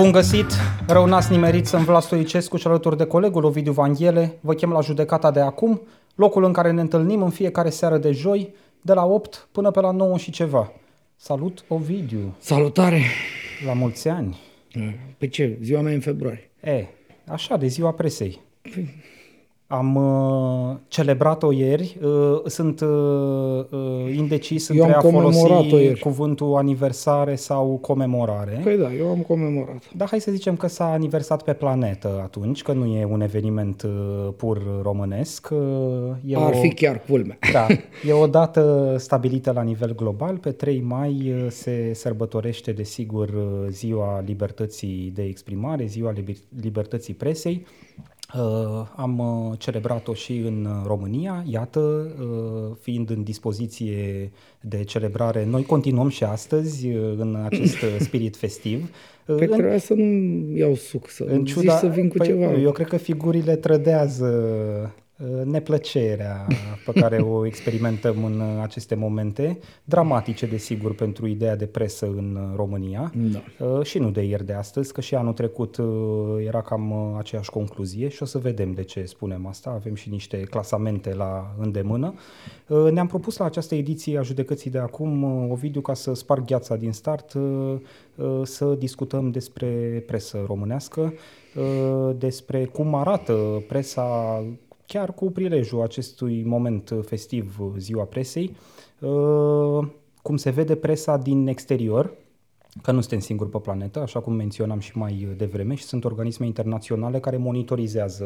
Bun găsit! Rău n-ați nimerit, sunt Vlad Stoicescu și alături de colegul Ovidiu Vanghele. Vă chem la judecata de acum, locul în care ne întâlnim în fiecare seară de joi, de la 8 până pe la 9 și ceva. Salut, Ovidiu! Salutare! La mulți ani! Pe ce? Ziua mea e în februarie. E, așa, de ziua presei. Am uh, celebrat-o ieri, uh, sunt uh, uh, indecis Eu între am a comemorat-o folosi ieri. cuvântul aniversare sau comemorare. Păi da, eu am comemorat. Dar hai să zicem că s-a aniversat pe planetă atunci, că nu e un eveniment uh, pur românesc. uh, E Ar o, fi chiar culmea. Da, e o dată stabilită la nivel global. Pe 3 mai uh, se sărbătorește, desigur, uh, ziua libertății de exprimare, ziua liber- libertății presei. Uh, am uh, celebrat-o și în uh, România, iată, uh, fiind în dispoziție de celebrare, noi continuăm și astăzi uh, în acest uh, spirit festiv. Uh, Păi în- trebuia să nu iau suc, să în zici ciuda, să vin cu păi, ceva. Eu cred că figurile trădează uh, neplăcerea pe care o experimentăm în uh, aceste momente, dramatice, desigur, pentru ideea de presă în uh, România. Da. Uh, Și nu de ieri de astăzi, că și anul trecut uh, era cam uh, aceeași concluzie și o să vedem de ce spunem asta. Avem și niște clasamente la îndemână. Uh, Ne-am propus la această ediție a judecății de acum, uh, Ovidiu, ca să sparg gheața din start, uh, uh, să discutăm despre presă românească, uh, despre cum arată presa chiar cu prilejul acestui moment festiv, uh, ziua presei, uh, cum se vede presa din exterior, că nu suntem singuri pe planetă, așa cum menționam și mai devreme, și sunt organisme internaționale care monitorizează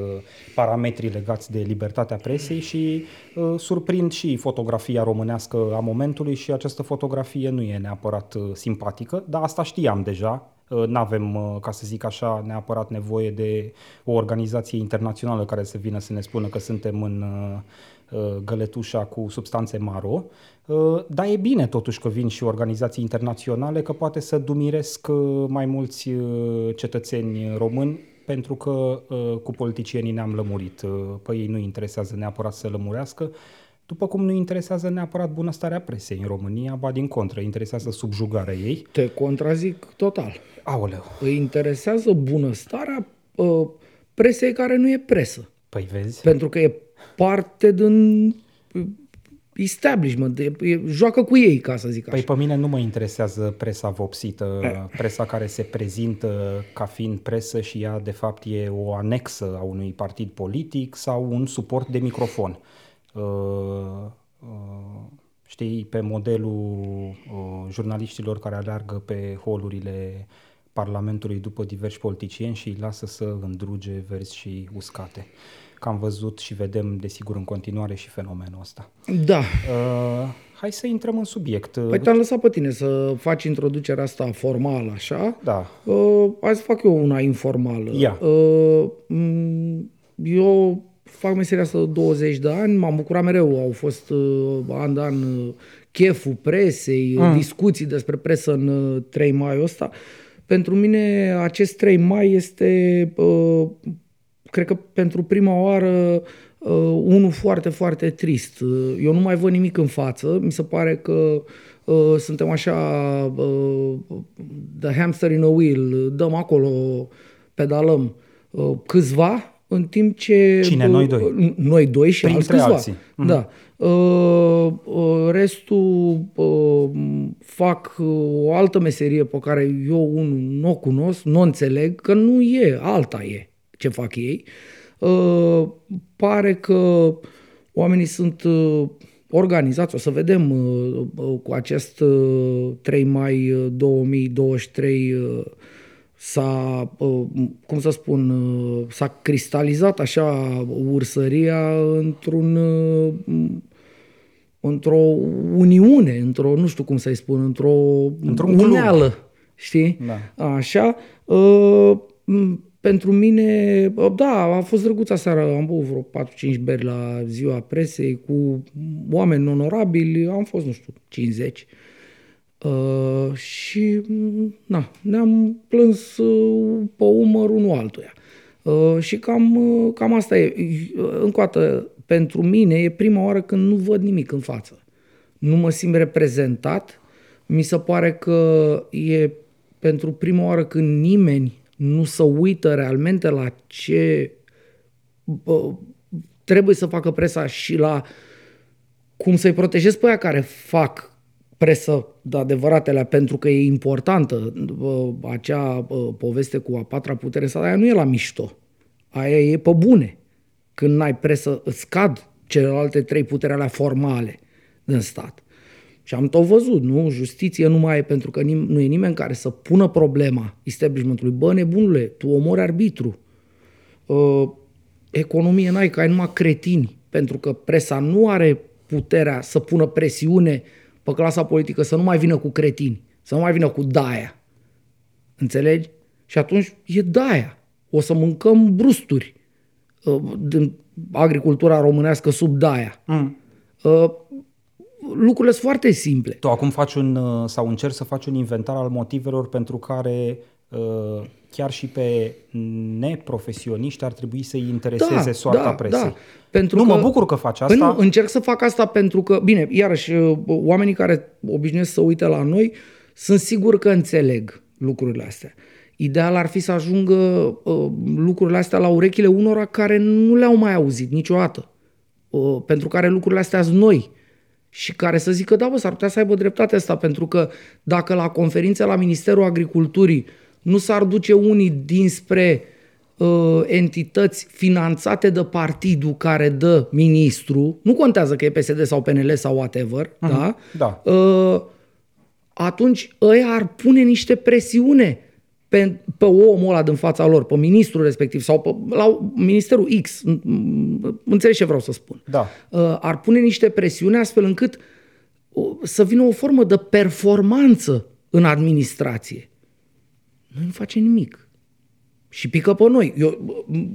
parametrii legați de libertatea presei și uh, surprind și fotografia românească a momentului și această fotografie nu e neapărat uh, simpatică, dar asta știam deja, nu avem, ca să zic așa, neapărat nevoie de o organizație internațională care să vină să ne spună că suntem în uh, uh, găletușa cu substanțe maro, Uh, dar e bine totuși că vin și organizații internaționale, că poate să dumiresc uh, mai mulți uh, cetățeni români, pentru că uh, cu politicienii ne-am lămurit. Uh, Pe ei nu interesează neapărat să lămurească, după cum nu interesează neapărat bunăstarea presei în România, ba din contră, interesează subjugarea ei. Te contrazic total. Aoleu, Îi interesează bunăstarea uh, presei care nu e presă. păi vezi? Pentru că e parte din uh, establishment, e, e, joacă cu ei, ca să zic așa. Păi pe mine nu mă interesează presa vopsită, presa care se prezintă ca fiind presă și ea de fapt e o anexă a unui partid politic sau un suport de microfon. Uh, uh, știi, pe modelul uh, jurnaliștilor care aleargă pe holurile Parlamentului după diversi politicieni și îi lasă să îndruge verzi și uscate. Că am văzut și vedem, desigur, în continuare și fenomenul ăsta. Da. Uh, hai să intrăm în subiect. Păi te-am lăsat pe tine să faci introducerea asta formală, așa. Da. Uh, hai să fac eu una informală. Ia. Uh, m, eu fac meseria asta de 20 de ani, m-am bucurat mereu, au fost uh, an de an uh, cheful presei, mm. discuții despre presă în uh, 3 mai ăsta. Pentru mine acest 3 mai este, uh, cred că pentru prima oară, uh, unul foarte, foarte trist. Uh, Eu nu mai văd nimic în față, mi se pare că uh, suntem așa uh, the hamster in a wheel, dăm acolo, pedalăm uh, câțiva, în timp ce... Cine? uh, Noi doi? Noi doi și alți Printre câțiva. alții. Da. Uh, uh, restul uh, fac uh, o altă meserie pe care eu unul nu o cunosc, nu o înțeleg, că nu e, alta e ce fac ei. Uh, pare că oamenii sunt uh, organizați, o să vedem uh, uh, cu acest uh, 3 mai uh, 2023 uh, s-a, uh, cum să spun, uh, s-a cristalizat așa ursăria într-un uh, într-o uniune, într-o, nu știu cum să-i spun, într-o Într-un club. uneală, știi? Da. Așa. Uh, m, pentru mine, uh, da, a fost drăguța seara, am băut vreo 4-5 beri la ziua presei cu oameni onorabili, am fost, nu știu, 50. Uh, și, m, na, ne-am plâns uh, pe umăr unul altuia. Uh, și cam, uh, cam asta e. Uh, Încă o dată, pentru mine e prima oară când nu văd nimic în față. Nu mă simt reprezentat. Mi se pare că e pentru prima oară când nimeni nu se uită realmente la ce uh, trebuie să facă presa și la cum să-i protejezi pe aia care fac presă de adevăratele, pentru că e importantă acea poveste cu a patra putere, sau aia nu e la mișto. Aia e pe bune. Când n-ai presă, îți scad celelalte trei puteri alea formale din stat. Și am tot văzut, nu? Justiție nu mai e pentru că nim- nu e nimeni care să pună problema establishmentului. Bă, nebunule, tu omori arbitru. Uh, economie n-ai, că ai numai cretini. Pentru că presa nu are puterea să pună presiune pe clasa politică să nu mai vină cu cretini, să nu mai vină cu daia. Înțelegi? Și atunci e daia. O să mâncăm brusturi uh, din agricultura românească sub daia. Mm. Uh, lucrurile sunt foarte simple. Tu acum faci un, uh, sau încerci să faci un inventar al motivelor pentru care chiar și pe neprofesioniști ar trebui să-i intereseze da, soarta da, presei. Da. Pentru nu, că, mă bucur că faci asta. Păi nu, încerc să fac asta pentru că, bine, iarăși, uh, oamenii care obișnuiesc să uite la noi, sunt sigur că înțeleg lucrurile astea. Ideal ar fi să ajungă uh, lucrurile astea la urechile unora care nu le-au mai auzit niciodată. Uh, pentru care lucrurile astea sunt noi și care să zică, da, bă, s-ar putea să aibă dreptate asta, pentru că dacă la conferințe la Ministerul Agriculturii nu s-ar duce unii dinspre uh, entități finanțate de partidul care dă ministru, nu contează că e PSD sau PNL sau whatever, uh-huh. da? da. Uh, atunci ăia ar pune niște presiune pe, pe omul ăla din fața lor, pe ministrul respectiv sau pe, la ministerul X, înțelegi ce vreau să spun. Da. Uh, ar pune niște presiune astfel încât uh, să vină o formă de performanță în administrație. Nu face nimic și pică pe noi. Eu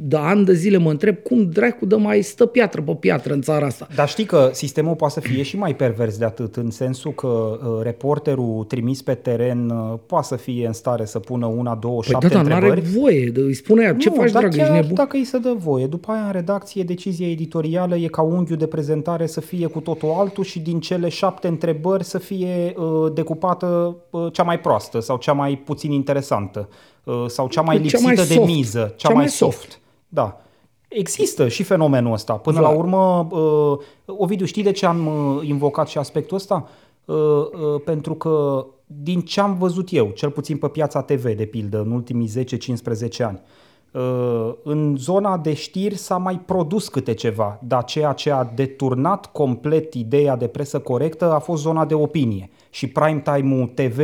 de ani de zile mă întreb cum dracu de mai stă piatră pe piatră în țara asta. Dar știi că sistemul poate să fie și mai pervers de atât, în sensul că uh, reporterul trimis pe teren uh, poate să fie în stare să pună una, două, păi șapte da, da, întrebări. are voie, îi spune ea, ce nu, faci, dragă, ești nebun? dacă îi se dă voie, după aia în redacție decizia editorială e ca unghiul de prezentare să fie cu totul altul și din cele șapte întrebări să fie uh, decupată uh, cea mai proastă sau cea mai puțin interesantă. Uh, sau cea mai lipsită cea mai de miză, cea, cea mai, mai soft. soft. Da. Există și fenomenul ăsta. Până da. la urmă, uh, Ovidiu, știi de ce am uh, invocat și aspectul ăsta? Uh, uh, pentru că din ce am văzut eu, cel puțin pe piața TV, de pildă, în ultimii 10-15 ani, uh, în zona de știri s-a mai produs câte ceva, dar ceea ce a deturnat complet ideea de presă corectă a fost zona de opinie. Și prime time-ul TV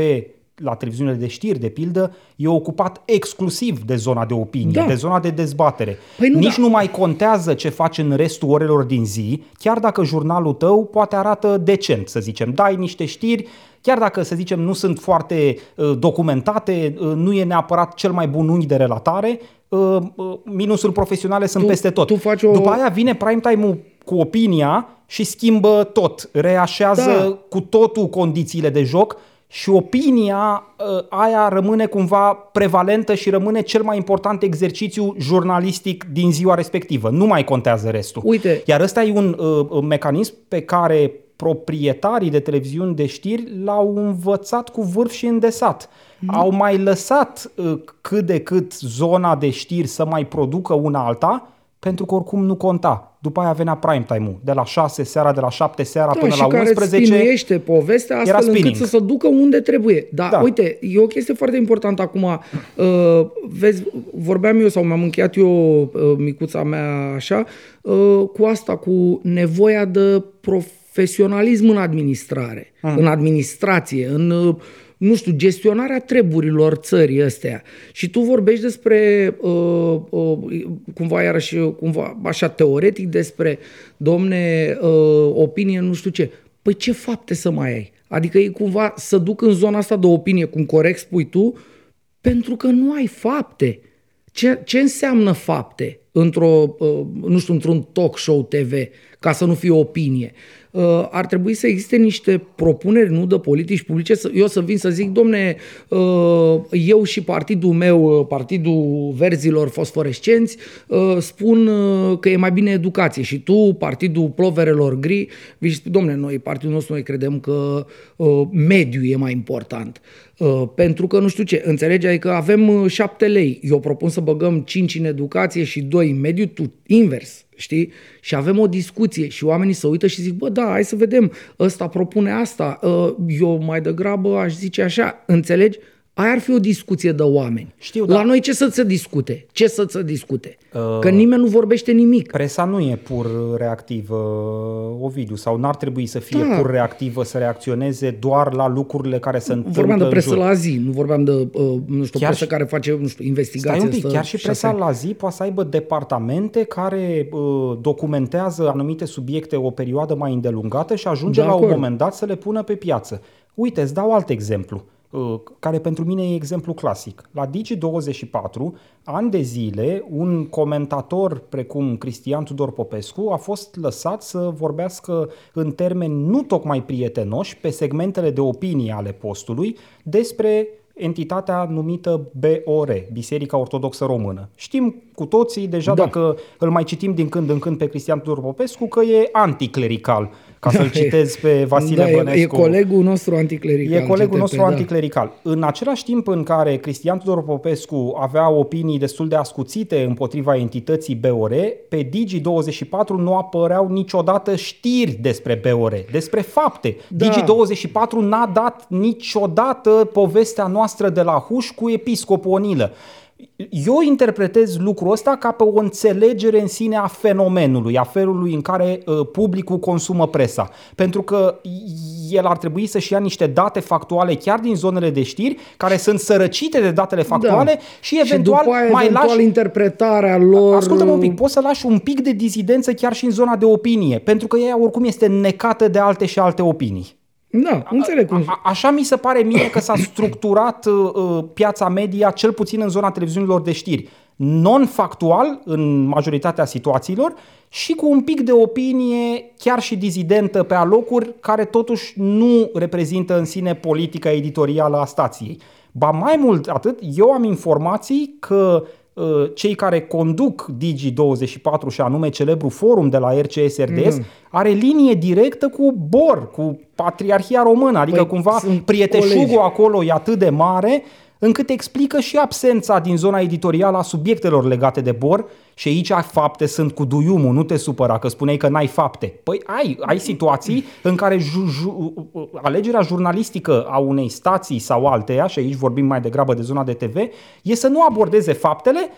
la televiziunile de știri, de pildă, e ocupat exclusiv de zona de opinie, da. de zona de dezbatere. Păi nu, Nici da. nu mai contează ce faci în restul orelor din zi, chiar dacă jurnalul tău poate arată decent, să zicem. Dai niște știri, chiar dacă, să zicem, nu sunt foarte uh, documentate, uh, nu e neapărat cel mai bun unghi de relatare, uh, uh, minusuri profesionale sunt tu, peste tot. Tu faci o... După aia vine prime time-ul cu opinia și schimbă tot, reașează da. cu totul condițiile de joc și opinia uh, aia rămâne cumva prevalentă și rămâne cel mai important exercițiu jurnalistic din ziua respectivă. Nu mai contează restul. Uite. Iar ăsta e un uh, mecanism pe care proprietarii de televiziuni de știri l-au învățat cu vârf și îndesat. Mm. Au mai lăsat uh, cât de cât zona de știri să mai producă una alta, pentru că oricum nu conta. După aia venea prime time-ul, de la 6 seara, de la 7 seara da, până la 11. Și povestea astfel încât să se ducă unde trebuie. Dar da. uite, e o chestie foarte importantă acum. Uh, vezi, vorbeam eu sau mi-am încheiat eu uh, micuța mea așa, uh, cu asta, cu nevoia de profesionalism în administrare, uh-huh. în administrație, în... Uh, nu știu, gestionarea treburilor țării astea. Și tu vorbești despre, uh, uh, cumva iarăși, cumva așa teoretic, despre, domne, uh, opinie, nu știu ce. Păi ce fapte să mai ai? Adică e cumva să duc în zona asta de opinie, cum corect spui tu, pentru că nu ai fapte. Ce, ce înseamnă fapte într-o, uh, nu știu, într-un talk show TV? ca să nu fie opinie. Uh, ar trebui să existe niște propuneri, nu de politici publice, să, eu să vin să zic, domne, uh, eu și partidul meu, uh, Partidul Verzilor Fosforescenți, spun că e mai bine educație și tu, Partidul Ploverelor Gri, vii domne, noi, partidul nostru, noi credem că mediul e mai important. Pentru că, nu știu ce, înțelegi, adică avem șapte lei, eu propun să băgăm cinci în educație și doi în mediu, tu invers știi? Și avem o discuție și oamenii se uită și zic, bă, da, hai să vedem, ăsta propune asta, ă, eu mai degrabă aș zice așa, înțelegi? Aia ar fi o discuție de oameni. Știu, La da. noi ce să se discute? Ce să se discute? Uh, că nimeni nu vorbește nimic. Presa nu e pur reactivă, Ovidiu, sau n-ar trebui să fie Da. pur reactivă, să reacționeze doar la lucrurile care se întâmplă Vorbeam de în presă jur. la zi, nu vorbeam de, uh, nu știu, Chiar presă și- care face, nu știu, investigație. Stai un pic, stă chiar și șase presa ani. la zi poate să aibă departamente care uh, documentează anumite subiecte o perioadă mai îndelungată și ajunge De la un acord. moment dat să le pună pe piață. Uite, îți dau alt exemplu, uh, care pentru mine e exemplu clasic. La Digi24, ani de zile, un comentator precum Cristian Tudor Popescu a fost lăsat să vorbească în termeni nu tocmai prietenoși pe segmentele de opinie ale postului despre entitatea numită BOR, Biserica Ortodoxă Română. Știm cu toții, deja Da. dacă îl mai citim din când în când pe Cristian Tudor Popescu, că e anticlerical, ca să-l citez pe Vasile da, e, Bănescu. e colegul nostru anticlerical. E colegul GTP, nostru da. anticlerical. În același timp în care Cristian Tudor Popescu avea opinii destul de ascuțite împotriva entității BOR, pe Digi24 nu apăreau niciodată știri despre BOR, despre fapte. Da. Digi24 n-a dat niciodată povestea noastră de la Huș cu episcopul Onilă. Eu interpretez lucrul ăsta ca pe o înțelegere în sine a fenomenului, a felului în care uh, publicul consumă presa. Pentru că el ar trebui să-și ia niște date factuale chiar din zonele de știri, care sunt sărăcite de datele factuale Da. și eventual și după aia, mai eventual lași interpretarea lor... Ascultă-mă un pic, poți să lași un pic de dizidență chiar și în zona de opinie, pentru că ea oricum este necată de alte și alte opinii. Da, înțeleg cum... A, așa mi se pare mie că s-a structurat uh, uh, piața media, cel puțin în zona televiziunilor de știri. Non-factual, în majoritatea situațiilor, și cu un pic de opinie, chiar și dizidentă pe alocuri, care totuși nu reprezintă în sine politica editorială a stației. Ba mai mult atât, eu am informații că uh, cei care conduc Digi24 și anume celebru forum de la RCS RDS Mm. are linie directă cu BOR, cu Patriarhia Română, adică Păi, cumva sunt prieteșugul colegi. acolo e atât de mare încât explică și absența din zona editorială a subiectelor legate de BOR și aici fapte sunt cu duiumul, nu te supăra că spuneai că n-ai fapte. Păi ai, ai situații în care ju, ju, alegerea jurnalistică a unei stații sau alteia, și aici vorbim mai degrabă de zona de TV, e să nu abordeze faptele,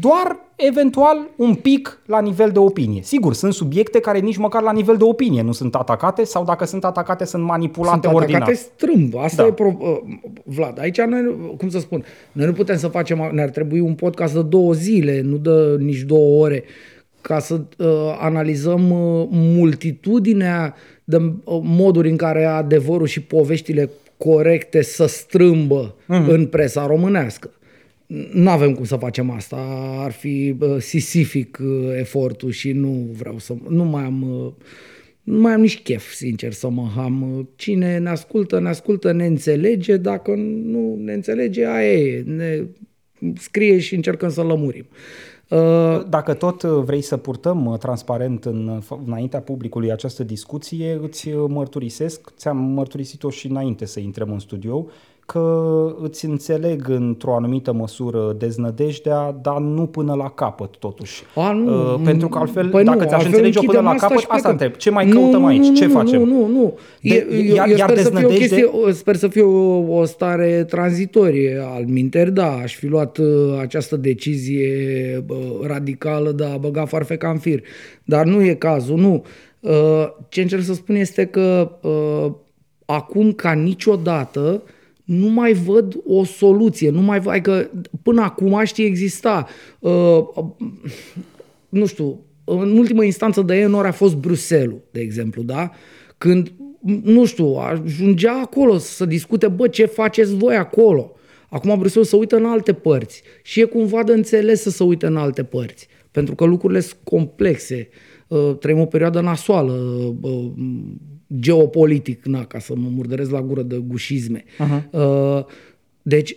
doar eventual un pic la nivel de opinie. Sigur, sunt subiecte care nici măcar la nivel de opinie nu sunt atacate sau dacă sunt atacate sunt manipulate sunt ordinar. atacate strâmb. Asta Da. e pro... uh, Vlad, aici noi, cum să spun, noi nu putem să facem, ne-ar trebui un podcast de două zile, nu de nici două ore, ca să uh, analizăm uh, multitudinea de uh, moduri în care adevărul și poveștile corecte să strâmbă Mhm. mm-hmm. în presa românească. Nu avem cum să facem asta, ar fi uh, sisific uh, efortul și nu vreau să, nu mai am uh, nu mai am nici chef, sincer, să mă ham. Cine ne ascultă, ne ascultă, ne înțelege, dacă nu ne înțelege, aia e, ne scrie și încercăm să lămurim. Uh, Dacă tot vrei să purtăm uh, transparent în, înaintea publicului această discuție, îți uh, mărturisesc, ți-am mărturisit-o și înainte să intrăm în studio, că îți înțeleg într-o anumită măsură deznădejdea, dar nu până la capăt totuși. A, nu, Uh, pentru că altfel, păi dacă nu, ți-aș altfel înțelege-o până închidem la asta capăt, și asta plecăm. întreb. Ce mai Nu, căutăm nu, aici? Nu, Ce nu, facem? Nu, nu, nu. De- E- eu, iar- eu iar sper, să fie o deznădejde- chestie, sper să fie o, o stare tranzitorie al minter, da, aș fi luat uh, această decizie uh, radicală de a băga farfeca în fir. Dar nu e cazul, nu. Uh, ce încerc să spun este că uh, acum ca niciodată nu mai văd o soluție, nu mai văd, adică până acum știi exista uh, nu știu, în ultimă instanță de Enor a fost Bruselul, de exemplu, da? Când, nu știu, ajungea acolo să discute, bă, ce faceți voi acolo? Acum Bruselul se uită în alte părți și e cumva de înțeles să se uite în alte părți, pentru că lucrurile sunt complexe. uh, trăim o perioadă nasoală, uh, geopolitic, na, ca să mă murdăresc la gură de gușisme. Uh-huh. Uh, deci,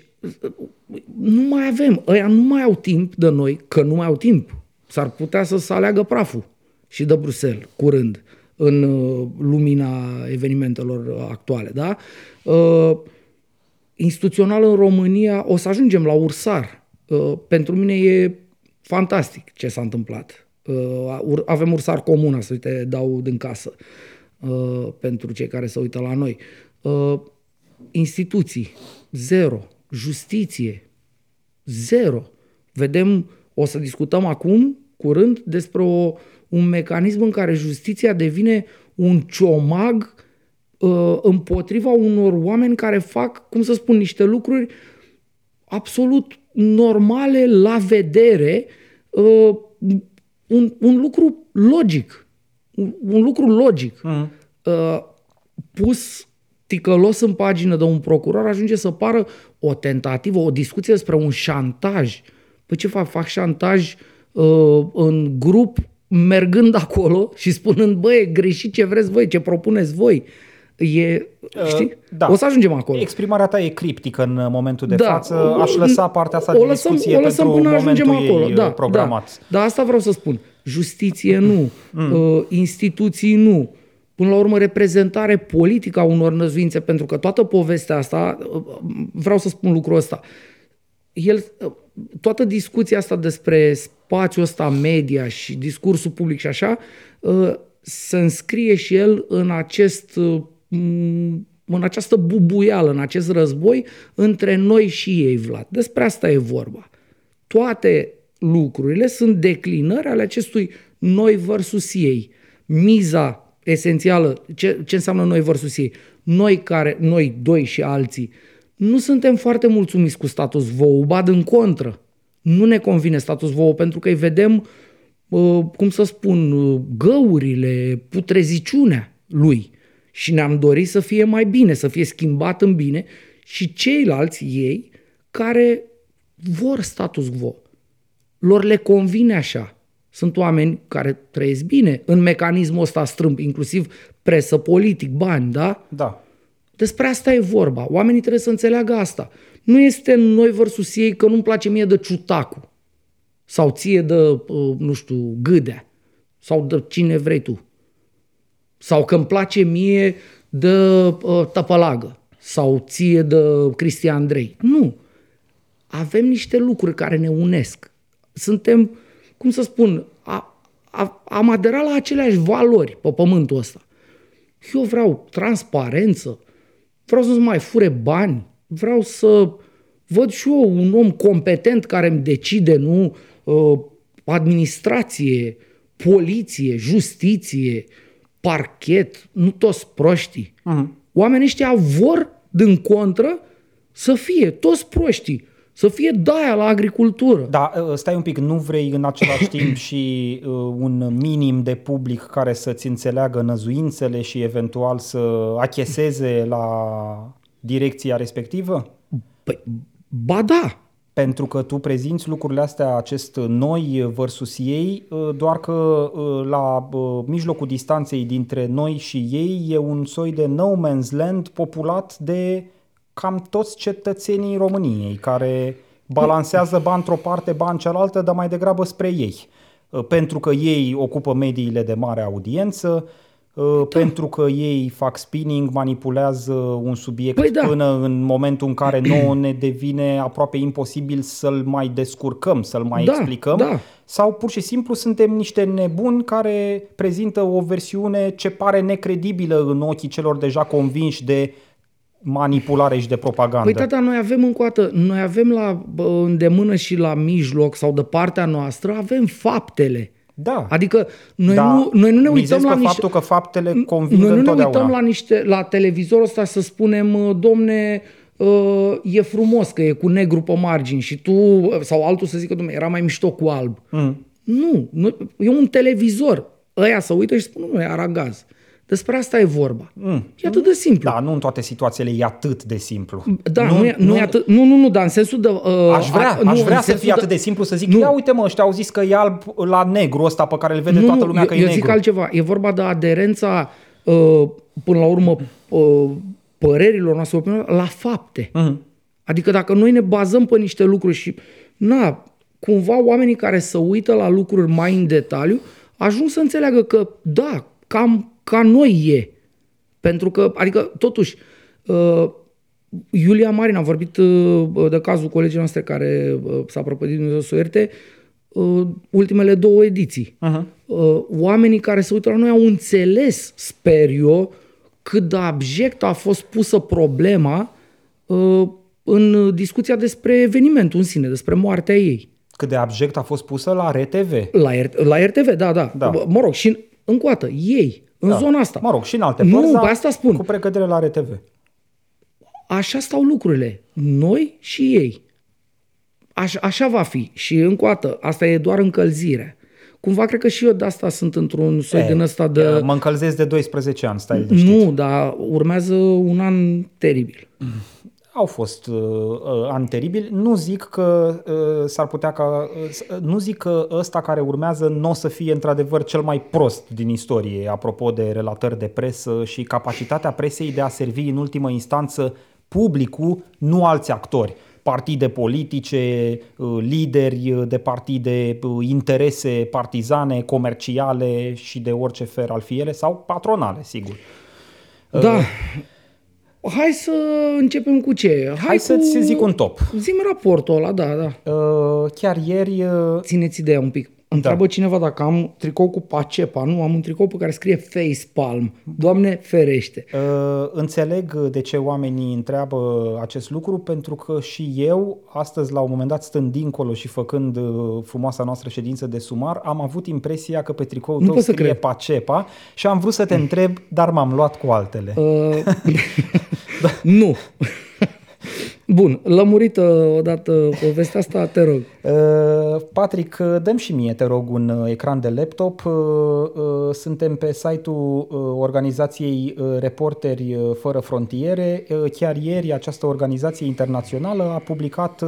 nu mai avem, ăia nu mai au timp de noi, că nu mai au timp. S-ar putea să se aleagă praful și de Bruxelles, curând, în uh, lumina evenimentelor actuale. Da? Uh, instituțional în România o să ajungem la ursar. Uh, pentru mine e fantastic ce s-a întâmplat. Uh, avem ursar comun, să uite, dau din casă uh, pentru cei care se uită la noi. Uh, instituții, zero. Justiție, zero. Vedem, o să discutăm acum, curând, despre o, un mecanism în care justiția devine un ciomag uh, împotriva unor oameni care fac, cum să spun, niște lucruri absolut normale la vedere, uh, un, un lucru logic. Un, un lucru logic. Uh-huh. Uh, pus ticălos în pagină de un procuror ajunge să pară o tentativă, o discuție despre un șantaj. Păi ce fac? Fac șantaj uh, în grup mergând acolo și spunând, băi, greșit ce vreți voi, ce propuneți voi. E, uh, știi? Uh, da. O să ajungem acolo. Exprimarea ta e criptică în momentul de da. față. Aș lăsa partea asta o de lăsăm, discuție o lăsăm pentru până momentul acolo. ei da, programat. Da. Dar asta vreau să spun. Justiție nu, mm. uh, instituții nu, până la urmă reprezentare politică a unor năzuințe, pentru că toată povestea asta, uh, vreau să spun lucrul ăsta, el, uh, toată discuția asta despre spațiul ăsta media și discursul public și așa, se înscrie și el în acest în această bubuială, în acest război între noi și ei, Vlad. Despre asta e vorba. Toate lucrurile sunt declinări ale acestui noi versus ei. Miza esențială, ce, ce înseamnă noi versus ei? Noi care, noi doi și alții, nu suntem foarte mulțumiți cu status quo, ba în contră. Nu ne convine status quo pentru că îi vedem, cum să spun, găurile, putreziciunea lui și ne-am dorit să fie mai bine, să fie schimbat în bine și ceilalți ei care vor status quo. Lor le convine așa. Sunt oameni care trăiesc bine în mecanismul ăsta strâmb, inclusiv presă politic, bani, da? Da. Despre asta e vorba. Oamenii trebuie să înțeleagă asta. Nu este noi versus ei că nu-mi place mie de ciutacu sau ție de, uh, nu știu, gâdea sau de cine vrei tu sau că îmi place mie de uh, tăpălagă sau ție de Cristian Andrei. Nu. Avem niște lucruri care ne unesc. Suntem, cum să spun, a, a, am aderat la aceleași valori pe pământul ăsta. Eu vreau transparență, vreau să-ți mai fure bani, vreau să văd și eu un om competent care îmi decide, nu uh, administrație, poliție, justiție, uh, parchet, nu toți proștii. Uh-huh. Oamenii ăștia vor, din contră, să fie toți proștii. Să fie daia la agricultură. Da, ă, stai un pic, nu vrei în același timp și uh, un minim de public care să-ți înțeleagă năzuințele și eventual să acheseze la direcția respectivă? Păi, ba da, pentru că tu prezinți lucrurile astea, acest noi versus ei, uh, doar că uh, la uh, mijlocul distanței dintre noi și ei e un soi de no man's land populat de cam toți cetățenii României, care balansează bani într-o parte, bani cealaltă, dar mai degrabă spre ei. Pentru că ei ocupă mediile de mare audiență, da. pentru că ei fac spinning, manipulează un subiect păi da. până în momentul în care nouă ne devine aproape imposibil să-l mai descurcăm, să-l mai da, explicăm. Da. Sau pur și simplu suntem niște nebuni care prezintă o versiune ce pare necredibilă în ochii celor deja convinși de manipulare și de propagandă. Păi tata, noi avem încă o dată, noi avem la îndemână și la mijloc sau de partea noastră, avem faptele. Da. Adică noi, da. nu, noi nu ne uităm la niște... faptul că faptele conving Noi nu ne uităm la, niște, la televizorul ăsta să spunem, domne, uh, e frumos că e cu negru pe margini și tu, sau altul să zică, domne, era mai mișto cu alb. Mm. Nu, nu, e un televizor. Ăia să uită și spun, nu, e aragaz. Despre asta e vorba. Mm. E atât de simplu. Da, nu în toate situațiile e atât de simplu. Da, nu, nu, e, nu, nu, e atât, nu, nu, nu, dar în sensul de... Uh, aș vrea, a, aș vrea să fie de, atât de simplu să zic, nu. ia uite mă, ăștia au zis că e alb la negru ăsta pe care îl vede nu, toată lumea eu, că e eu negru. Eu zic altceva, e vorba de aderența, uh, până la urmă, uh, părerilor noastre, la fapte. Uh-huh. Adică dacă noi ne bazăm pe niște lucruri și, na, cumva oamenii care să uită la lucruri mai în detaliu, ajung să înțeleagă că, da, cam ca noi e. Pentru că, adică, totuși, uh, Iulia Marin a vorbit uh, de cazul colegii noastre care uh, s-a prăpădit Dumnezeu să ierte, uh, ultimele două ediții. Uh-huh. Uh, oamenii care se uită la noi au înțeles, sper eu, cât de abject a fost pusă problema uh, în discuția despre evenimentul în sine, despre moartea ei. Cât de abject a fost pusă la RTV. La, R- la RTV, da, da, da. Mă rog, și încă o dată, ei, în da. zona asta. Mă rog, și în alte nu, părți, pe asta spun. cu precădere la RTV. Așa stau lucrurile. Noi și ei. Aș, așa va fi. Și încă o dată, asta e doar încălzire. Cumva cred că și eu de asta sunt într-un soi e, din ăsta de... Mă încălzesc de 12 ani, stai Nu, dar urmează un an teribil. Mm au fost uh, uh, ani teribili. Nu zic că uh, s-ar putea ca. Uh, nu zic că ăsta care urmează nu o să fie într-adevăr cel mai prost din istorie, apropo de relatări de presă și capacitatea presei de a servi în ultimă instanță publicul, nu alți actori partide politice, uh, lideri de partide, uh, interese partizane, comerciale și de orice fel al fi ele, sau patronale, sigur. Da. Uh, Hai să începem cu ce? Hai, Hai să-ți zic un top. Zim raportul ăla, da, da. Uh, chiar ieri... Uh... Țineți ideea un pic. Întreabă da. cineva dacă am tricou cu Pacepa. Nu, am un tricou pe care scrie Face Palm. Doamne ferește. Uh, înțeleg de ce oamenii întreabă acest lucru, pentru că și eu, astăzi, la un moment dat, stând dincolo și făcând uh, frumoasa noastră ședință de sumar, am avut impresia că pe tricoul nu tău scrie cred. Pacepa și am vrut să te întreb, dar m-am luat cu altele. Uh, da. Nu. Bun, lămurită odată povestea asta, te rog. Uh, Patrick, dăm și mie, te rog, un uh, ecran de laptop. Uh, suntem pe site-ul organizației Reporteri Fără Frontiere. Chiar ieri această organizație internațională a publicat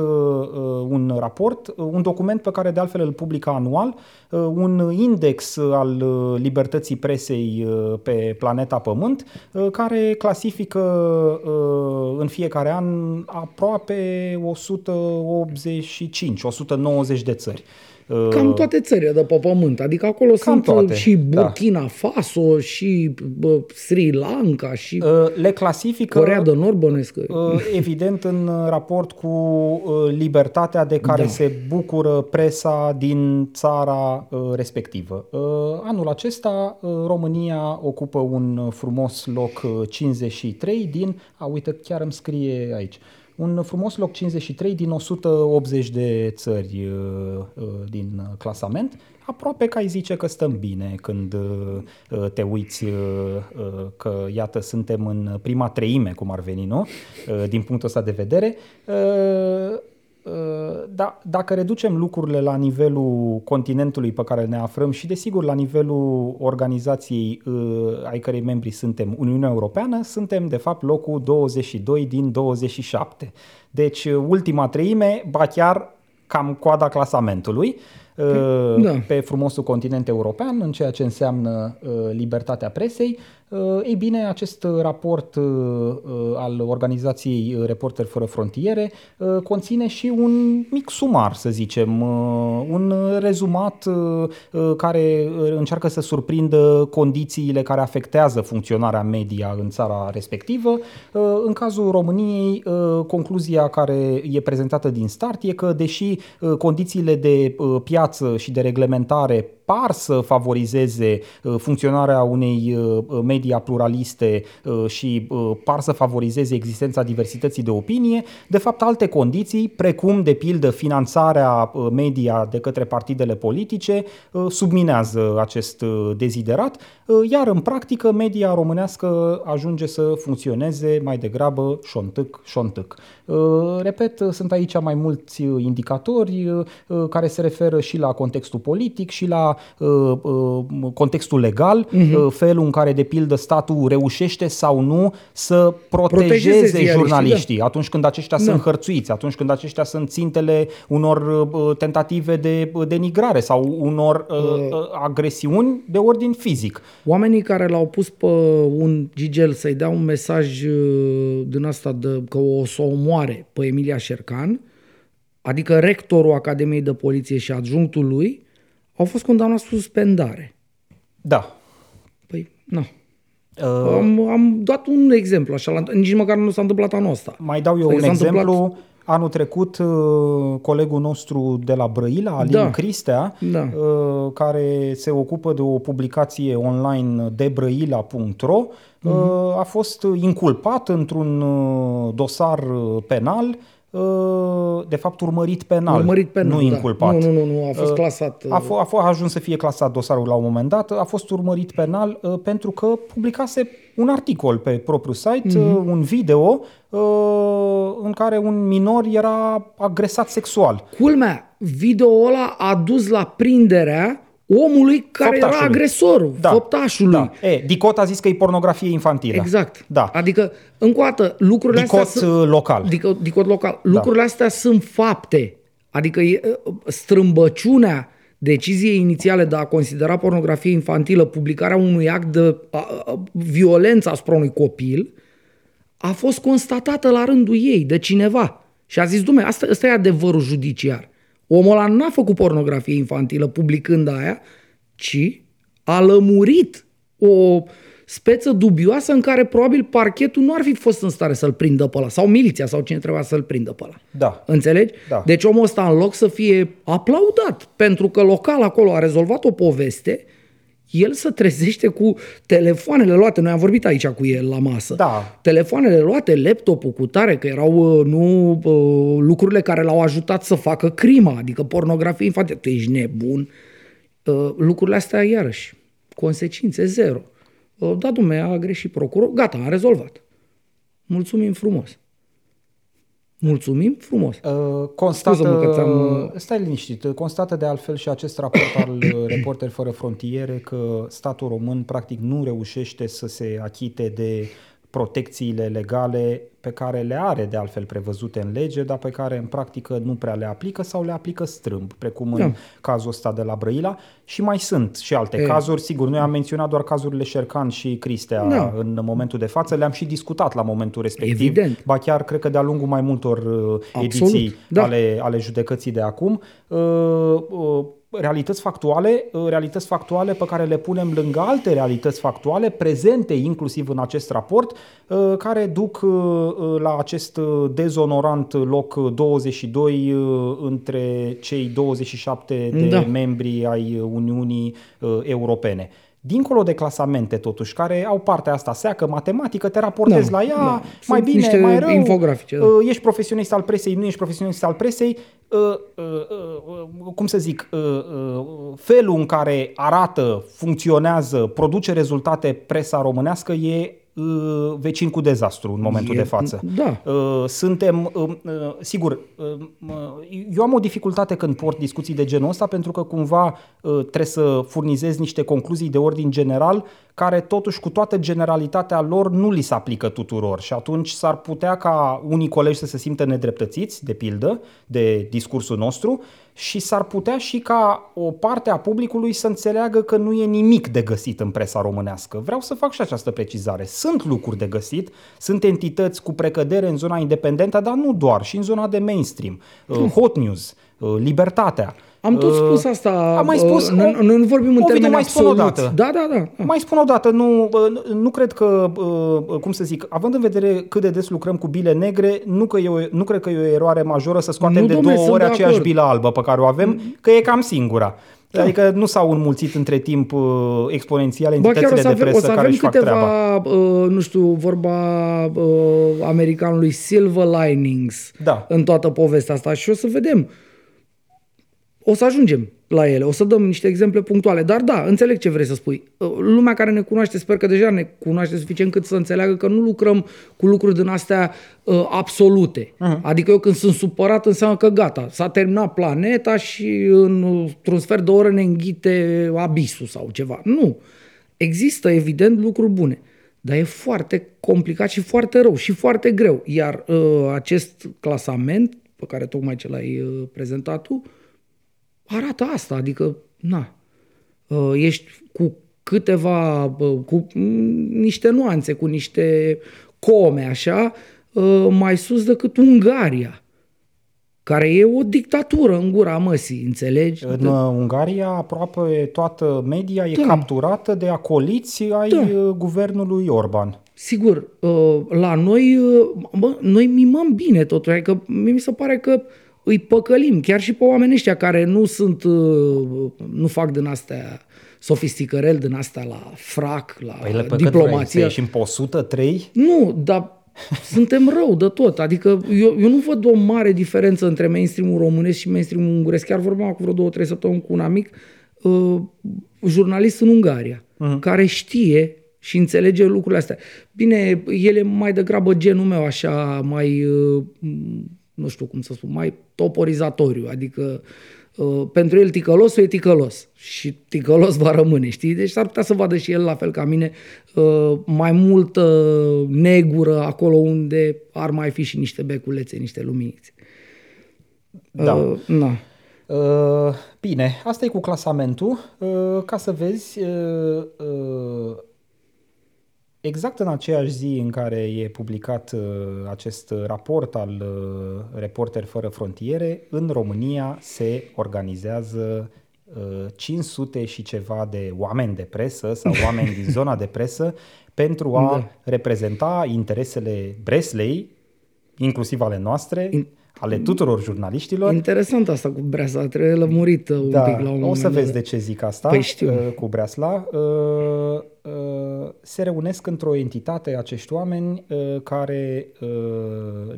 un raport, un document pe care de altfel îl publică anual, un index al libertății presei pe planeta Pământ, care clasifică în fiecare an aproape 185, 190 de țări. Cam uh, toate țările de pe pământ, adică acolo Cam sunt uh, toate, și da. Burkina da. Faso, și bă, Sri Lanka, și uh, le clasifică Corea de Nord bănesc. Evident în raport cu libertatea de care da. se bucură presa din țara respectivă. Anul acesta România ocupă un frumos loc 53 din, a uite chiar îmi scrie aici, un frumos loc 53 din 180 de țări uh, uh, din clasament. Aproape că ai zice că stăm bine când uh, te uiți că, iată, suntem în prima treime, cum ar veni, nu? Din punctul ăsta de vedere. Da, dacă reducem lucrurile la nivelul continentului pe care ne aflăm și desigur la nivelul organizației ai cărei membri suntem Uniunea Europeană, suntem de fapt locul 22 din 27. Deci ultima treime, ba chiar cam coada clasamentului da. pe frumosul continent european în ceea ce înseamnă libertatea presei Uh, ei bine, acest raport uh, uh, al organizației Reporteri Fără Frontiere conține și un mic sumar, să zicem, un rezumat care încearcă să surprindă condițiile care afectează funcționarea media în țara respectivă. În cazul României, concluzia care e prezentată din start e că, deși condițiile de piață și de reglementare par să favorizeze funcționarea unei medii media pluraliste uh, și uh, par să favorizeze existența diversității de opinie, de fapt alte condiții, precum de pildă finanțarea uh, media de către partidele politice, subminează acest deziderat, iar în practică media românească ajunge să funcționeze mai degrabă șontâc, șontâc. Repet, sunt aici mai mulți indicatori care se referă și la contextul politic și la uh, uh, contextul legal, uh-huh. uh, felul în care, de pildă, statul reușește sau nu să protejeze, Protejeze jurnaliștii da. atunci când aceștia Da. sunt hărțuiți, atunci când aceștia sunt țintele unor uh, tentative de uh, denigrare sau unor uh, uh, agresiuni de ordin fizic. Oamenii care l-au pus pe un gigel să-i dea un mesaj uh, din asta de că o să o omoare pe Emilia Șercan, adică rectorul Academiei de Poliție și adjunctul lui, au fost condamnați cu suspendare. Da. Păi, nu. Uh, Am, am dat un exemplu, așa, la- nici măcar nu s-a întâmplat anul ăsta. Mai dau eu Adică un s-a exemplu. întâmplat- Anul trecut, uh, colegul nostru de la Brăila, Alin Da. Cristea, Da. uh, care se ocupă de o publicație online de brăila.ro, Mhm. uh, a fost inculpat într-un uh, dosar uh, penal, uh, de fapt urmărit penal, Urmărit penal, nu da. inculpat. Nu, nu, nu, nu, a fost Uh, clasat, A, f- a, f- a ajuns să fie clasat dosarul la un moment dat, a fost urmărit penal uh, pentru că publicase un articol pe propriul site, Mhm. uh, un video uh, în care un minor era agresat sexual. Culmea, video ăla a dus la prinderea omului care era Făptașului. agresorul, Da. făptașului. Da. E, Dicot a zis că e pornografie infantilă. Exact. Da. Adică, încă o dată, lucrurile Dicot astea sunt... uh, local. Dicot, dicot local. Lucrurile astea sunt fapte. Adică e, strâmbăciunea deciziei inițiale de a considera pornografie infantilă publicarea unui act de a, a, violență asupra unui copil a fost constatată la rândul ei de cineva. Și a zis, dumne, asta, asta e adevărul judiciar. Omul ăla n-a făcut pornografie infantilă publicând aia, ci a lămurit o speță dubioasă în care probabil parchetul nu ar fi fost în stare să-l prindă pe ăla, sau miliția, sau cine trebuia să-l prindă pe ăla. Da. Înțelegi? Da. Deci omul ăsta, în loc să fie aplaudat, pentru că local acolo a rezolvat o poveste, el se trezește cu telefoanele luate. Noi am vorbit aici cu el la masă. Da. Telefoanele luate, laptopul cu tare, că erau uh, nu uh, lucrurile care l-au ajutat să facă crima, adică pornografie infantilă. Tu ești nebun. Uh, lucrurile astea, iarăși, consecințe zero. Uh, da, dumne, a greșit procuror. Gata, am rezolvat. Mulțumim frumos. Mulțumim frumos. Uh, constată, Scuză-mă că ți-am- stai liniștit, constată de altfel și acest raport al uh, Reporteri Fără Frontiere că statul român practic nu reușește să se achite de protecțiile legale pe care le are de altfel prevăzute în lege, dar pe care în practică nu prea le aplică sau le aplică strâmb, precum în Da. cazul ăsta de la Brăila și mai sunt și alte E. cazuri, sigur, noi am menționat doar cazurile Șercan și Cristea Da. în momentul de față, le-am și discutat la momentul respectiv, Evident. ba chiar cred că de-a lungul mai multor uh, Absolut, ediții da. ale, ale judecății de acum. Uh, uh, realități factuale, uh, realități factuale pe care le punem lângă alte realități factuale prezente inclusiv în acest raport, uh, care duc uh, uh, la acest uh, dezonorant loc 22 uh, între cei 27 de Da. membri ai Uniunii uh, Europene. Dincolo de clasamente, totuși, care au partea asta seacă, matematică, te raportezi Da, la ea, da. mai Sunt bine, niște mai rău, infografice, da. uh, ești profesionist al presei, nu ești profesionist al presei, uh, uh, uh, cum să zic, uh, uh, felul în care arată, funcționează, produce rezultate presa românească e uh, vecin cu dezastru în momentul E- de față. da. Uh, Suntem, uh, uh, sigur, uh, uh, eu am o dificultate când port discuții de genul ăsta pentru că cumva uh, trebuie să furnizez niște concluzii de ordin general care totuși cu toată generalitatea lor nu li se aplică tuturor și atunci s-ar putea ca unii colegi să se simtă nedreptățiți, de pildă, de discursul nostru și s-ar putea și ca o parte a publicului să înțeleagă că nu e nimic de găsit în presa românească. Vreau să fac și această precizare. Sunt lucruri de găsit, sunt entități cu precădere în zona independentă, dar nu doar, și în zona de mainstream. Uh, Hot News, uh, Libertatea. Am tot Uh, spus asta. Am mai spus. uh, Noi, o- noi nu vorbim în Ovidiu, termeni mai spun o absoluți. dată. Da, da, da. da. Mai spun o dată, nu, uh, nu cred că, uh, cum să zic, având în vedere cât de des lucrăm cu bile negre, nu, că e o, nu cred că e o eroare majoră să scoatem Nu, de dom'le, două sunt ori de aceeași acord. bilă albă pe care o avem, că e cam singura. Adică nu s-au înmulțit între timp uh, exponențial Ba chiar o entitățile să de avem, o presă să care avem își fac treaba. câteva, uh, nu știu, vorba uh, americanului silver linings Da. în toată povestea asta și o să vedem. O să ajungem la ele, o să dăm niște exemple punctuale, dar da, înțeleg ce vrei să spui. Uh, lumea care ne cunoaște, sper că deja ne cunoaște suficient cât să înțeleagă că nu lucrăm cu lucruri din astea uh, absolute. Uh-huh. Adică eu când sunt supărat înseamnă că gata, s-a terminat planeta și într-un sfert de oră ne înghite abisul sau ceva. Nu. Există, evident, lucruri bune. Dar e foarte complicat și foarte rău și foarte greu. Iar uh, acest clasament pe care tocmai ce l-ai uh, prezentat tu, arată asta, adică, na, uh, ești cu câteva, uh, cu niște nuanțe, cu niște come, așa, uh, mai sus decât Ungaria care e o dictatură în gura măsii, înțelegi? În da. Ungaria aproape toată media e da. capturată de acoliți ai da. guvernului Orban. Sigur, la noi, bă, noi mimăm bine totul, adică mi se pare că îi păcălim, chiar și pe oamenii ăștia care nu sunt, nu fac din astea sofisticărel din astea la frac, la păi le diplomație. Și în 103? Nu, dar suntem rău de tot. Adică eu, eu nu văd o mare diferență între mainstream-ul românesc și mainstream-ul unguresc. Chiar vorbeam cu vreo două, trei săptămâni cu un amic, uh, jurnalist în Ungaria, uh-huh. care știe și înțelege lucrurile astea. Bine, el e mai degrabă genul meu, așa, mai, uh, nu știu cum să spun, mai toporizatoriu, adică uh, pentru el ticălosul e ticălos și ticălos va rămâne, știi? Deci s-ar putea să vadă și el, la fel ca mine, uh, mai multă negură acolo unde ar mai fi și niște beculețe, niște luminițe. Da. Uh, na. Uh, bine, asta e cu clasamentul. Uh, ca să vezi, uh, uh, Exact în aceeași zi în care e publicat uh, acest raport al uh, Reporter Fără Frontiere, în România se organizează uh, 500 și ceva de oameni de presă sau oameni din zona de presă pentru a da. reprezenta interesele Breslei, inclusiv ale noastre, In ale tuturor jurnaliștilor. Interesant asta cu Breasla, trebuie lămurită un da, pic la un O să vezi de ce zic asta păi știu. Uh, cu Breasla. Uh, uh, se reunesc într-o entitate acești oameni care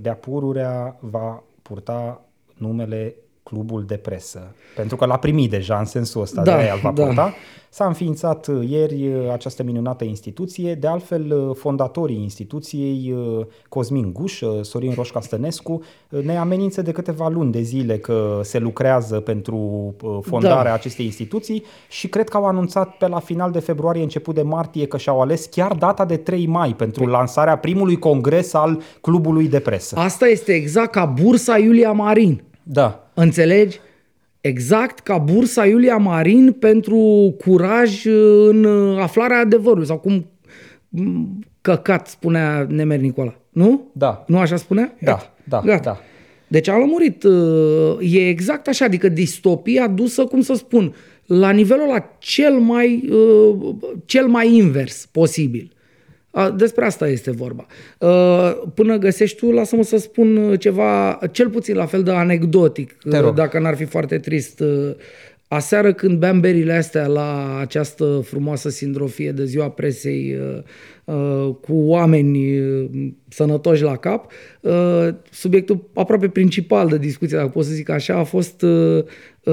de-a pururea va purta numele clubul de presă. Pentru că l-a primit deja în sensul ăsta, da, de aia va da. purta. S-a înființat uh, ieri uh, această minunată instituție, de altfel uh, fondatorii instituției, Cosmin Guș, Sorin Roșca Stănescu, ne amenință de câteva luni de zile că se lucrează pentru fondarea da. acestei instituții și cred că au anunțat pe la final de februarie, început de martie, că și-au ales chiar data de 3 mai pentru păi. lansarea primului congres al clubului de presă. Asta este exact ca bursa Iulia Marin. Da. Înțelegi? Exact ca bursa Iulia Marin pentru curaj în aflarea adevărului sau cum căcat spunea Nemer Nicola. Nu? Da. Nu așa spunea? Da, da, Gata. da. Deci a lămurit. Uh, e exact așa, adică distopia dusă, cum să spun, la nivelul la cel mai, uh, cel mai invers posibil. Despre asta este vorba. Până găsești tu, lasă-mă să spun ceva, cel puțin la fel de anecdotic, dacă n-ar fi foarte trist. Aseară când beam berile astea la această frumoasă sindrofie de ziua presei cu oameni sănătoși la cap, subiectul aproape principal de discuție, dacă pot să zic așa, a fost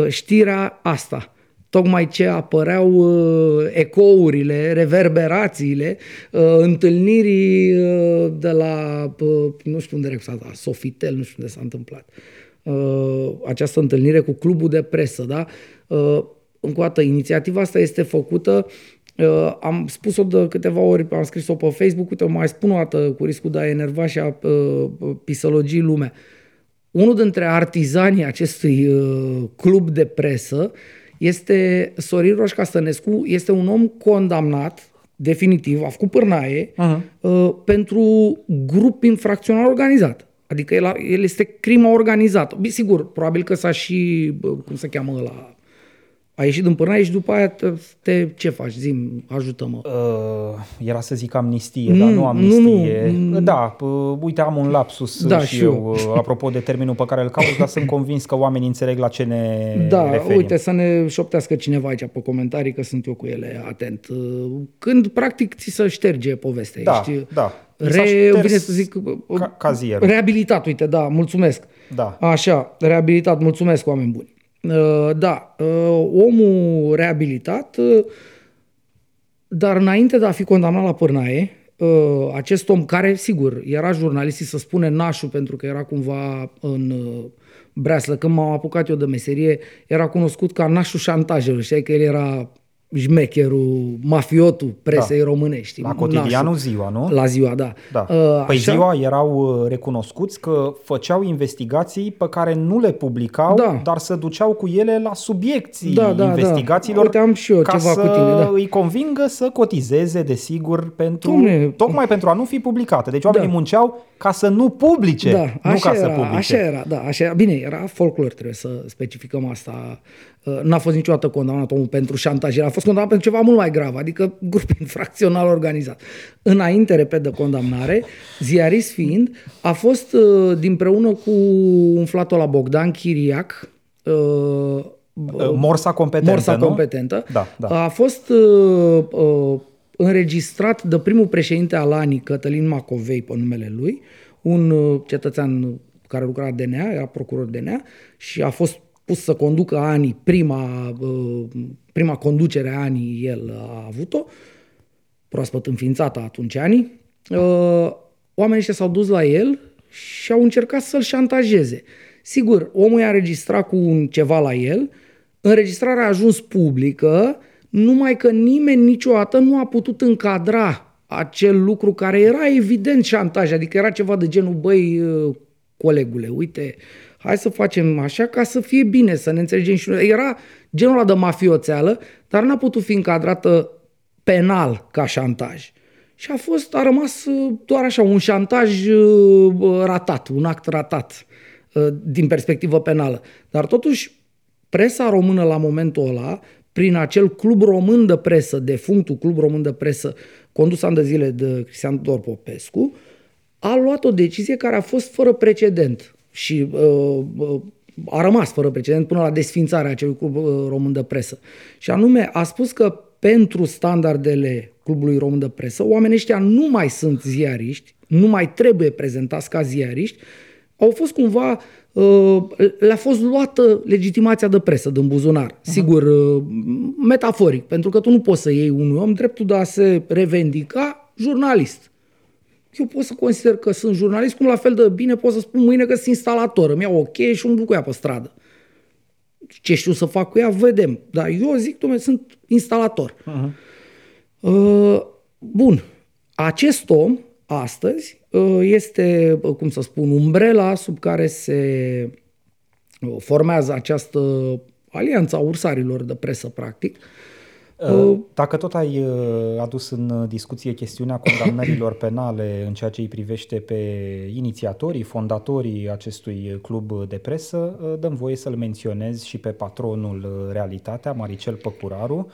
știrea asta – tocmai ce apăreau uh, ecourile, reverberațiile uh, întâlnirii uh, de la, uh, nu știu unde s-a dat, Sofitel, nu știu unde s-a întâmplat. Uh, această întâlnire cu clubul de presă, da? Uh, încă o dată, inițiativa asta este făcută Uh, am spus-o de câteva ori, am scris-o pe Facebook, uite, mai spun o dată cu riscul de a enerva și a uh, pisălogii lumea. Unul dintre artizanii acestui uh, club de presă este Sorin Roșca Stănescu, este un om condamnat definitiv, a făcut pârnaie uh-huh. uh, pentru grup infracțional organizat. Adică el, el este crimă organizată. Sigur, probabil că s-a și, cum se cheamă la a ieșit din pârnaie și după aia te, ce faci? Zim, ajută-mă. Uh, era să zic amnistie, mm, dar nu amnistie. Nu, nu. Da, uh, uite, am un lapsus da, și eu, eu uh, apropo de termenul pe care îl caut, dar sunt convins că oamenii înțeleg la ce ne Da, referim. uite, să ne șoptească cineva aici pe comentarii, că sunt eu cu ele atent. Uh, când, practic, ți se șterge povestea. Da, ești, da. Re, vine să zic, ca, cazierul. reabilitat, uite, da, mulțumesc. Da. Așa, reabilitat, mulțumesc, oameni buni. Uh, da, uh, omul reabilitat, uh, dar înainte de a fi condamnat la pârnaie, acest om care, sigur, era jurnalist, să spune nașul pentru că era cumva în breaslă. Când m-am apucat eu de meserie, era cunoscut ca nașul șantajelor. Știi că el era jmecherul, mafiotul presei da. românești. La cotidianul nașul. ziua, nu? La ziua, da. da. Uh, păi așa? ziua erau uh, recunoscuți că făceau investigații pe care nu le publicau, da. dar se duceau cu ele la subiecții da, da, da. investigațiilor da. Uite, am și eu ca ceva să cu tine, da. îi convingă să cotizeze, desigur, pentru, Dumne. tocmai pentru a nu fi publicate. Deci oamenii da. munceau ca să nu publice, da, nu așa ca era, să publice. Așa era, da, așa era. Bine, era folclor, trebuie să specificăm asta Uh, n-a fost niciodată condamnat omul pentru șantaj, a fost condamnat pentru ceva mult mai grav, adică grup infracțional organizat. Înainte, repet, de condamnare, ziarist fiind, a fost uh, dinpreună cu umflatul la Bogdan Chiriac, uh, Morsa competentă, Morsa nu? competentă. Da, da. A fost uh, uh, înregistrat de primul președinte al ANI, Cătălin Macovei, pe numele lui, un uh, cetățean care lucra DNA, era procuror DNA și a fost pus să conducă anii, prima, uh, prima conducere a anii el a avut-o, proaspăt înființată atunci anii, uh, oamenii ăștia s-au dus la el și au încercat să-l șantajeze. Sigur, omul i-a înregistrat cu un ceva la el, înregistrarea a ajuns publică, numai că nimeni niciodată nu a putut încadra acel lucru care era evident șantaj, adică era ceva de genul, băi, uh, colegule, uite, hai să facem așa ca să fie bine, să ne înțelegem și noi. Era genul ăla de mafioțeală, dar n-a putut fi încadrată penal ca șantaj. Și a fost, a rămas uh, doar așa, un șantaj uh, ratat, un act ratat uh, din perspectivă penală. Dar totuși, presa română la momentul ăla, prin acel club român de presă, defunctul club român de presă, condus ani de zile de Cristian Dor Popescu, a luat o decizie care a fost fără precedent și uh, uh, a rămas fără precedent până la desfințarea acelui club uh, român de presă. Și anume a spus că pentru standardele clubului român de presă, oamenii ăștia nu mai sunt ziariști, nu mai trebuie prezentați ca ziariști, au fost cumva, uh, le-a fost luată legitimația de presă din buzunar. Uh-huh. Sigur, uh, metaforic, pentru că tu nu poți să iei unui om dreptul de a se revendica jurnalist eu pot să consider că sunt jurnalist, cum la fel de bine pot să spun mâine că sunt instalator, îmi iau o cheie și îmi duc cu ea pe stradă. Ce știu să fac cu ea, vedem. Dar eu zic, domnule, sunt instalator. Uh-huh. Uh, bun. Acest om, astăzi, uh, este, uh, cum să spun, umbrela sub care se uh, formează această alianță a ursarilor de presă, practic, uh, Uh, dacă tot ai uh, adus în discuție chestiunea condamnărilor penale în ceea ce îi privește pe inițiatorii, fondatorii acestui club de presă, uh, dăm voie să-l menționez și pe patronul Realitatea, Maricel Păcuraru,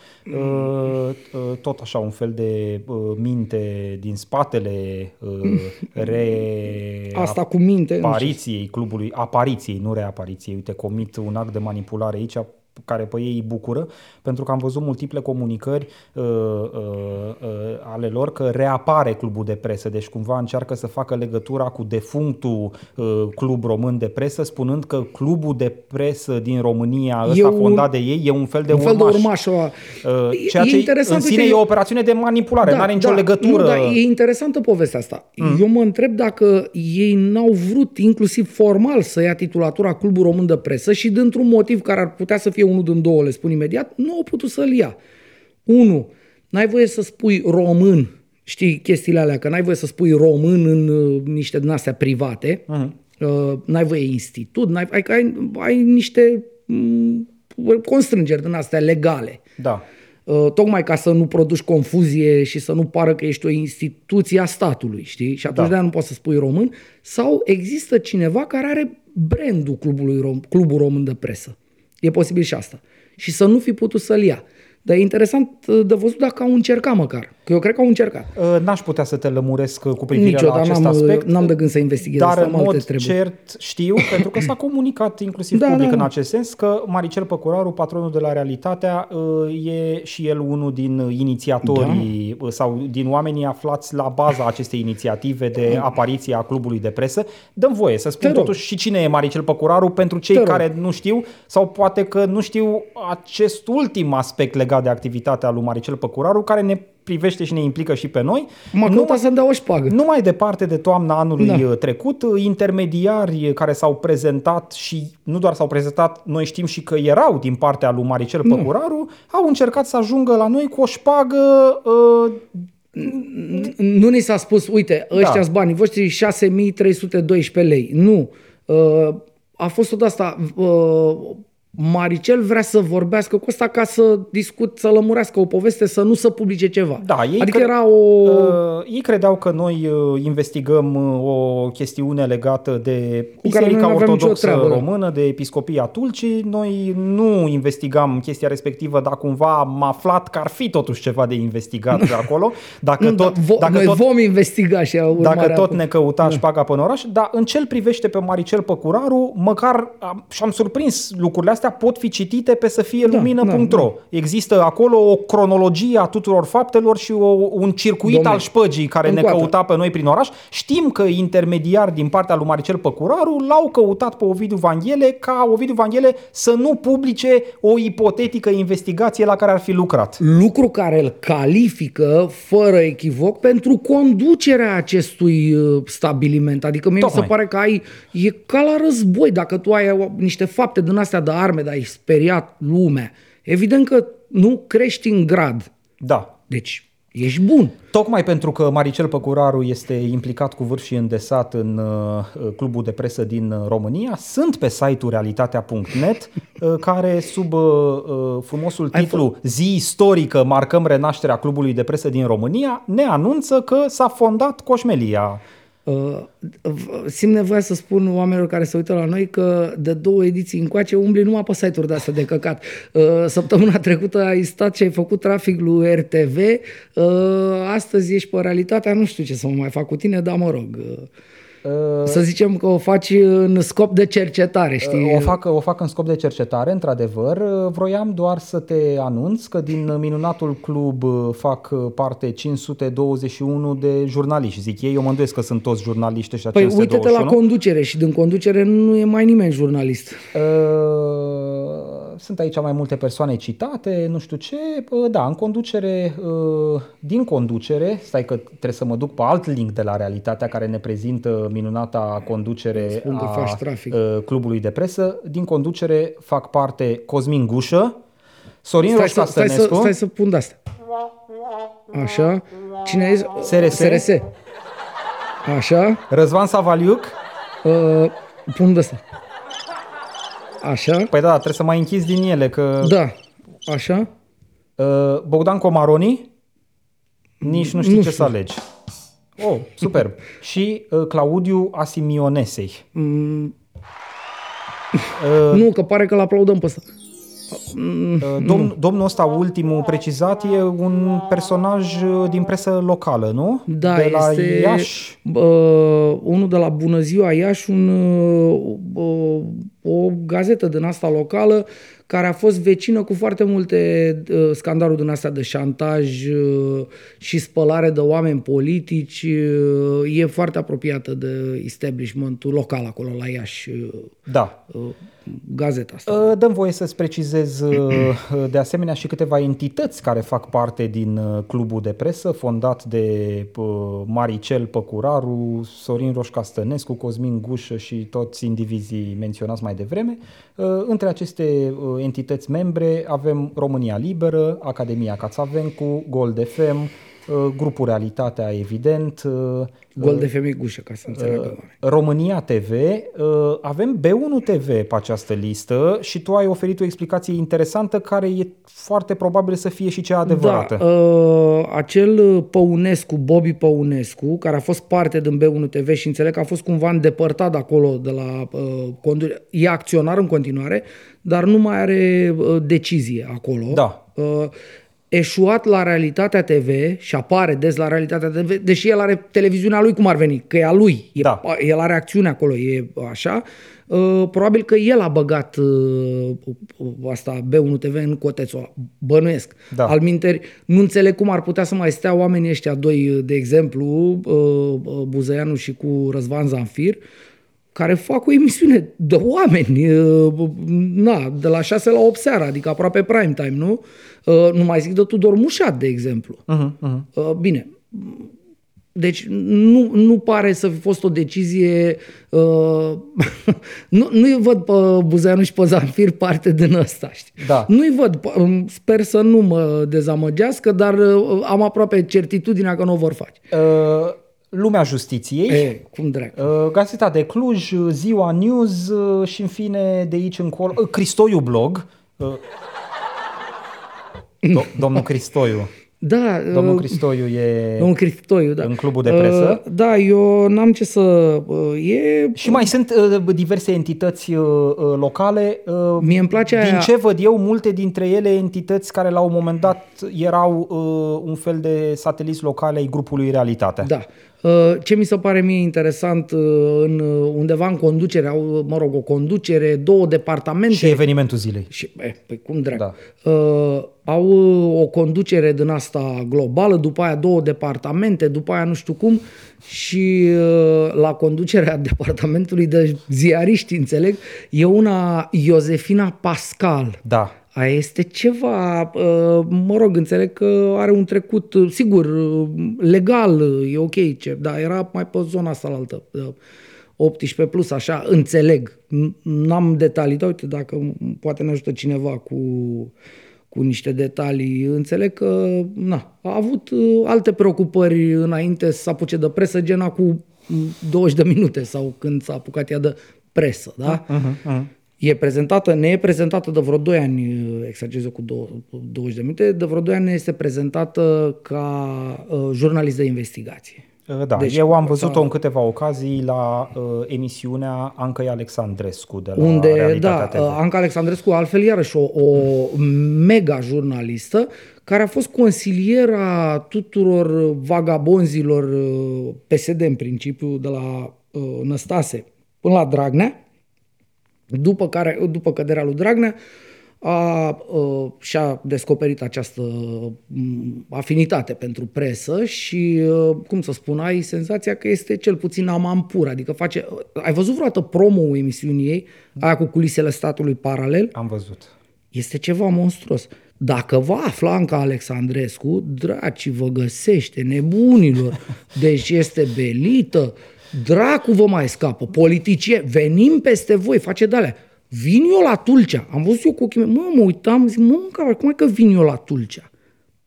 tot așa un fel de minte din spatele re... Asta cu minte. Apariției clubului, apariției, nu reapariției. Uite, comit un act de manipulare aici care pe ei îi bucură, pentru că am văzut multiple comunicări uh, uh, uh, ale lor că reapare clubul de presă, deci cumva încearcă să facă legătura cu defunctul uh, club român de presă, spunând că clubul de presă din România, ăsta un, fondat de ei, e un fel de un urmaș. Fel de urmaș uh, ceea ce în sine e o operațiune de manipulare, da, nu are nicio da, legătură. Nu, da, e interesantă povestea asta. Mm. Eu mă întreb dacă ei n-au vrut, inclusiv formal, să ia titulatura Clubul Român de Presă și dintr-un motiv care ar putea să fie unul din două, le spun imediat, nu au putut să-l ia. Unu, n-ai voie să spui român, știi chestiile alea, că n-ai voie să spui român în uh, niște din astea private, uh-huh. uh, n-ai voie institut, n-ai, ai, ai, ai niște um, constrângeri din astea legale. Da. Uh, tocmai ca să nu produci confuzie și să nu pară că ești o instituție a statului, știi? Și atunci da. de nu poți să spui român. Sau există cineva care are brandul clubului rom, Clubul Român de Presă. E posibil și asta. Și să nu fi putut să-l ia. Dar e interesant uh, de văzut dacă au încercat măcar. Că eu cred că au încercat. Uh, N-aș putea să te lămuresc uh, cu privire Nici eu, la dar acest n-am, aspect. n-am de gând să investighez. Dar asta în am alte mod treburi. cert știu, pentru că s-a comunicat inclusiv Da, public da, în da. acest sens, că Maricel Păcuraru, patronul de la Realitatea, uh, e și el unul din inițiatorii Da. uh, sau din oamenii aflați la baza acestei inițiative de apariție a clubului de presă. Dăm voie să spun Te rog. totuși și cine e Maricel Păcuraru pentru cei Te rog. care nu știu sau poate că nu știu acest ultim aspect legat de activitatea lui Maricel Păcuraru, care ne privește și ne implică și pe noi. M-a Nu căutat să-mi dea o șpagă. nu mai departe de toamna anului Da. da. trecut, intermediari care s-au prezentat și nu doar s-au prezentat, noi știm și că erau din partea lui Maricel Păcuraru, au încercat să ajungă la noi cu o șpagă uh, Nu ni s-a spus, uite, ăștia Da. sunt banii voștri 6312 lei. Nu. Uh, A fost tot asta. uh, Maricel vrea să vorbească cu ăsta ca să discut, să lămurească o poveste, să nu să publice ceva. Da, ei adică cre- era o... Uh, ei credeau că noi uh, investigăm uh, o chestiune legată de Cu care noi Biserica nu aveam nicio Ortodoxă treabă, da. Română, de Episcopia Tulcii. Noi nu investigam chestia respectivă, dar cumva am aflat că ar fi totuși ceva de investigat de acolo. Dacă nu, tot, da, vo- dacă noi tot vom investiga și a Dacă urmarea tot acum. ne căuta șpaga până oraș, dar în ce privește pe Maricel Păcuraru, măcar am, și-am surprins lucrurile astea, pot fi citite pe să fie Da, lumină.ro. Există acolo o cronologie a tuturor faptelor și o, un circuit Dom'le, al șpăgii care ne încoată. căuta pe noi prin oraș. Știm că intermediari din partea lui Maricel Păcuraru l-au căutat pe Ovidiu Vanghele ca Ovidiu Vanghele să nu publice o ipotetică investigație la care ar fi lucrat. lucru care îl califică fără echivoc pentru conducerea acestui uh, stabiliment. Adică mie mi se Tocmai. pare că ai, e ca la război, dacă tu ai uh, niște fapte din astea de arme, dar ai speriat lumea. Evident că nu crești în grad. Da, Deci, ești bun. Tocmai pentru că Maricel Păcuraru este implicat cu vârf și îndesat în uh, clubul de presă din uh, România, sunt pe site-ul realitatea.net uh, care sub uh, uh, frumosul Ai titlu Zi istorică marcăm renașterea clubului de presă din România, ne anunță că s-a fondat Coșmelia. Uh, v- simt nevoia să spun oamenilor care se uită la noi că de două ediții încoace umbli numai pe site-uri de astea de căcat. Uh, Săptămâna trecută ai stat și ai făcut trafic lui RTV, uh, astăzi ești pe realitatea, nu știu ce să mă mai fac cu tine, dar mă rog. Uh, Să zicem că o faci în scop de cercetare, știi? O fac, o fac în scop de cercetare, într-adevăr. Vroiam doar să te anunț că din minunatul club uh, fac uh, parte 521 de jurnaliști, zic ei. Eu mă îndoiesc că sunt toți jurnaliști ăștia Păi 521. uite-te la conducere și din conducere nu e mai nimeni jurnalist. Uh, Sunt aici mai multe persoane citate, nu știu ce. Uh, Da, în conducere, uh, din conducere, stai că trebuie să mă duc pe alt link de la realitatea care ne prezintă minunata conducere Spun că a faci trafic. uh, clubului de presă. Din conducere fac parte Cosmin Gușă, Sorin Stai Roș să, stai, să, Castănescu, stai să pun de asta. Așa. Cine e? SRS. SRS. Așa. Răzvan Savaliuc. Uh, pun de asta. Așa. Păi da, trebuie să mai închizi din ele, că Da. Așa. uh, Bogdan Comaroni, nici nu știi Nu ce știu. să alegi. Oh, superb. Și uh, Claudiu Asimionesei. Mm, Uh, nu, că pare că l-aplaudăm pe ăsta. Uh, Domn, domnul ăsta ultimul precizat e un personaj uh, din presă locală, nu? Da, de la este Iași. Uh, unul de la Bună Ziua Iași, un, uh, o gazetă din asta locală care a fost vecină cu foarte multe uh, scandaluri din astea de șantaj uh, și spălare de oameni politici. Uh, e foarte apropiată de establishmentul local acolo la Iași, uh, Da. uh, gazeta asta. Uh, Dăm voie să-ți precizez uh, de asemenea și câteva entități care fac parte din uh, clubul de presă, fondat de uh, Maricel Păcuraru, Sorin Roșca Stănescu, Cosmin Gușă și toți indivizii menționați mai devreme. Uh, Între aceste uh, entități membre avem România Liberă, Academia Cațavencu, Gold FM, uh, grupul Realitatea, evident, uh, Gol de femei gușă, ca să înțeleagă oamenii. România TV, uh, avem B1 TV pe această listă și tu ai oferit o explicație interesantă care e foarte probabil să fie și cea adevărată. Da, uh, acel Păunescu, Bobby Păunescu, care a fost parte din B1 TV și înțeleg că a fost cumva îndepărtat de acolo de la uh, conducere. E acționar în continuare, dar nu mai are uh, decizie acolo. Da. Uh, eșuat la Realitatea TV și apare des la Realitatea TV, deși el are televiziunea lui cum ar veni, că e a lui, e, Da. el are acțiune acolo, e așa, uh, probabil că el a băgat uh, asta B1 TV în cotețul ăla, bănuiesc. Da. Al minteri, nu înțeleg cum ar putea să mai stea oamenii ăștia doi, de exemplu, uh, uh, Buzăianu și cu Răzvan Zanfir, care fac o emisiune de oameni, uh, na, de la 6 la 8 seara, adică aproape prime time, nu? Uh, Nu mai zic de Tudor Mușat, de exemplu. Uh-huh, uh-huh. Uh, Bine, deci nu, nu pare să fi fost o decizie... Uh, nu, nu-i văd pe Buzeanu și pe Zanfir parte din ăsta, știi? Da. Nu-i văd. p- um, Sper să nu mă dezamăgească, dar uh, am aproape certitudinea că nu o vor face. Uh, Lumea Justiției. E, cum dracu. Uh, Gazeta de Cluj, uh, Ziua News uh, și în fine de aici încolo, uh, Cristoiu Blog. Uh, do- domnul Cristoiu. Da, Domnul uh, Cristoiu e... domnul Cristoiu, da. În clubul de presă? Uh, Da, eu n-am ce să... uh, E Și mai sunt uh, diverse entități uh, uh, locale. Uh, Mie îmi place Din aia- ce văd eu, multe dintre ele entități care la un moment dat erau uh, un fel de sateliți locale ai grupului Realitate. Da. Uh, Ce mi se pare mie interesant, uh, în, uh, undeva în conducere, au, mă rog, o conducere, două departamente. Și evenimentul zilei. Și, eh, păi cum dracu. Da. Uh, au uh, o conducere din asta globală, după aia două departamente, după aia nu știu cum, și uh, la conducerea departamentului de ziariști, înțeleg, e una Iosefina Pascal. Da. Aia este ceva, uh, mă rog, înțeleg că are un trecut, uh, sigur, uh, legal, uh, e ok, ce, dar era mai pe zona asta la altă, uh, 18 plus, așa, înțeleg. N- N-am detalii, dar uite, dacă m- poate ne ajută cineva cu, cu niște detalii, înțeleg că na, a avut uh, alte preocupări înainte să se apuce de presă, gen cu mm, 20 de minute sau când s-a apucat ea de presă, da? Uh-huh, uh-huh. E prezentată, ne e prezentată de vreo 2 ani, exagerez eu cu două- 20 de minute, de vreo 2 ani ne este prezentată ca uh, jurnalist de investigație. Uh, Da, Deci, deci, eu am văzut-o în câteva ocazii la uh, emisiunea Ancăi Alexandrescu de la unde, da, Realitatea TV. uh, Anca Alexandrescu, altfel iarăși o, o mega jurnalistă, care a fost consiliera tuturor vagabonzilor uh, PSD în principiu, de la uh, Năstase până la Dragnea, după, care, după căderea lui Dragnea, a, uh, și-a descoperit această mm, afinitate pentru presă și, uh, cum să spun, ai senzația că este cel puțin amampur, adică face... Ai văzut vreodată promo emisiunii ei, aia cu culisele statului paralel? Am văzut. Este ceva monstruos. Dacă va afla Anca Alexandrescu, draci vă găsește, nebunilor. Deci este belită, dracu vă mai scapă, politicie, venim peste voi, face de-alea. Vin eu la Tulcea, am văzut eu cu ochii mei, mă, mă uitam, zic, mă, mă, cum e că vin eu la Tulcea?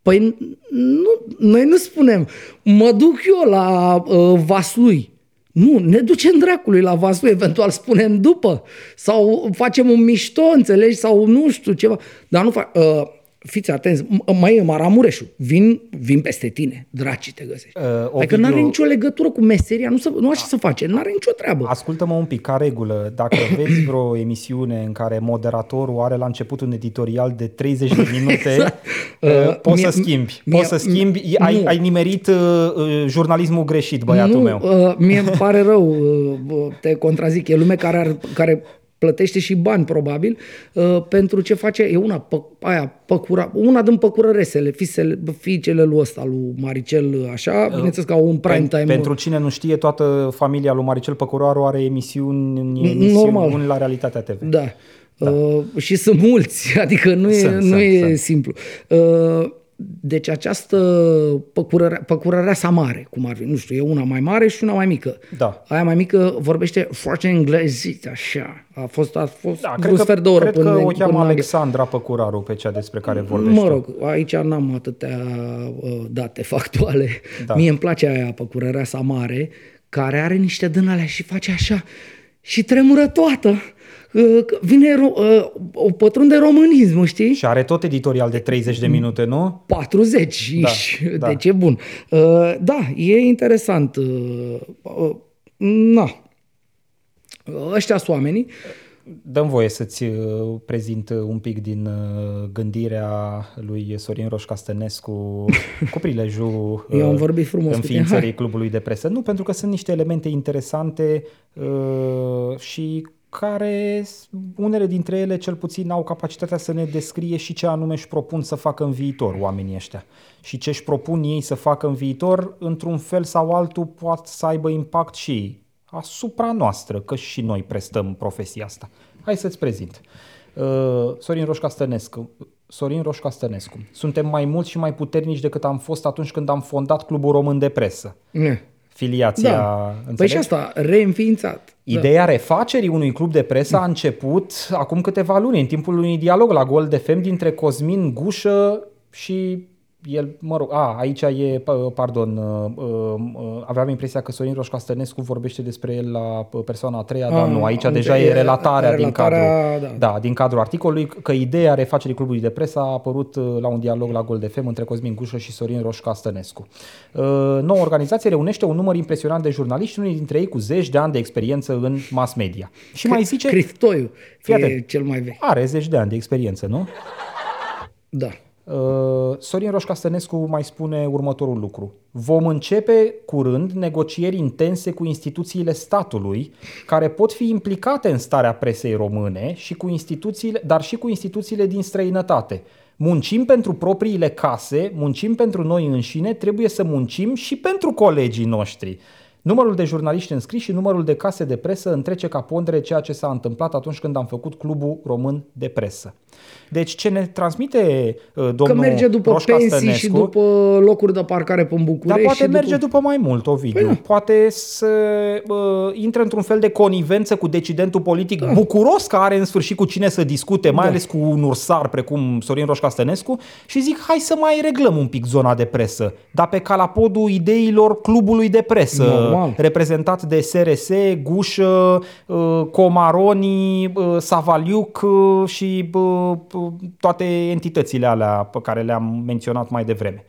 Păi nu, noi nu spunem, mă duc eu la uh, Vaslui. Nu, ne ducem dracului la Vaslui, eventual spunem după. Sau facem un mișto, înțelegi? Sau nu știu, ceva. Dar nu fac... Uh, fiți atenți, m- mai e Maramureșu, vin, vin peste tine, dracii te găsești. Uh, Uh, adică Ovidiu- nu are nicio legătură cu meseria, nu, să, nu așa să face, nu are nicio treabă. Ascultă-mă un pic, ca regulă, dacă vezi vreo emisiune în care moderatorul are la început un editorial de 30 de minute, Exact. uh, Uh, poți mie- să schimbi. mie- poți să schimbi, ai, nu. ai nimerit uh, uh, jurnalismul greșit, băiatul nu, meu. Uh, mie îmi pare rău, uh, bă, te contrazic, e lume care, ar, care plătește și bani, probabil, uh, pentru ce face, e una, pă, aia, păcura, una din păcurăresele, fiicele, fiicele lui ăsta, lui Maricel, așa, bineînțeles că au un prime Pen- time. Pentru cine nu știe, toată familia lui Maricel Păcuraru are emisiuni, emisiuni Normal. la Realitatea TV. Da. da. Uh, și sunt mulți, adică nu e, Sunt, nu sunt, e sunt. simplu. Uh, deci această păcurărea, păcurărea sa mare, cum ar fi, nu știu, e una mai mare și una mai mică. Da. Aia mai mică vorbește foarte englezit, așa. A fost, a fost Da, da, cred un că, sfert de oră cred până, că o până cheamă în Anglia. Alexandra Păcuraru pe cea despre care vorbești. Mă tu. rog, aici n-am atâtea uh, date factuale. Da. Da. Mie îmi place aia păcurărea sa mare, care are niște din alea și face așa și tremură toată. Uh, că Vine ro- uh, o pătrunde românism, știi? Și are tot editorial de 30 de minute, nu? 40 Da, da, da. deci e bun. Uh, da, e interesant. Uh, uh, na. Ăștia sunt oamenii. Dăm voie să-ți uh, prezint un pic din uh, gândirea lui Sorin Roșca Stănescu cu prilejul Eu am vorbit frumos înființării clubului de presă. Nu, pentru că sunt niște elemente interesante uh, și care unele dintre ele cel puțin au capacitatea să ne descrie și ce anume își propun să facă în viitor oamenii ăștia. Și ce își propun ei să facă în viitor, într-un fel sau altul, poate să aibă impact și asupra noastră, că și noi prestăm profesia asta. Hai să-ți prezint. Uh, Sorin Roșca Stănescu. Sorin Roșca Stănescu. Suntem mai mulți și mai puternici decât am fost atunci când am fondat Clubul Român de Presă. Ne. Filiația, Da. înțelegi? Păi și asta, reînființat. Ideea refacerii unui club de presă a început acum câteva luni, în timpul unui dialog la Gol de Fem dintre Cosmin Gușă și el, mă rog, a, aici e, p- pardon, uh, uh, aveam impresia că Sorin Roșca Stănescu vorbește despre el la uh, persoana a treia, dar Ah, nu, aici am deja înțeles, e relatarea, din relatarea, cadrul, da. da, din cadrul articolului, că ideea refacerii clubului de presă a apărut uh, la un dialog la Gol de Fem între Cosmin Gușă și Sorin Roșca Stănescu. Uh, Noua organizație reunește un număr impresionant de jurnaliști, unii dintre ei cu zeci de ani de experiență în mass media. Și mai zice, Cristoiu Fii e atent. cel mai vechi. are zeci de ani de experiență, nu? Da. Uh, Sorin Roșca Stănescu mai spune următorul lucru. Vom începe curând negocieri intense cu instituțiile statului care pot fi implicate în starea presei române, și cu instituțiile, dar și cu instituțiile din străinătate. Muncim pentru propriile case, muncim pentru noi înșine, trebuie să muncim și pentru colegii noștri. Numărul de jurnaliști înscriși și numărul de case de presă întrece ca pondere ceea ce s-a întâmplat atunci când am făcut Clubul Român de Presă. Deci ce ne transmite uh, domnul Că merge după Roșca pensii Stănescu, și după locuri de parcare pe București. dar poate și merge după... după mai mult, Ovidiu. Păi da. Poate să uh, intre într-un fel de conivență cu decidentul politic da. bucuros că are în sfârșit cu cine să discute, mai Da. ales cu un ursar precum Sorin Roșca Stănescu și zic hai să mai reglăm un pic zona de presă, dar pe calapodul ideilor clubului de presă, Normal. reprezentat de SRS, Gușă, uh, Comaroni, uh, Savaliuc uh, și uh, toate entitățile alea pe care le-am menționat mai devreme.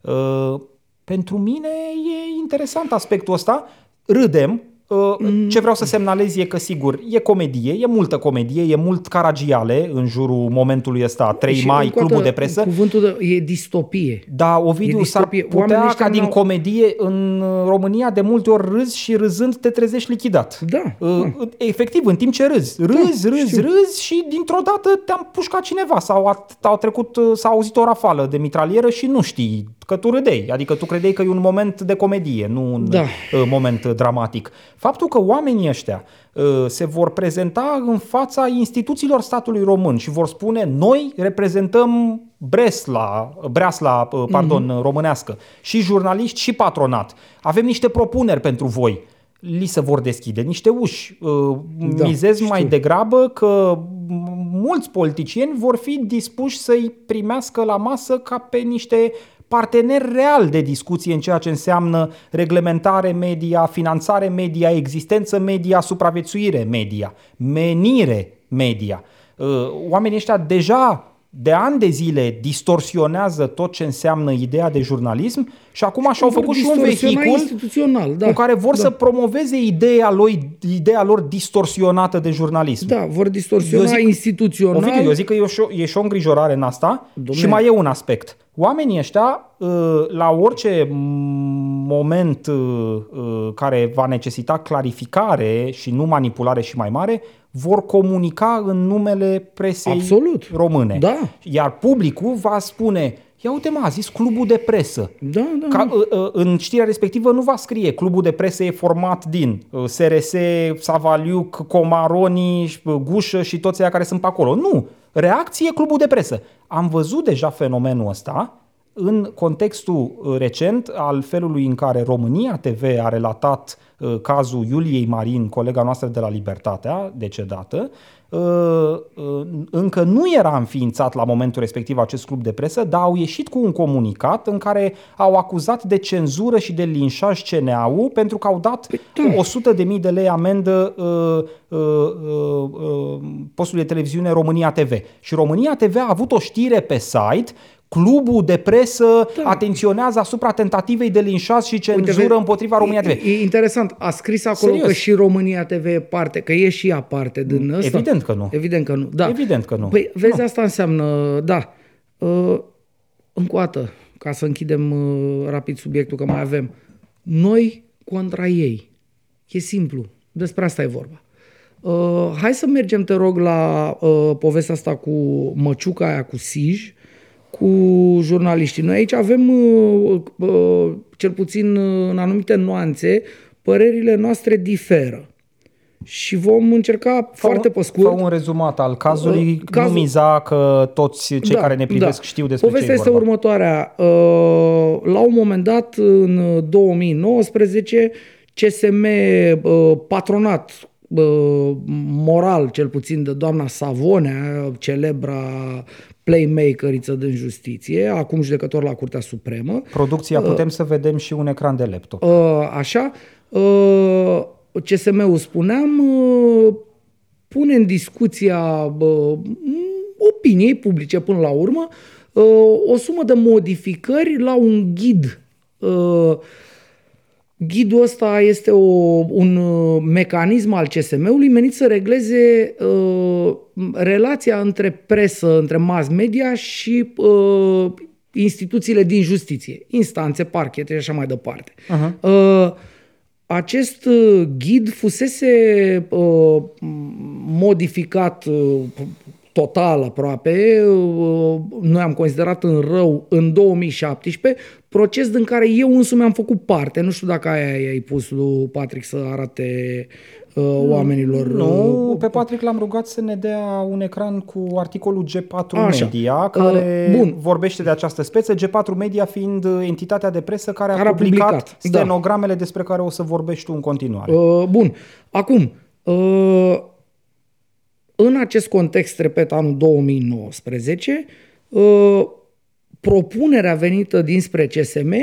Uh, Pentru mine e interesant aspectul ăsta. Râdem. Uh, Ce vreau să semnalez e că, sigur, e comedie, e multă comedie, e mult caragiale în jurul momentului ăsta, 3 Și mai, încă o clubul dată, de presă. Cuvântul de, e distopie. Da, Ovidiu, E s-ar distopie. Oamenii putea ăștia ca din n-au- comedie în România de multe ori râzi și râzând te trezești lichidat. Da, Uh, Efectiv, în timp ce râzi. Râzi, Da, râzi, știu. râzi și dintr-o dată te-am pușcat cineva sau a, au trecut, uh, s-a auzit o rafală de mitralieră și nu știi că tu râdeai. Adică tu credeai că e un moment de comedie, nu un Da. uh, moment uh, dramatic. Faptul că oamenii ăștia uh, se vor prezenta în fața instituțiilor statului român și vor spune noi reprezentăm Bresla, Breasla, uh, pardon, Mhm. mm-hmm. românească, și jurnaliști și patronat. Avem niște propuneri pentru voi. Li se vor deschide niște uși. Uh, Da, Mizez știu. mai degrabă că m- mulți politicieni vor fi dispuși să-i primească la masă ca pe niște parteneri real de discuție în ceea ce înseamnă reglementare media, finanțare media, existență media, supraviețuire media, menire media. Uh, Oamenii ăștia deja de ani de zile distorsionează tot ce înseamnă ideea de jurnalism și acum și-au Vor făcut și un distorsiona vehicul instituțional, da. cu care vor da. să promoveze ideea, lui, ideea lor distorsionată de jurnalism. Da, vor distorsiona Eu zic- instituțional. Ovidiu, eu zic că e și, o, e și o îngrijorare în asta Dom'le. și mai e un aspect. Oamenii ăștia, uh, la orice m- moment uh, uh, care va necesita clarificare și nu manipulare și mai mare, vor comunica în numele presei Absolut. române. Da. Iar publicul va spune, ia uite mă, a zis clubul de presă. Da, da. Ca, uh, uh, în știrea respectivă nu va scrie clubul de presă e format din uh, SRS, Savaliuc, Comaroni, uh, Gușă și toți aia care sunt pe acolo. Nu. Reacție clubul de presă. Am văzut deja fenomenul ăsta în contextul uh, recent al felului în care România TV a relatat uh, cazul Iuliei Marin, colega noastră de la Libertatea, decedată, uh, uh, încă nu era înființat la momentul respectiv acest club de presă, dar au ieșit cu un comunicat în care au acuzat de cenzură și de linșaj CNA-ul pentru că au dat 100.000 de lei amendă uh, uh, uh, uh, postului de televiziune România TV. Și România TV a avut o știre pe site clubul de presă da. atenționează asupra tentativei de linșaj și cenzură Uite, împotriva România TV. E, e interesant, a scris acolo Serios? că și România TV e parte, că e și ea parte din ăsta. Evident că nu. Evident că nu, da. Evident că nu. Păi, vezi, nu. asta înseamnă, da, uh, încă o dată, ca să închidem uh, rapid subiectul, că mai avem, noi contra ei. E simplu, despre asta e vorba. Uh, hai să mergem, te rog, la uh, povestea asta cu măciuca aia, cu Sij, cu jurnaliștii. Noi aici avem, uh, uh, cel puțin uh, în anumite nuanțe, părerile noastre diferă. Și vom încerca fa foarte pe scurt. Fa un rezumat al cazului, uh, cazul... nu miza că toți cei da, care ne privesc da. știu despre Povestea ce este vorba. următoarea. Uh, la un moment dat, în 2019, CSM uh, patronat moral, cel puțin de doamna Savonea, celebra playmakeriță din justiție, acum judecător la Curtea Supremă. Producția putem uh, să vedem și un ecran de laptop. Uh, așa. Uh, CSM-ul spuneam, uh, pune în discuția uh, opiniei publice până la urmă uh, o sumă de modificări la un ghid uh, Ghidul ăsta este o, un uh, mecanism al CSM-ului menit să regleze uh, relația între presă, între mass media și uh, instituțiile din justiție, instanțe, parchete și așa mai departe. Uh-huh. Uh, acest uh, ghid fusese uh, modificat uh, total aproape, noi am considerat în rău în 2017, proces din care eu însumi am făcut parte. Nu știu dacă aia ai pus lui Patrick să arate uh, oamenilor. Nu, uh, pe Patrick l-am rugat să ne dea un ecran cu articolul G4 Așa. Media, care uh, bun. vorbește de această speță, G4 Media fiind entitatea de presă care, care a publicat, publicat da. stenogramele da. despre care o să vorbești tu în continuare. Uh, bun, acum... Uh, în acest context, repet, anul 2019, uh, propunerea venită dinspre CSM,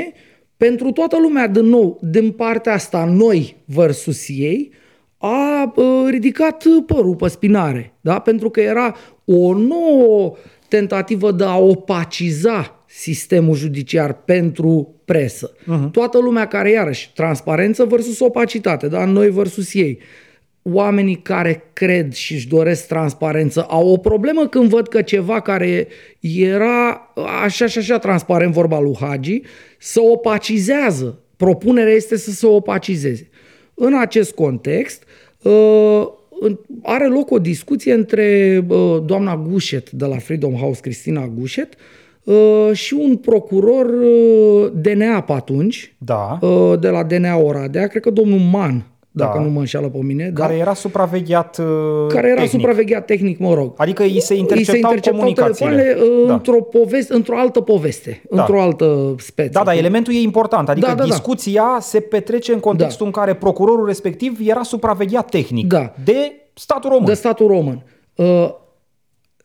pentru toată lumea, din nou, din partea asta, noi versus ei, a uh, ridicat părul pe spinare, da? pentru că era o nouă tentativă de a opaciza sistemul judiciar pentru presă. Uh-huh. Toată lumea care, iarăși, transparență versus opacitate, da? noi versus ei oamenii care cred și își doresc transparență au o problemă când văd că ceva care era așa și așa transparent, vorba lui Hagi, să opacizează. Propunerea este să se opacizeze. În acest context, uh, are loc o discuție între uh, doamna Gușet de la Freedom House, Cristina Gușet, uh, și un procuror DNA pe atunci, da. de la DNA Oradea, cred că domnul Man, dacă da. nu mă înșală pe mine. Care da? era supravegheat uh, Care era tehnic. supravegheat tehnic, mă rog. Adică îi se interceptau, îi se interceptau comunicațiile. Uh, da. într-o, poveste, într-o altă poveste, da. într-o altă speță. Da, da, elementul e important. Adică da, da, da. discuția da. se petrece în contextul da. în care procurorul respectiv era supravegheat tehnic da. de statul român. De statul român. Uh,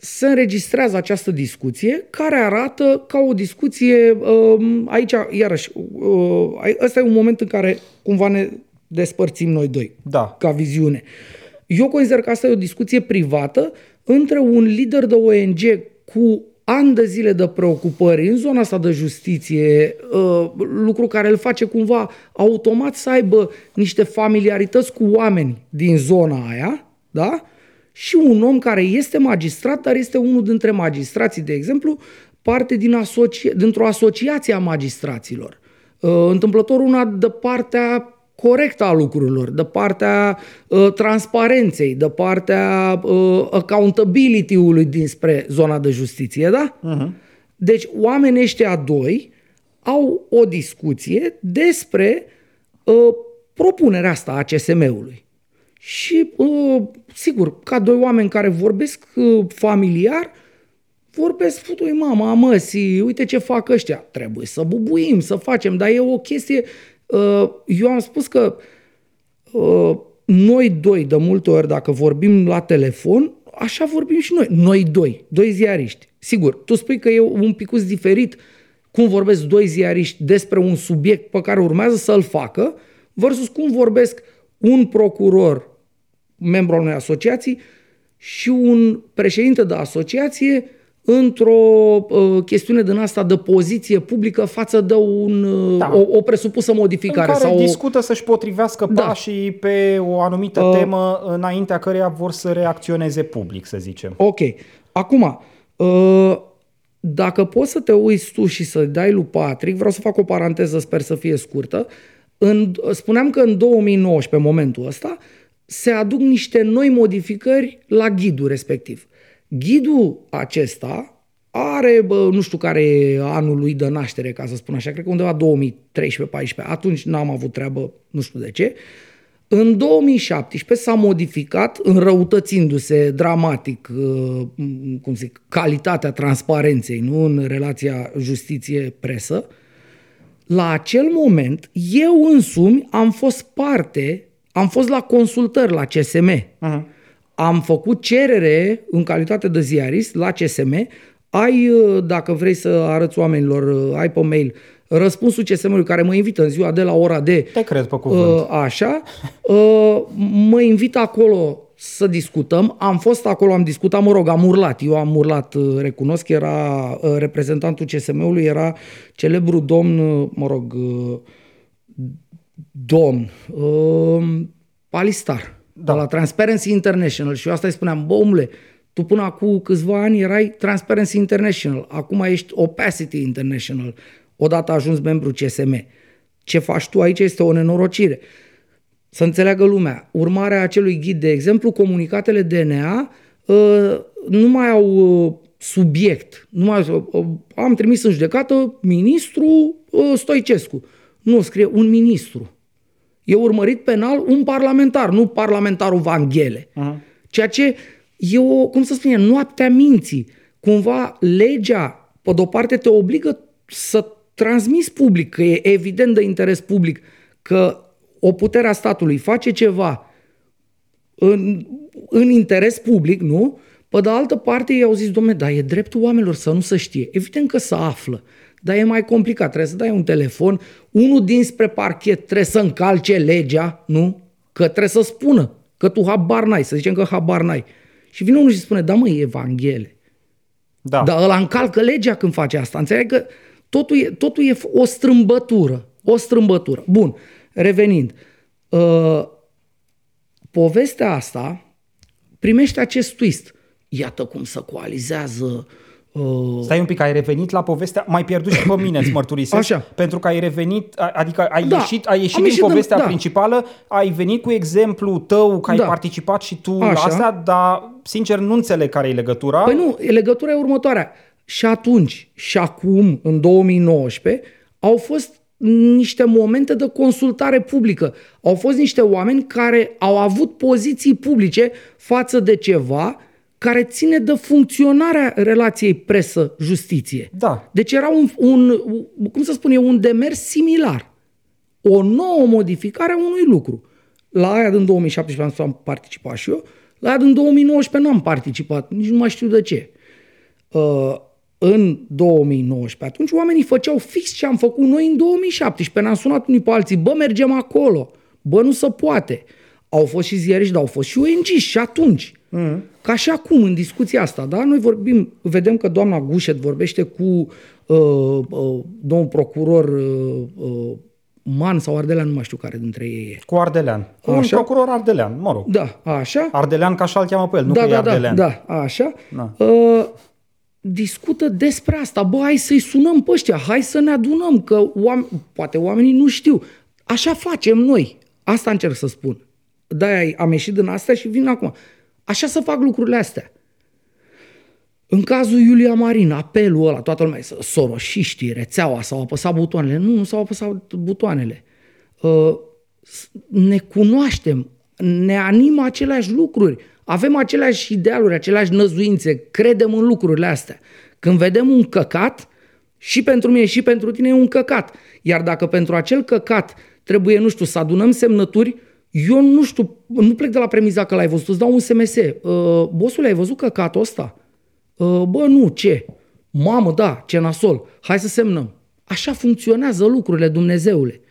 se înregistrează această discuție care arată ca o discuție, uh, aici, iarăși, uh, ăsta e un moment în care cumva ne despărțim noi doi, da. ca viziune. Eu consider că asta e o discuție privată între un lider de ONG cu ani de zile de preocupări în zona asta de justiție, uh, lucru care îl face cumva automat să aibă niște familiarități cu oameni din zona aia, da? Și un om care este magistrat, dar este unul dintre magistrații, de exemplu, parte din asoci- dintr-o asociație a magistraților. Uh, întâmplător una de partea corectă a lucrurilor, de partea uh, transparenței, de partea uh, accountability-ului dinspre zona de justiție, da? Uh-huh. Deci oamenii ăștia doi au o discuție despre uh, propunerea asta a CSM-ului. Și, uh, sigur, ca doi oameni care vorbesc uh, familiar, vorbesc, futui mama, măsii, uite ce fac ăștia. Trebuie să bubuim, să facem, dar e o chestie Uh, eu am spus că uh, noi doi, de multe ori, dacă vorbim la telefon, așa vorbim și noi. Noi doi, doi ziariști. Sigur, tu spui că e un pic diferit cum vorbesc doi ziariști despre un subiect pe care urmează să-l facă versus cum vorbesc un procuror, membru al unei asociații, și un președinte de asociație într-o uh, chestiune din asta de poziție publică față de un, uh, Da. o, o presupusă modificare. în care sau o, discută să-și potrivească Da. pașii pe o anumită Uh. temă înaintea căreia vor să reacționeze public, să zicem. Ok. Acum, uh, dacă poți să te uiți tu și să dai lui Patrick, vreau să fac o paranteză, sper să fie scurtă. În, spuneam că în 2019, în momentul ăsta, se aduc niște noi modificări la ghidul respectiv. Ghidul acesta are, bă, nu știu care e anul lui de naștere, ca să spun așa, cred că undeva 2013-14. Atunci n-am avut treabă, nu știu de ce. În 2017 s-a modificat, înrăutățindu-se dramatic, uh, cum zic, calitatea transparenței nu? în relația justiție-presă. La acel moment, eu însumi am fost parte, am fost la consultări la CSM. Uh-huh. Am făcut cerere în calitate de ziarist la CSM. Ai, uh, dacă vrei să arăți oamenilor, uh, ai pe mail răspunsul CSM-ului care mă invită în ziua de la ora de Te cred pe cuvânt. Uh, Așa. Uh, Mă invită acolo să discutăm. Am fost acolo, am discutat, mă rog, am urlat. Eu am urlat, uh, recunosc, era uh, reprezentantul CSM-ului, era celebru domn, uh, mă rog, uh, domn, uh, Palistar, da. de la Transparency International. Și eu asta îi spuneam, bă, omule, tu până acum câțiva ani erai Transparency International, acum ești Opacity International, odată ajuns membru CSM. Ce faci tu aici este o nenorocire. Să înțeleagă lumea, urmarea acelui ghid, de exemplu, comunicatele DNA uh, nu mai au uh, subiect. Nu mai, uh, am trimis în judecată ministru uh, Stoicescu. Nu, scrie un ministru. E urmărit penal un parlamentar, nu parlamentarul Vanghele. Uh-huh. Ceea ce e o, cum să spune, noaptea minții. Cumva legea, pe de-o parte, te obligă să transmiți public, că e evident de interes public, că o putere a statului face ceva în, în interes public, nu? Pe de altă parte, ei au zis, domne, dar e dreptul oamenilor să nu se știe. Evident că se află, dar e mai complicat. Trebuie să dai un telefon, unul dinspre parchet trebuie să încalce legea, nu? Că trebuie să spună că tu habar n-ai, să zicem că habar n-ai. Și vine unul și spune, da mă, e Evanghelie. Da. Dar ăla încalcă legea când face asta. Înțeleg că totul e, totul e o strâmbătură. O strâmbătură. Bun, revenind. Uh, povestea asta primește acest twist. Iată cum se coalizează uh, Stai un pic, ai revenit la povestea, mai pierdut și pe mine, îți mărturisesc, Așa. pentru că ai revenit, a- adică ai Da, ieșit, ai ieșit am din ieșit din- povestea da. principală, ai venit cu exemplu tău, că ai Da. participat și tu la Așa. asta, dar sincer nu înțeleg care e legătura. Păi nu, legătura e următoarea. Și atunci, și acum, în 2019, au fost niște momente de consultare publică. Au fost niște oameni care au avut poziții publice față de ceva care ține de funcționarea relației presă-justiție. Da. Deci era un, un, cum să spun eu, un demers similar. O nouă modificare a unui lucru. La aia din 2017 am participat și eu, la aia din 2019 n-am participat, nici nu mai știu de ce. Uh, în 2019, atunci oamenii făceau fix ce am făcut noi în 2017. Ne-am sunat unii pe alții, bă, mergem acolo, bă, nu se poate. Au fost și ziariști, dar au fost și ONG și atunci. Mm. Ca și acum, în discuția asta, da? Noi vorbim, vedem că doamna Gușet vorbește cu uh, uh, domnul procuror uh, uh, Man sau Ardelean, nu mai știu care dintre ei e. Cu Ardelean. Cu un Așa. procuror Ardelean, mă rog. Da, așa. Ardelean ca așa-l cheamă pe el, nu da, că e da, da, Ardelean. da, așa. Da. Uh, discută despre asta. Bă, hai să-i sunăm pe ăștia, hai să ne adunăm, că oameni, poate oamenii nu știu. Așa facem noi. Asta încerc să spun. De-aia am ieșit din astea și vin acum. Așa să fac lucrurile astea. În cazul Iulia Marin, apelul ăla, toată lumea, să- soroșiștii, rețeaua, s-au apăsat butoanele. Nu, nu s-au apăsat butoanele. Uh, s- ne cunoaștem, ne animă aceleași lucruri, avem aceleași idealuri, aceleași năzuințe, credem în lucrurile astea. Când vedem un căcat, și pentru mine și pentru tine e un căcat. Iar dacă pentru acel căcat trebuie, nu știu, să adunăm semnături, eu nu știu, nu plec de la premiza că l-ai văzut, îți dau un SMS. Uh, bosul, ai văzut căcatul ăsta? Uh, bă, nu, ce? Mamă, da, ce nasol. Hai să semnăm. Așa funcționează lucrurile, Dumnezeule.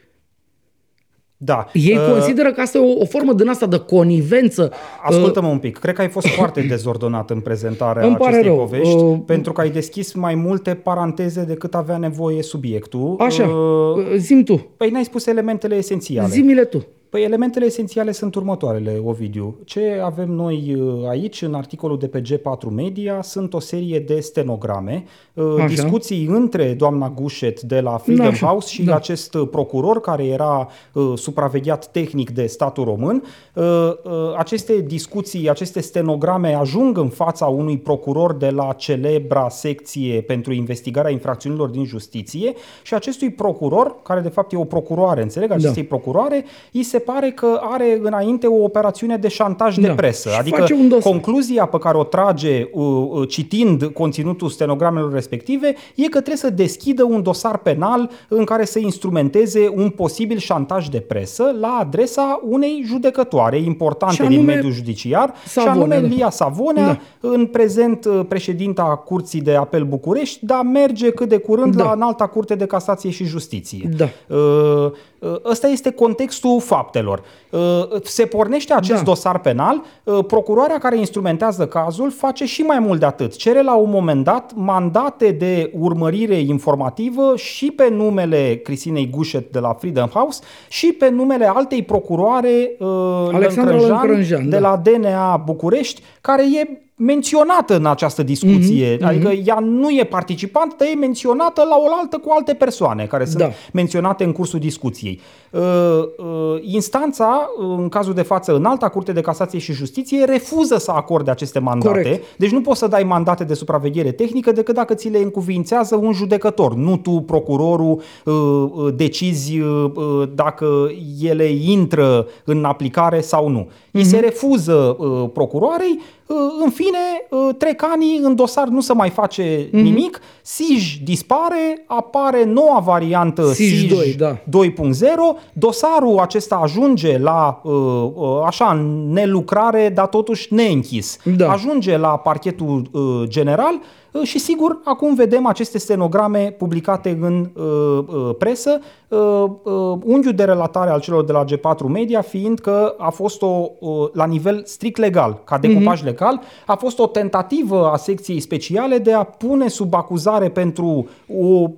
Da. Ei uh, consideră că asta e o, o formă din asta de conivență. Ascultă-mă uh, un pic. Cred că ai fost foarte dezordonat în prezentarea Îmi acestei rău. povești, uh, pentru că ai deschis mai multe paranteze decât avea nevoie subiectul. Așa. Uh, Zim tu. Păi n-ai spus elementele esențiale. Zimile tu. Păi elementele esențiale sunt următoarele, Ovidiu. Ce avem noi uh, aici, în articolul de pe G4 Media, sunt o serie de stenograme, uh, Așa. discuții între doamna Gușet de la Freedom Așa. House și da. acest uh, procuror care era uh, supravegheat tehnic de statul român. Uh, uh, aceste discuții, aceste stenograme ajung în fața unui procuror de la celebra secție pentru investigarea infracțiunilor din justiție și acestui procuror, care de fapt e o procuroare, înțeleg, acestei da. procuroare, îi se pare că are înainte o operațiune de șantaj da. de presă. Și adică concluzia pe care o trage uh, uh, citind conținutul stenogramelor respective e că trebuie să deschidă un dosar penal în care să instrumenteze un posibil șantaj de presă la adresa unei judecătoare importante din mediul judiciar, Savonea, și anume da. Lia Savonea, da. în prezent uh, președinta Curții de Apel București, dar merge cât de curând da. la înalta Curte de Casație și Justiție. Da. Uh, Uh, ăsta este contextul faptelor. Uh, se pornește acest da. dosar penal, uh, procuroarea care instrumentează cazul face și mai mult de atât. Cere la un moment dat mandate de urmărire informativă și pe numele Cristinei Gușet de la Freedom House și pe numele altei procuroare Alexandra Lăncrănjan, de da. la DNA București, care e menționată în această discuție. Mm-hmm. Adică ea nu e participant, dar e menționată la oaltă cu alte persoane care sunt da. menționate în cursul discuției. Uh, uh, instanța, în cazul de față, în alta Curte de Casație și Justiție, refuză să acorde aceste mandate. Corect. Deci nu poți să dai mandate de supraveghere tehnică decât dacă ți le încuvințează un judecător. Nu tu, procurorul, uh, uh decizi uh, uh, dacă ele intră în aplicare sau nu. Mm-hmm. Îi se refuză procuroarei în fine, trec ani, în dosar nu se mai face mm-hmm. nimic, SIJ dispare, apare noua variantă SIJ, SIJ 2, da. 2.0, dosarul acesta ajunge la așa nelucrare, dar totuși neînchis. Da. Ajunge la parchetul general Uh, și sigur, acum vedem aceste stenograme publicate în uh, uh, presă, uh, uh, unghiul de relatare al celor de la G4 Media fiind că a fost o, uh, la nivel strict legal, ca decupaj mm-hmm. legal, a fost o tentativă a secției speciale de a pune sub acuzare pentru o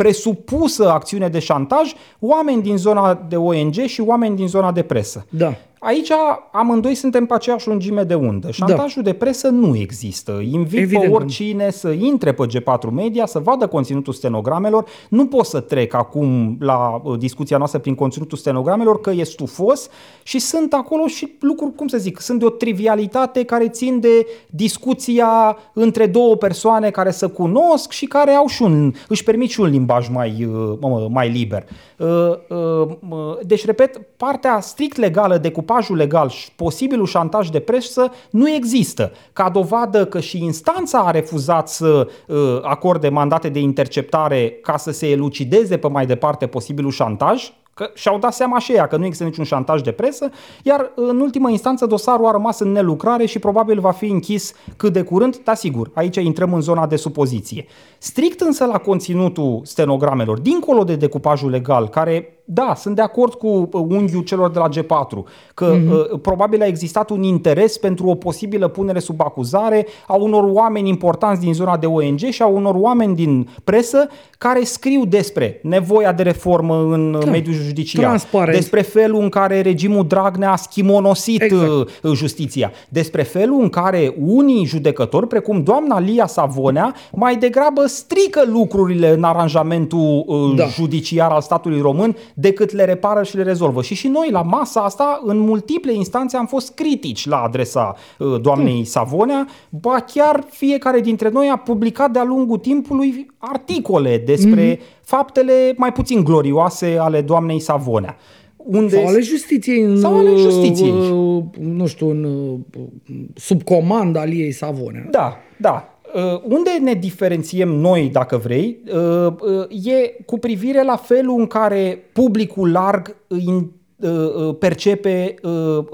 presupusă acțiune de șantaj oameni din zona de ONG și oameni din zona de presă. Da. Aici amândoi suntem pe aceeași lungime de undă. Șantajul da. de presă nu există. Invit Evident. pe oricine să intre pe G4 Media, să vadă conținutul stenogramelor. Nu pot să trec acum la uh, discuția noastră prin conținutul stenogramelor, că e stufos și sunt acolo și lucruri, cum să zic, sunt de o trivialitate care țin de discuția între două persoane care să cunosc și care au și un, își permit și un limbaj mai, uh, mai liber. Uh, deci, repet, partea strict legală de cu decupajul legal și posibilul șantaj de presă nu există. Ca dovadă că și instanța a refuzat să uh, acorde mandate de interceptare ca să se elucideze pe mai departe posibilul șantaj, Că și-au dat seama și ea că nu există niciun șantaj de presă, iar în ultimă instanță dosarul a rămas în nelucrare și probabil va fi închis cât de curând, dar sigur, aici intrăm în zona de supoziție. Strict însă la conținutul stenogramelor, dincolo de decupajul legal, care da, sunt de acord cu uh, unghiul celor de la G4, că mm-hmm. uh, probabil a existat un interes pentru o posibilă punere sub acuzare a unor oameni importanți din zona de ONG și a unor oameni din presă care scriu despre nevoia de reformă în da. mediul judiciar, Transparent. despre felul în care regimul Dragnea a schimonosit exact. Uh, justiția, despre felul în care unii judecători, precum doamna Lia Savonea, mai degrabă strică lucrurile în aranjamentul uh, da. judiciar al statului român decât le repară și le rezolvă. Și și noi la masa asta, în multiple instanțe, am fost critici la adresa uh, doamnei mm. Savonea, ba chiar fiecare dintre noi a publicat de-a lungul timpului articole despre mm-hmm. Faptele mai puțin glorioase ale doamnei Savonea. Unde sau ale justiției. În, sau ale justiției. Uh, nu știu, în, uh, sub comanda al ei Savonea. Da, da. Uh, unde ne diferențiem noi, dacă vrei, uh, uh, e cu privire la felul în care publicul larg uh, percepe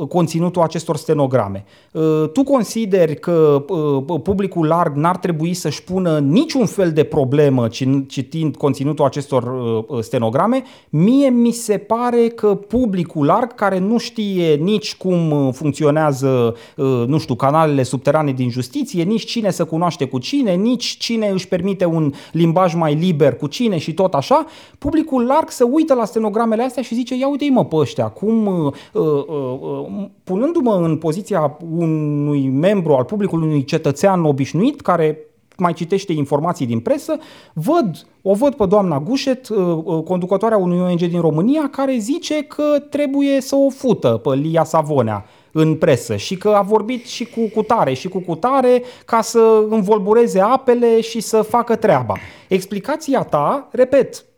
conținutul acestor stenograme. Tu consideri că publicul larg n-ar trebui să-și pună niciun fel de problemă citind conținutul acestor stenograme? Mie mi se pare că publicul larg, care nu știe nici cum funcționează, nu știu, canalele subterane din justiție, nici cine să cunoaște cu cine, nici cine își permite un limbaj mai liber cu cine și tot așa, publicul larg se uită la stenogramele astea și zice, ia uite-i mă pe ăștia, cum, uh, uh, uh, punându-mă în poziția unui membru al publicului, unui cetățean obișnuit care mai citește informații din presă, văd, o văd pe doamna Gușet, conducătoarea unui ONG din România, care zice că trebuie să o fută pe Lia Savonea în presă și că a vorbit și cu cutare și cu cutare ca să învolbureze apele și să facă treaba. Explicația ta, repet, Uh, uh, uh,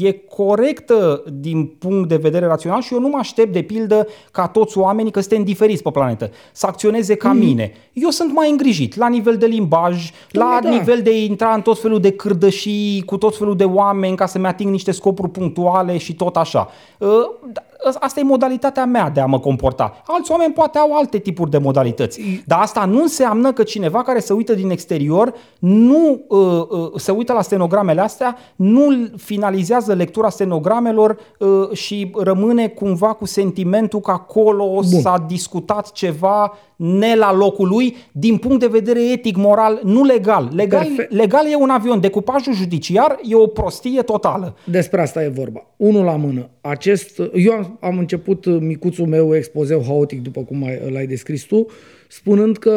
e corectă din punct de vedere rațional și eu nu mă aștept de pildă ca toți oamenii, că suntem diferiți pe planetă, să acționeze ca mm. mine. Eu sunt mai îngrijit la nivel de limbaj, la da. nivel de intra în tot felul de cârdășii, cu tot felul de oameni ca să-mi ating niște scopuri punctuale și tot așa. Da, asta e modalitatea mea de a mă comporta. Alți oameni poate au alte tipuri de modalități. Dar asta nu înseamnă că cineva care se uită din exterior nu uh, uh, se uită la stenogramele astea, nu finalizează lectura stenogramelor uh, și rămâne cumva cu sentimentul că acolo Bun. s-a discutat ceva ne la locul lui din punct de vedere etic, moral, nu legal. Legal, legal e un avion, decupajul judiciar e o prostie totală. Despre asta e vorba. Unul la mână. Acest, eu am, am început micuțul meu expozeu haotic, după cum ai, l-ai descris tu, spunând că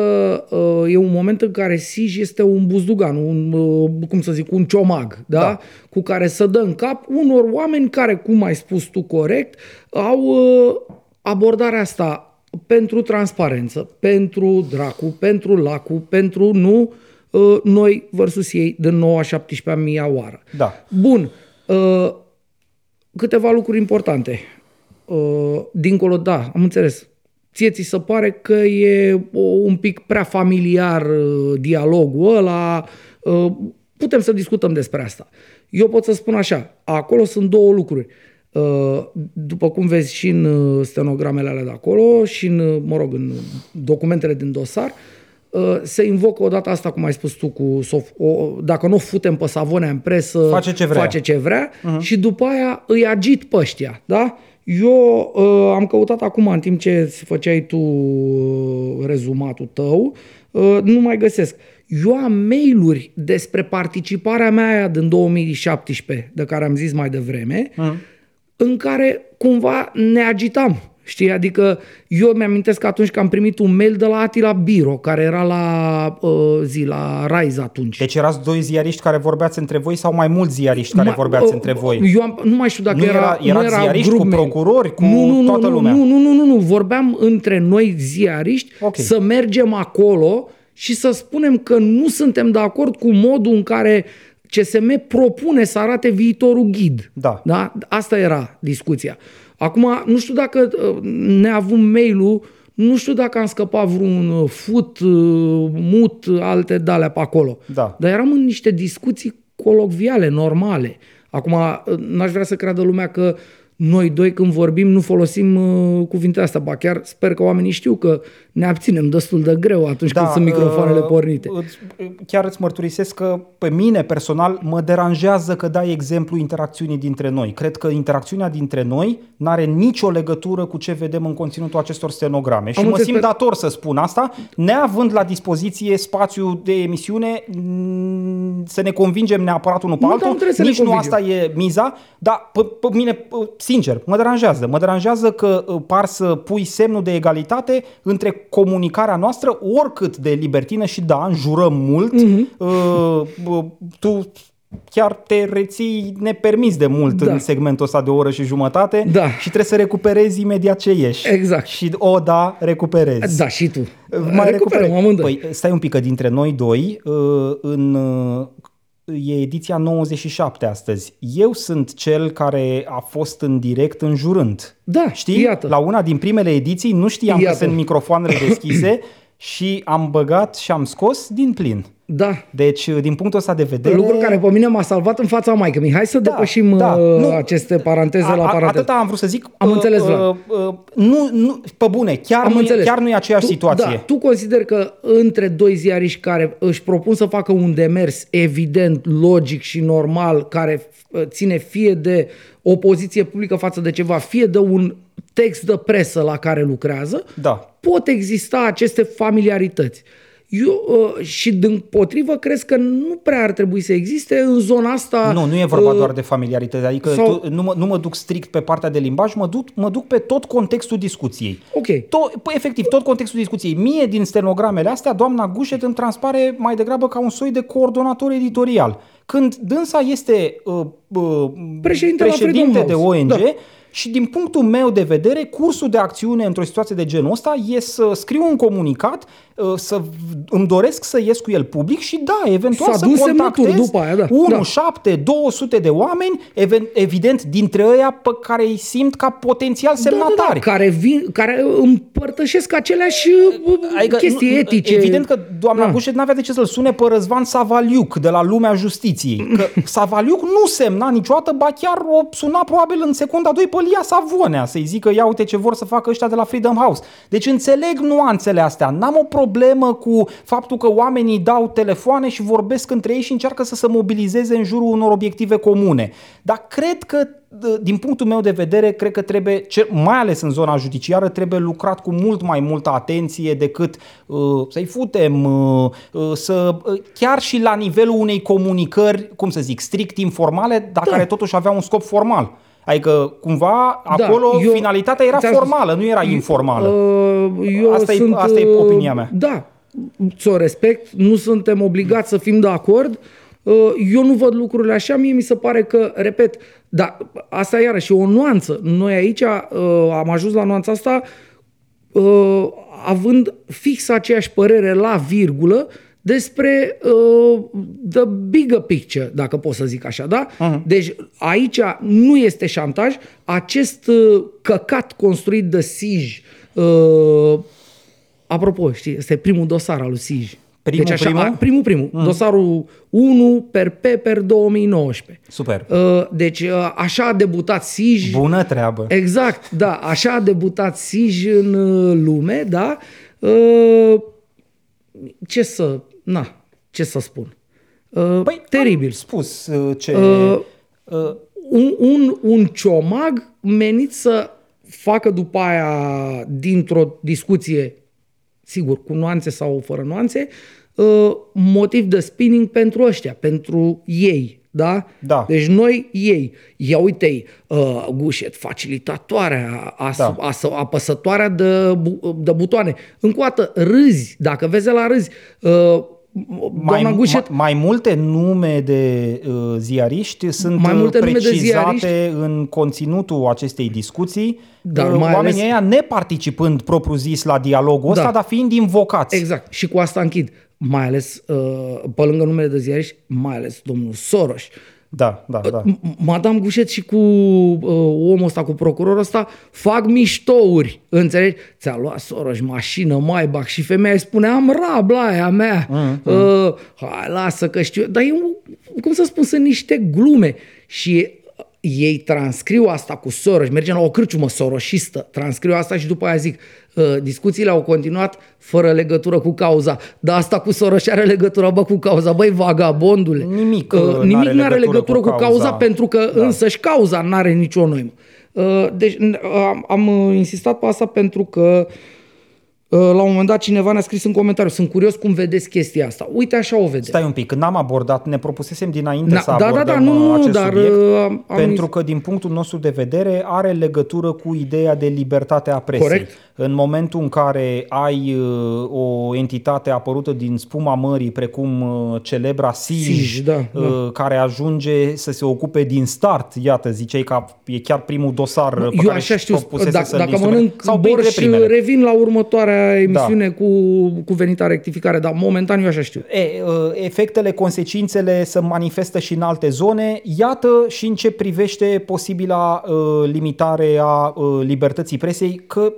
uh, e un moment în care Sij este un buzdugan, un, uh, cum să zic, un ciomag, da? da? cu care să dă în cap unor oameni care, cum ai spus tu corect, au uh, abordarea asta pentru transparență, pentru dracu, pentru lacu, pentru nu, uh, noi versus ei de 9 a 17 mii oară. Da. Bun. Uh, câteva lucruri importante. Uh, dincolo, da, am înțeles. Ție ți se pare că e un pic prea familiar dialogul ăla, putem să discutăm despre asta. Eu pot să spun așa, acolo sunt două lucruri. Uh, după cum vezi și în uh, stenogramele alea de acolo și în, uh, mă rog, în documentele din dosar, se invocă odată asta, cum ai spus tu, cu sof- o, dacă nu futem pe Savonea în presă, face ce vrea, face ce vrea uh-huh. și după aia îi agit pe ăștia, da? Eu uh, am căutat acum, în timp ce făceai tu uh, rezumatul tău, uh, nu mai găsesc. Eu am mail-uri despre participarea mea aia din 2017, de care am zis mai devreme, uh-huh în care cumva ne agitam. Știi? Adică eu mi-amintesc atunci că am primit un mail de la Atila Biro, care era la uh, zi, la Rise atunci. Deci erați doi ziariști care vorbeați între voi sau mai mulți ziariști care Ma, vorbeați uh, între voi? Eu am, nu mai știu dacă nu era... era, nu era ziariști cu procurori, cu nu, nu, toată nu, lumea? Nu, nu, nu, nu, nu, vorbeam între noi ziariști okay. să mergem acolo și să spunem că nu suntem de acord cu modul în care uh, CSM propune să arate viitorul ghid. Da. da? Asta era discuția. Acum, nu știu dacă uh, ne avem mail-ul, nu știu dacă am scăpat vreun uh, fut, uh, mut, alte dale pe acolo. Da. Dar eram în niște discuții colocviale, normale. Acum, n-aș vrea să creadă lumea că noi doi când vorbim nu folosim uh, cuvintele astea, ba chiar sper că oamenii știu că ne abținem destul de greu atunci da, când sunt microfoanele uh, pornite. Chiar îți mărturisesc că pe mine personal mă deranjează că dai exemplu interacțiunii dintre noi. Cred că interacțiunea dintre noi nu are nicio legătură cu ce vedem în conținutul acestor stenograme. Și Am mă simt pe... dator să spun asta, neavând la dispoziție spațiu de emisiune să ne convingem neapărat unul pe nu, altul. Nici nu asta e miza, dar pe, pe mine sincer, mă deranjează. Mă deranjează că uh, par să pui semnul de egalitate între comunicarea noastră, oricât de libertină și da, înjurăm mult. Mm-hmm. Uh, tu chiar te reții nepermis de mult da. în segmentul ăsta de o oră și jumătate da. și trebuie să recuperezi imediat ce ieși. Exact. Și o, da, recuperezi. Da, și tu. Mai recuperăm Păi, stai un pic, că dintre noi doi, uh, în e ediția 97 astăzi. Eu sunt cel care a fost în direct înjurând. Da, Știi? Iată. La una din primele ediții nu știam iată. că sunt microfoanele deschise și am băgat și am scos din plin. Da. Deci, din punctul ăsta de vedere... Lucru care pe mine m-a salvat în fața maică mi. Hai să da, depășim da. Uh, nu, aceste paranteze a, la paranteze. Atâta am vrut să zic. Am uh, înțeles, uh, uh, nu, nu, pe bune, chiar, am nu, înțeles. chiar nu e aceeași tu, situație. Da, tu consider că între doi ziariști care își propun să facă un demers evident, logic și normal, care uh, ține fie de o poziție publică față de ceva, fie de un text de presă la care lucrează, da. Pot exista aceste familiarități. Eu uh, și din potrivă crezi că nu prea ar trebui să existe în zona asta. Nu, nu e vorba uh, doar de familiaritate, adică sau... tu, nu, mă, nu mă duc strict pe partea de limbaj, mă duc, mă duc pe tot contextul discuției. Ok. Tot, păi, efectiv, tot contextul discuției. Mie din stenogramele astea, doamna Gușet îmi transpare mai degrabă ca un soi de coordonator editorial. Când dânsa este uh, uh, președinte, președinte de ONG, da și din punctul meu de vedere, cursul de acțiune într-o situație de genul ăsta e să scriu un comunicat, uh, să îmi doresc să ies cu el public și da, eventual S-a să contactez după aia, da. 1, da. 7, 200 de oameni, evident dintre ăia pe care îi simt ca potențial semnatari. Da, da, da, care, vin, care împărtășesc aceleași uh, adică, chestii nu, etice. Evident că doamna da. Bușet n-avea de ce să-l sune pe Răzvan Savaliuc de la Lumea Justiției. Că Savaliuc nu semna niciodată, ba chiar o suna probabil în secunda 2 pe Lia Savonea să-i zică ia uite ce vor să facă ăștia de la Freedom House. Deci înțeleg nuanțele astea. N-am o problemă cu faptul că oamenii dau telefoane și vorbesc între ei și încearcă să se mobilizeze în jurul unor obiective comune. Dar cred că din punctul meu de vedere, cred că trebuie, mai ales în zona judiciară, trebuie lucrat cu mult mai multă atenție decât uh, să-i futem, uh, uh, să, uh, chiar și la nivelul unei comunicări, cum să zic, strict informale, dar da. care totuși avea un scop formal. Adică, cumva, da, acolo eu, finalitatea era formală, nu era informală. Uh, eu asta, sunt, e, asta e opinia mea. Da, ți-o respect, nu suntem obligați să fim de acord. Uh, eu nu văd lucrurile așa, mie mi se pare că, repet, da, asta iarăși e o nuanță. Noi aici uh, am ajuns la nuanța asta uh, având fix aceeași părere la virgulă, despre uh, the bigger picture, dacă pot să zic așa, da? Uh-huh. Deci aici nu este șantaj, acest uh, căcat construit de Sij, uh, apropo, știi, este primul dosar al lui Sij. Primul, deci așa, primul? primul, primul. Mm. Dosarul 1 per per 2019. Super. Uh, deci uh, așa a debutat Sij. Bună treabă. Exact, da. Așa a debutat Sij în uh, lume, da. Uh, ce să na, ce să spun. Uh, păi, teribil. spus uh, ce... Uh, uh, un, un, un ciomag menit să facă după aia, dintr-o discuție, sigur, cu nuanțe sau fără nuanțe, uh, motiv de spinning pentru ăștia, pentru ei, da? da. Deci noi, ei, ia uite uh, gușet, facilitatoarea, as, da. as, apăsătoarea de, de butoane. Încă o dată, râzi, dacă vezi la râzi, uh, mai, Gușet, mai, mai multe nume de uh, ziariști sunt mai multe precizate nume de ziariști. în conținutul acestei discuții, dar uh, oamenii ăia neparticipând propriu-zis la dialogul da. ăsta, dar fiind invocați. Exact. Și cu asta închid. Mai ales, uh, pe lângă numele de ziariști, mai ales domnul Soros, da, da, da. Madame Gușet și cu uh, omul ăsta, cu procurorul ăsta, fac miștouri, înțelegi? Ți-a luat Soros mașină, mai bac și femeia îi spune, am rab la aia mea. Mm, mm. Uh, hai, lasă că știu. Dar eu, cum să spun, sunt niște glume. Și ei transcriu asta cu Soros, mergem la o cârciumă soroșistă, transcriu asta și după aia zic, uh, discuțiile au continuat fără legătură cu cauza, dar asta cu Soros are legătură bă, cu cauza, băi vagabondule. Nimic, uh, nimic nu are legătură, legătură cu, cu cauza, cauza pentru că da. însăși cauza nu are nicio noimă. Uh, deci am, am insistat pe asta pentru că uh, Uh, la un moment dat cineva ne-a scris în comentariu, sunt curios cum vedeți chestia asta. Uite, așa o vedem. Stai un pic, când am abordat, ne propusesem dinainte da, să da, abordăm da, da, nu, acest dar, subiect, uh, am pentru că din punctul nostru de vedere are legătură cu ideea de libertate a presei. Corect. În momentul în care ai uh, o entitate apărută din spuma mării, precum celebra SIJ, SIJ da, da. care ajunge să se ocupe din start, iată, ziceai că e chiar primul dosar pe Eu care așa știu, dacă, dacă mănânc sau borș, revin la următoarea emisiune da. cu cuvenita rectificare, dar momentan eu așa știu. E, ă, efectele, consecințele se manifestă și în alte zone. Iată și în ce privește posibila uh, limitare a uh, libertății presei, că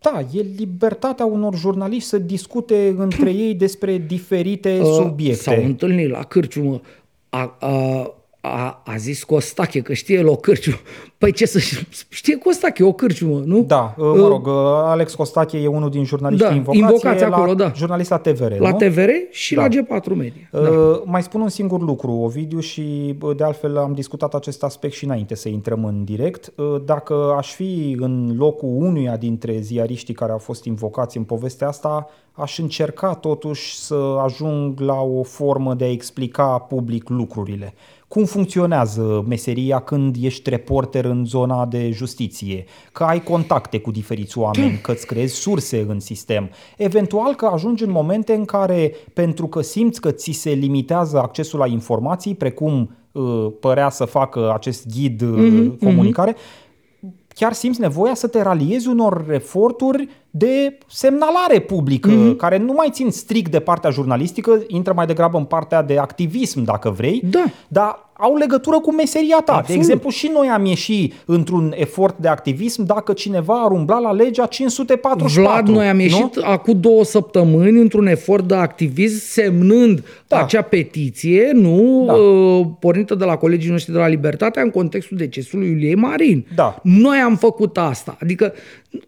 Da, e libertatea unor jurnaliști să discute între ei despre diferite subiecte. S-au întâlnit la cârciumă. A, a, a, a zis Costache că știe el o cârciumă. Păi ce să știe Costache o cârciumă, nu? Da, mă rog, uh, Alex Costache e unul din jurnaliștii Da, invocați, invocați e acolo, la, da. jurnalist la TVR, La nu? TVR și Da. la G4 Media. Da. Uh, Mai spun un singur lucru, Ovidiu, și uh, de altfel am discutat acest aspect și înainte să intrăm în direct. Uh, Dacă aș fi în locul unuia dintre ziariștii care au fost invocați în povestea asta, aș încerca totuși să ajung la o formă de a explica public lucrurile. Cum funcționează meseria când ești reporter în zona de justiție? Că ai contacte cu diferiți oameni, că îți creezi surse în sistem. Eventual că ajungi în momente în care, pentru că simți că ți se limitează accesul la informații, precum uh, părea să facă acest ghid uh, comunicare, chiar simți nevoia să te raliezi unor eforturi de semnalare publică, mm-hmm. care nu mai țin strict de partea jurnalistică, intră mai degrabă în partea de activism, dacă vrei, Da. dar au legătură cu meseria ta. Absolut. De exemplu, și noi am ieșit într-un efort de activism dacă cineva ar umbla la legea 544. Vlad, noi am nu? ieșit acum două săptămâni într-un efort de activism semnând Da. acea petiție, nu Da. uh, pornită de la colegii noștri de la Libertatea în contextul decesului Iuliei Marin. Da. Noi am făcut asta. Adică,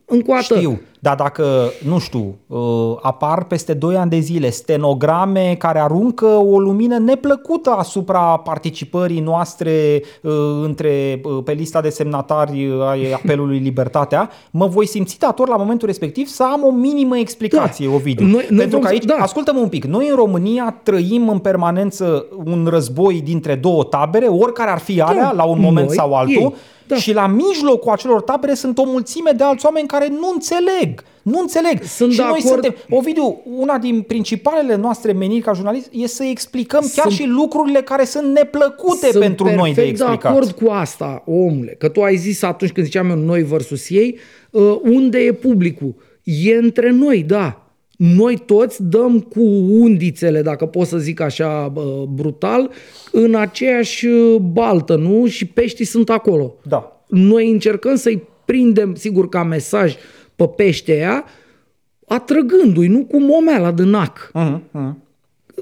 încă o dată, Știu, dar dacă, nu știu, uh, apar peste 2 ani de zile stenograme care aruncă o lumină neplăcută asupra participării noastre uh, între, uh, pe lista de semnatari uh, ai apelului Libertatea, mă voi simți dator la momentul respectiv să am o minimă explicație, Da. Ovidiu. Noi- noi Pentru vom că să- aici, da. ascultă-mă un pic, noi în România trăim în permanență un război dintre două tabere, oricare ar fi alea, la un moment Noi, sau altul, ei. Da. și la mijlocul acelor tabere sunt o mulțime de alți oameni care nu înțeleg. Nu înțeleg. Sunt și de noi acord. suntem... Ovidiu, una din principalele noastre meniri ca jurnalist e să explicăm chiar Sunt- și lucrurile care sunt neplăcute Sunt pentru noi de perfect explicat. de acord cu asta, omule. Că tu ai zis atunci când ziceam eu noi versus ei, uh, unde e publicul? E între noi, da. Noi toți dăm cu undițele, dacă pot să zic așa uh, brutal, în aceeași uh, baltă, nu? Și peștii sunt acolo. Da. Noi încercăm să-i prindem, sigur, ca mesaj pe pește aia, atrăgându-i, nu cu momeala de nac Mhm, mhm.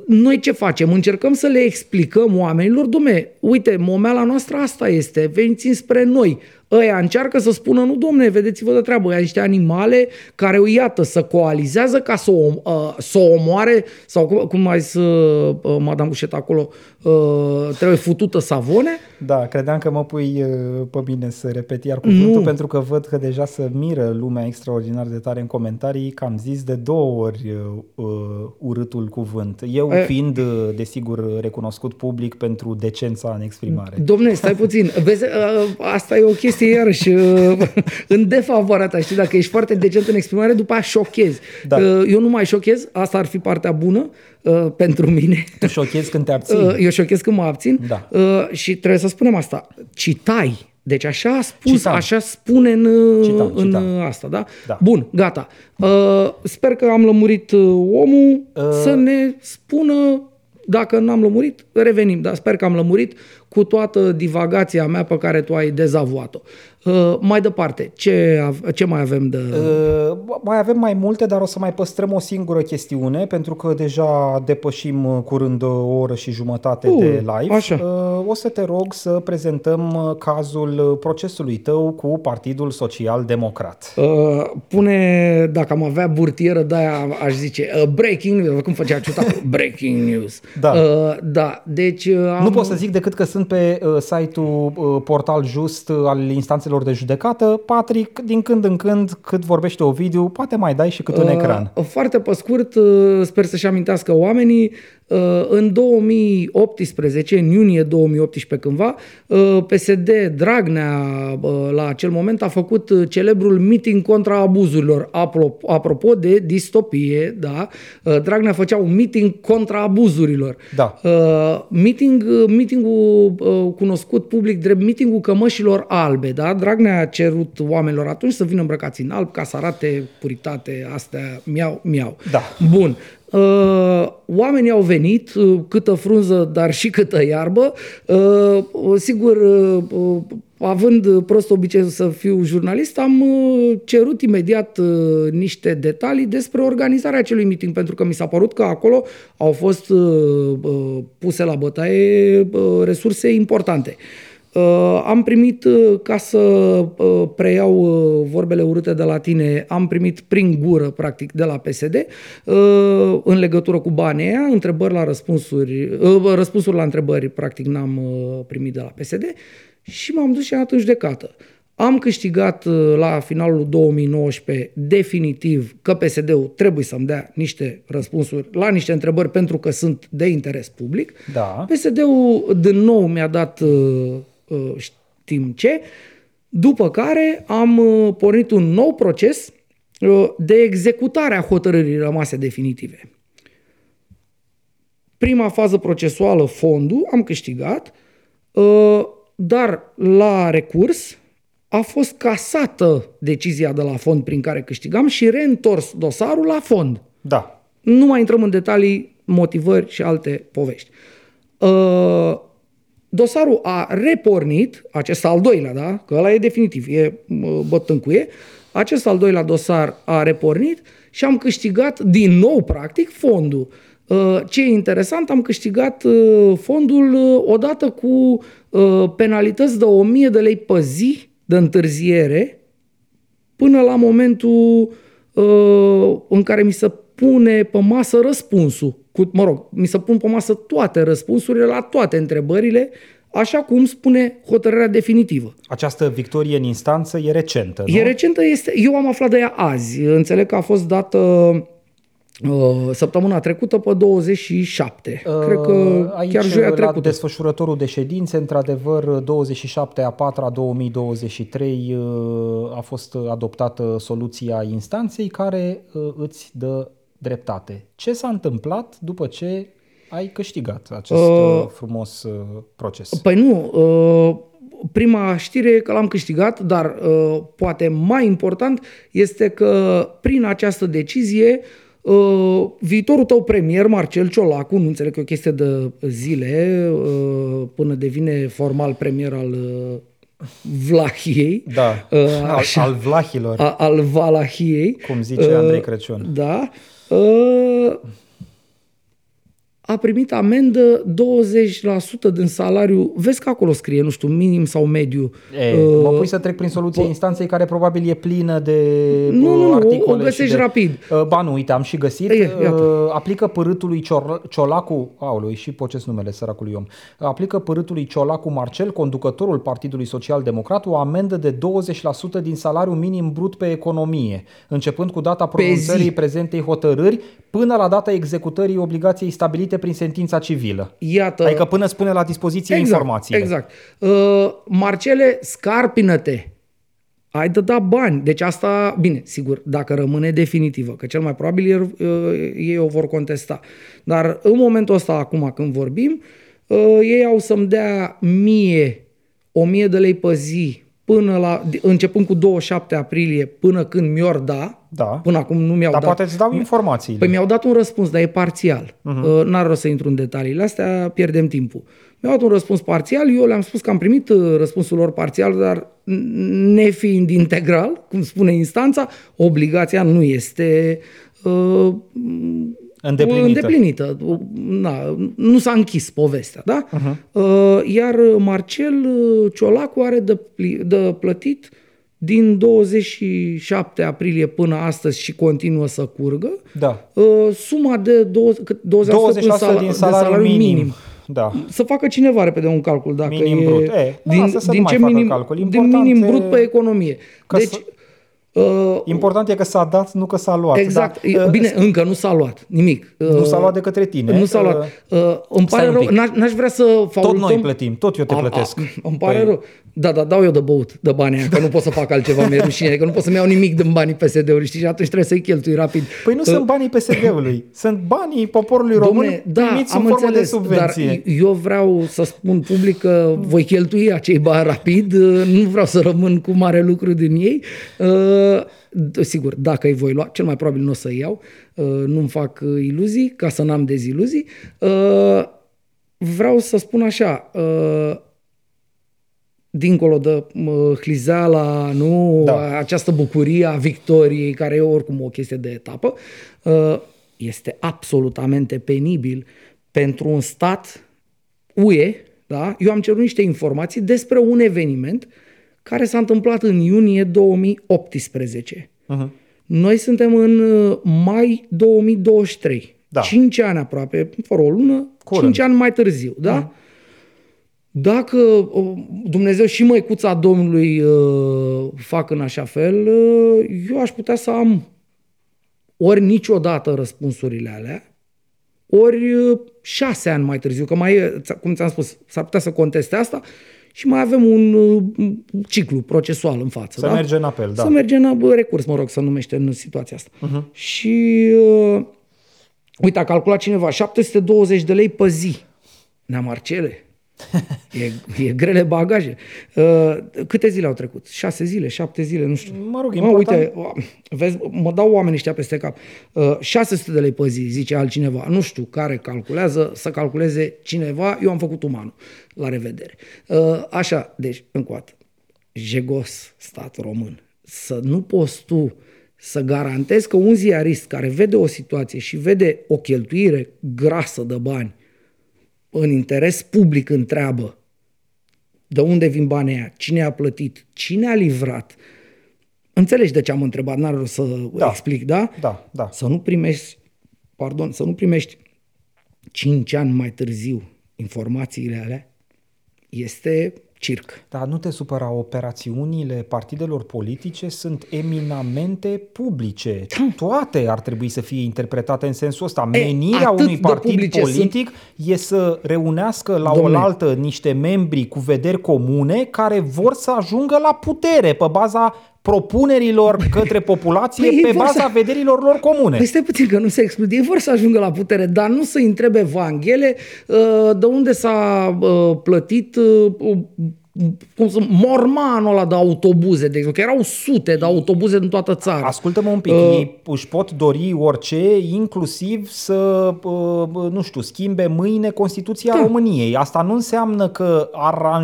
noi ce facem? Încercăm să le explicăm oamenilor, domne, uite, momeala noastră asta este, veniți spre noi. Ăia încearcă să spună, nu domne, vedeți-vă de treabă, ăia niște animale care, iată, să coalizează ca să o, uh, să o omoare, sau cum, cum a zis uh, uh, Madame Bușet acolo, uh, trebuie futută savone. Da, credeam că mă pui uh, pe mine să repet iar cuvântul, Nu. pentru că văd că deja să miră lumea extraordinar de tare în comentarii că am zis de două ori uh, uh, urâtul cuvânt. Eu E- fiind, uh, desigur, recunoscut public pentru decența în exprimare. Domne, stai puțin. Vezi, uh, asta e o chestie iarăși uh, în defavoarea ta. Știi, dacă ești foarte decent în exprimare, după aia șochezi. Da. Uh, Eu nu mai șochez, asta ar fi partea bună uh, pentru mine. Tu șochezi când te abții? Uh, Eu șochez când mă abțin Da. uh, și trebuie să spunem asta. Citai. Deci așa a spus, Citam. așa spune în, uh, Citam, în citam. uh, asta, da? Da. Bun, gata. Uh, Sper că am lămurit uh, omul Uh. să ne spună dacă n-am lămurit, revenim, dar sper că am lămurit cu toată divagația mea pe care tu ai dezavuat-o. Uh, mai departe, ce, av- ce mai avem de... Uh, mai avem mai multe, dar o să mai păstrăm o singură chestiune, pentru că deja depășim uh, curând o oră și jumătate Uh, de live. așa. Uh, o să te rog să prezentăm uh, cazul uh, procesului tău cu Partidul Social Democrat. Uh, pune, dacă am avea burtieră de aia, aș zice uh, breaking news, cum făcea ciuta, breaking news. Da. Uh, da, deci uh, am... Nu pot să zic decât că sunt pe uh, site-ul uh, Portal Just uh, al instanțelor de judecată. Patrick, din când în când, cât vorbește Ovidiu, poate mai dai și cât un ecran. Uh, Foarte pe scurt, uh, sper să-și amintească oamenii, uh, în 2018, în iunie 2018 cândva, uh, PSD Dragnea uh, la acel moment a făcut uh, celebrul meeting contra abuzurilor. Apro- Apropo de distopie, da, uh, Dragnea făcea un meeting contra abuzurilor. Da. Uh, meeting, uh, meetingul uh, cunoscut public drept meetingul cămășilor albe, da? Dragnea a cerut oamenilor atunci să vină îmbrăcați în alb ca să arate puritate, astea, miau, miau. Da. Bun. Uh, oamenii au venit, uh, câtă frunză, dar și câtă iarbă. Uh, sigur, uh, uh, având prost obicei să fiu jurnalist, am uh, cerut imediat uh, niște detalii despre organizarea acelui meeting, pentru că mi s-a părut că acolo au fost uh, puse la bătaie resurse importante. Am primit, ca să preiau vorbele urâte de la tine, am primit prin gură, practic, de la PSD, în legătură cu banii aia, întrebări la răspunsuri, răspunsuri la întrebări, practic, n-am primit de la PSD și m-am dus și am dat în judecată. Am câștigat uh, la finalul 2019 definitiv că PSD-ul trebuie să-mi dea niște răspunsuri la niște întrebări pentru că sunt de interes public. Da. PSD-ul din nou mi-a dat uh, uh, știm ce, după care am pornit un nou proces de executare a hotărârii rămase definitive. Prima fază procesuală, fondul, am câștigat, dar la recurs a fost casată decizia de la fond prin care câștigam și reîntors dosarul la fond. Da. Nu mai intrăm în detalii, motivări și alte povești. Uh, dosarul a repornit, acest al doilea, da? că ăla e definitiv, e uh, bătâncuie, acest al doilea dosar a repornit și am câștigat din nou, practic, fondul. Uh, ce e interesant, am câștigat uh, fondul uh, odată cu penalități de 1000 de lei pe zi de întârziere până la momentul în care mi se pune pe masă răspunsul. Cu, mă rog, mi se pun pe masă toate răspunsurile la toate întrebările, așa cum spune hotărârea definitivă. Această victorie în instanță e recentă, nu? E recentă, este, eu am aflat de ea azi. Înțeleg că a fost dată Uh, săptămâna trecută pe 27. Uh, Cred că aici, chiar joia trecută. La desfășurătorul de ședințe, într-adevăr, 27 a 4 a 2023 uh, a fost adoptată soluția instanței care uh, îți dă dreptate. Ce s-a întâmplat după ce ai câștigat acest uh, frumos proces? Păi nu, uh, prima știre e că l-am câștigat, dar uh, poate mai important este că prin această decizie uh, Uh, viitorul tău premier, Marcel Ciolacu, nu înțeleg că e o chestie de zile, uh, până devine formal premier al uh, Vlahiei. Da, uh, așa, al, al Vlahilor. A, al Valahiei. Cum zice Andrei Crăciun. Da. Uh, 呃 a primit amendă 20% din salariu. Vezi că acolo scrie, nu știu, minim sau mediu. E, uh, mă pui să trec prin soluția po- instanței care probabil e plină de nu, nu, articole. Nu, o găsești de, rapid. Uh, ba nu, uite, am și găsit. E, uh, aplică părâtului Ciolacu, aului și pocesc numele săracului om, aplică părâtului Ciolacu Marcel, conducătorul Partidului Social Democrat, o amendă de 20% din salariul minim brut pe economie, începând cu data pronunțării prezentei hotărâri până la data executării obligației stabilite prin sentința civilă. Iată. Adică până spune la dispoziție exact, informațiile. Exact. Uh, Marcele, scarpină-te. Ai de da bani. Deci asta, bine, sigur, dacă rămâne definitivă, că cel mai probabil ei, uh, ei o vor contesta. Dar în momentul ăsta, acum când vorbim, uh, ei au să-mi dea mie, o mie de lei pe zi până la, începând cu 27 aprilie, până când mi-or da, da. până acum nu mi-au dar dat. poate îți dau informații. Păi mi-au dat un răspuns, dar e parțial. Uh-huh. N-ar rost să intru în detaliile astea, pierdem timpul. Mi-au dat un răspuns parțial, eu le-am spus că am primit uh, răspunsul lor parțial, dar nefiind integral, cum spune instanța, obligația nu este uh, Îndeplinită. Îndeplinită. Na, nu s-a închis povestea, da? Uh-huh. Iar Marcel uh, Ciolacu are de, de plătit din 27 aprilie până astăzi și continuă să curgă, da. Uh, suma de 20, 20, 20% din salariul, de salariu minim. minim. Da. Să facă cineva repede un calcul dacă minim e brut. E, din, da, din ce minim, calcul. din minim brut pe economie. Deci să Uh, Important e că s-a dat, nu că s-a luat. Exact. Da? Bine, uh, încă nu s-a luat nimic. Nu s-a luat de către tine. Nu s-a luat. Uh, uh îmi pare rău, n-aș, n-aș vrea să faultăm... Tot noi plătim, tot eu te plătesc. A, a, îmi pare păi... rău. Da, da, dau eu de băut, de banii aia, că nu pot să fac altceva, mi-e rușine, că nu pot să-mi iau nimic din banii PSD-ului, știi, și atunci trebuie să-i cheltui rapid. Păi nu uh, sunt banii PSD-ului, sunt banii poporului român Domne, da, primiți am formă înțeles, de subvenție. Dar eu vreau să spun public că voi cheltui acei bani rapid, nu vreau să rămân cu mare lucru din ei. Uh, sigur, dacă îi voi lua, cel mai probabil nu o să iau, uh, nu-mi fac uh, iluzii, ca să n-am deziluzii. Uh, vreau să spun așa, dincolo de mă, hlizeala, nu, Da. această bucurie a victoriei, care e oricum o chestie de etapă, uh, este absolutamente penibil pentru un stat UE, da? Eu am cerut niște informații despre un eveniment care s-a întâmplat în iunie 2018. Uh-huh. Noi suntem în uh, mai 2023. Da. 5 ani aproape, fără o lună, Curând. 5 ani mai târziu, da? Dacă uh, Dumnezeu și măicuța Domnului uh, fac în așa fel, uh, eu aș putea să am ori niciodată răspunsurile alea, ori uh, șase ani mai târziu, că mai e, ți- cum ți-am spus, s-ar putea să conteste asta și mai avem un uh, ciclu procesual în față. Să da? merge în apel, da. Să merge în bă, recurs, mă rog, să numește în situația asta. Uh-huh. Și, uh, uite, a calculat cineva 720 de lei pe zi. Nea Marcele. e, e grele bagaje. Uh, câte zile au trecut? Șase zile, șapte zile, nu știu. Mă rog, Mă, important- uite, vezi, mă dau oamenii ăștia peste cap. Uh, 600 de lei pe zi, zice altcineva. Nu știu care calculează, să calculeze cineva. Eu am făcut umanul. La revedere. Uh, așa, deci, încă o dată. Jegos, stat român. Să nu poți tu să garantezi că un ziarist care vede o situație și vede o cheltuire grasă de bani în interes public întreabă de unde vin banii aia, cine a plătit, cine a livrat. Înțelegi de ce am întrebat, n-are rost să Da. explic, da? Da, da. Să nu primești, pardon, să nu primești 5 ani mai târziu informațiile alea, este circ. Dar nu te supăra, operațiunile partidelor politice sunt eminamente publice. Toate ar trebui să fie interpretate în sensul ăsta. E, Menirea atât unui de partid publice politic e să reunească la Domnule. oaltă niște membri cu vederi comune care vor să ajungă la putere pe baza propunerilor către populație, Păi ei pe vor baza să- vederilor lor comune. Păi stai puțin că nu se exclude. Ei vor să ajungă la putere, dar nu să întrebe Vanghele uh, de unde s-a uh, plătit uh, cum să, mormanul ăla de autobuze, de exemplu, că erau sute de autobuze în toată țara. Ascultă-mă un pic, Uh. ei își pot dori orice, inclusiv să, uh, nu știu, schimbe mâine Constituția Da. României. Asta nu înseamnă că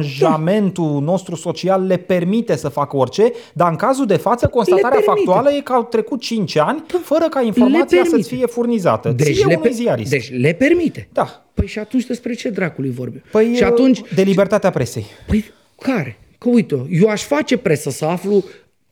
aranjamentul nostru social le permite să facă orice, dar în cazul de față, constatarea Le permite. factuală e că au trecut 5 ani fără ca informația permite. să-ți fie furnizată. Deci Ție le, unui pe- ziarist. deci le permite. Da. Păi și atunci despre ce dracului vorbim? Păi și atunci, de libertatea presei. Păi care? Că uite, eu aș face presă să aflu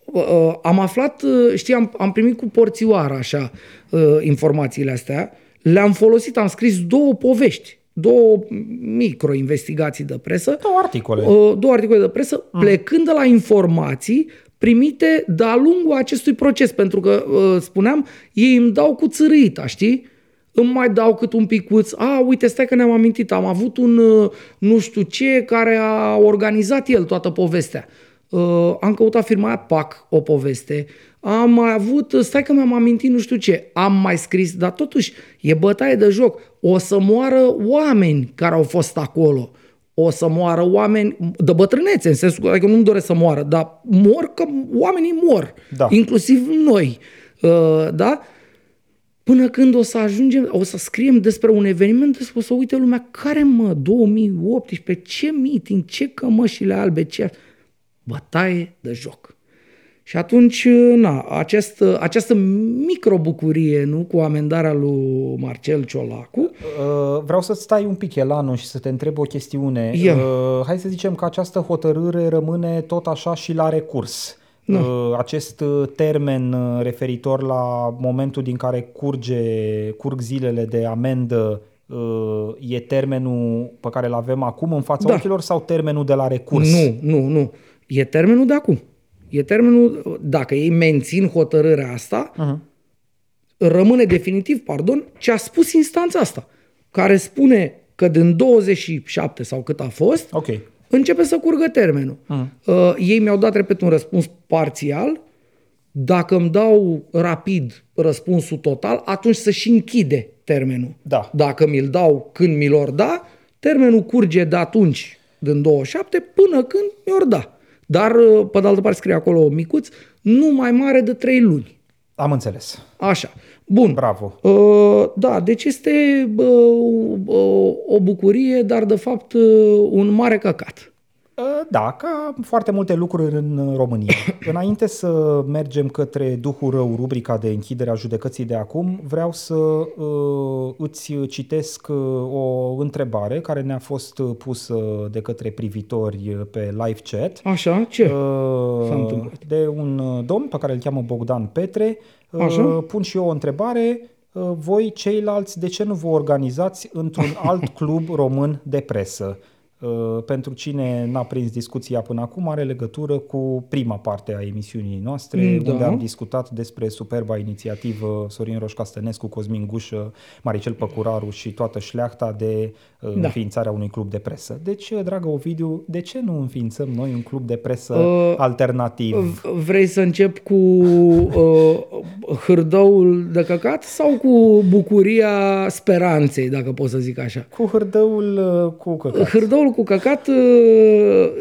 uh, uh, am aflat, uh, știi, am, am primit cu porțioară așa uh, informațiile astea, le-am folosit, am scris două povești, două micro-investigații de presă, Două articole. uh, două articole de presă, plecând de la informații primite de-a lungul acestui proces, pentru că, uh, spuneam, ei îmi dau cu țărâita, știi? Îmi mai dau cât un picuț. A, uite, stai că ne-am amintit, am avut un uh, nu știu ce care a organizat el toată povestea. Uh, am căutat firma aia PAC, o poveste. Am mai avut, stai că mi-am amintit nu știu ce, am mai scris, dar totuși e bătaie de joc. O să moară oameni care au fost acolo o să moară oameni de bătrânețe, în sensul că adică nu-mi doresc să moară, dar mor că oamenii mor, Da. inclusiv noi. Uh, da? Până când o să ajungem, o să scriem despre un eveniment, o să uite lumea, care mă, 2018, ce meeting, ce cămășile albe, ce... Bătaie de joc. Și atunci, na, acest, această microbucurie, nu, cu amendarea lui Marcel Ciolacu, Uh, vreau să stai un pic, Elanu, și să te întreb o chestiune. Ia. Uh, hai să zicem că această hotărâre rămâne tot așa și la recurs. Uh, acest uh, termen uh, referitor la momentul din care curge, curg zilele de amendă uh, e termenul pe care îl avem acum în fața Da. ochilor sau termenul de la recurs? Nu, nu, nu. E termenul de acum. E termenul, dacă ei mențin hotărârea asta, Uh-huh. rămâne definitiv, pardon, ce a spus instanța asta, care spune că din 27 sau cât a fost, Ok. Începe să curgă termenul. Uh, ei mi-au dat, repet, un răspuns parțial. Dacă îmi dau rapid răspunsul total, atunci să și închide termenul. Da. Dacă mi-l dau când mi l da, termenul curge de atunci, din 27, până când mi-or da. Dar, uh, pe de altă parte, scrie acolo micuț, nu mai mare de 3 luni. Am înțeles. Așa. Bun. Bravo. Uh, da, deci este uh, uh, o bucurie, dar de fapt uh, un mare căcat. Da, ca foarte multe lucruri în România. Înainte să mergem către Duhul Rău, rubrica de închidere a judecății de acum, vreau să uh, îți citesc uh, o întrebare care ne-a fost pusă de către privitori pe live chat. Așa, ce? Uh, de un domn pe care îl cheamă Bogdan Petre. Uh, Așa? Pun și eu o întrebare. Uh, voi, ceilalți, de ce nu vă organizați într-un alt club român de presă? Uh, pentru cine n-a prins discuția până acum, are legătură cu prima parte a emisiunii noastre, da. unde am discutat despre superba inițiativă Sorin Roșca Stănescu, Cosmin Gușă, Maricel Păcuraru și toată șleachta de uh, da. înființarea unui club de presă. Deci, uh, dragă Ovidiu, de ce nu înființăm noi un club de presă uh, alternativ? Vrei să încep cu uh, hârdăul de căcat sau cu bucuria speranței, dacă pot să zic așa? Cu hârdăul uh, cu căcat. Hârdăul cu căcat uh,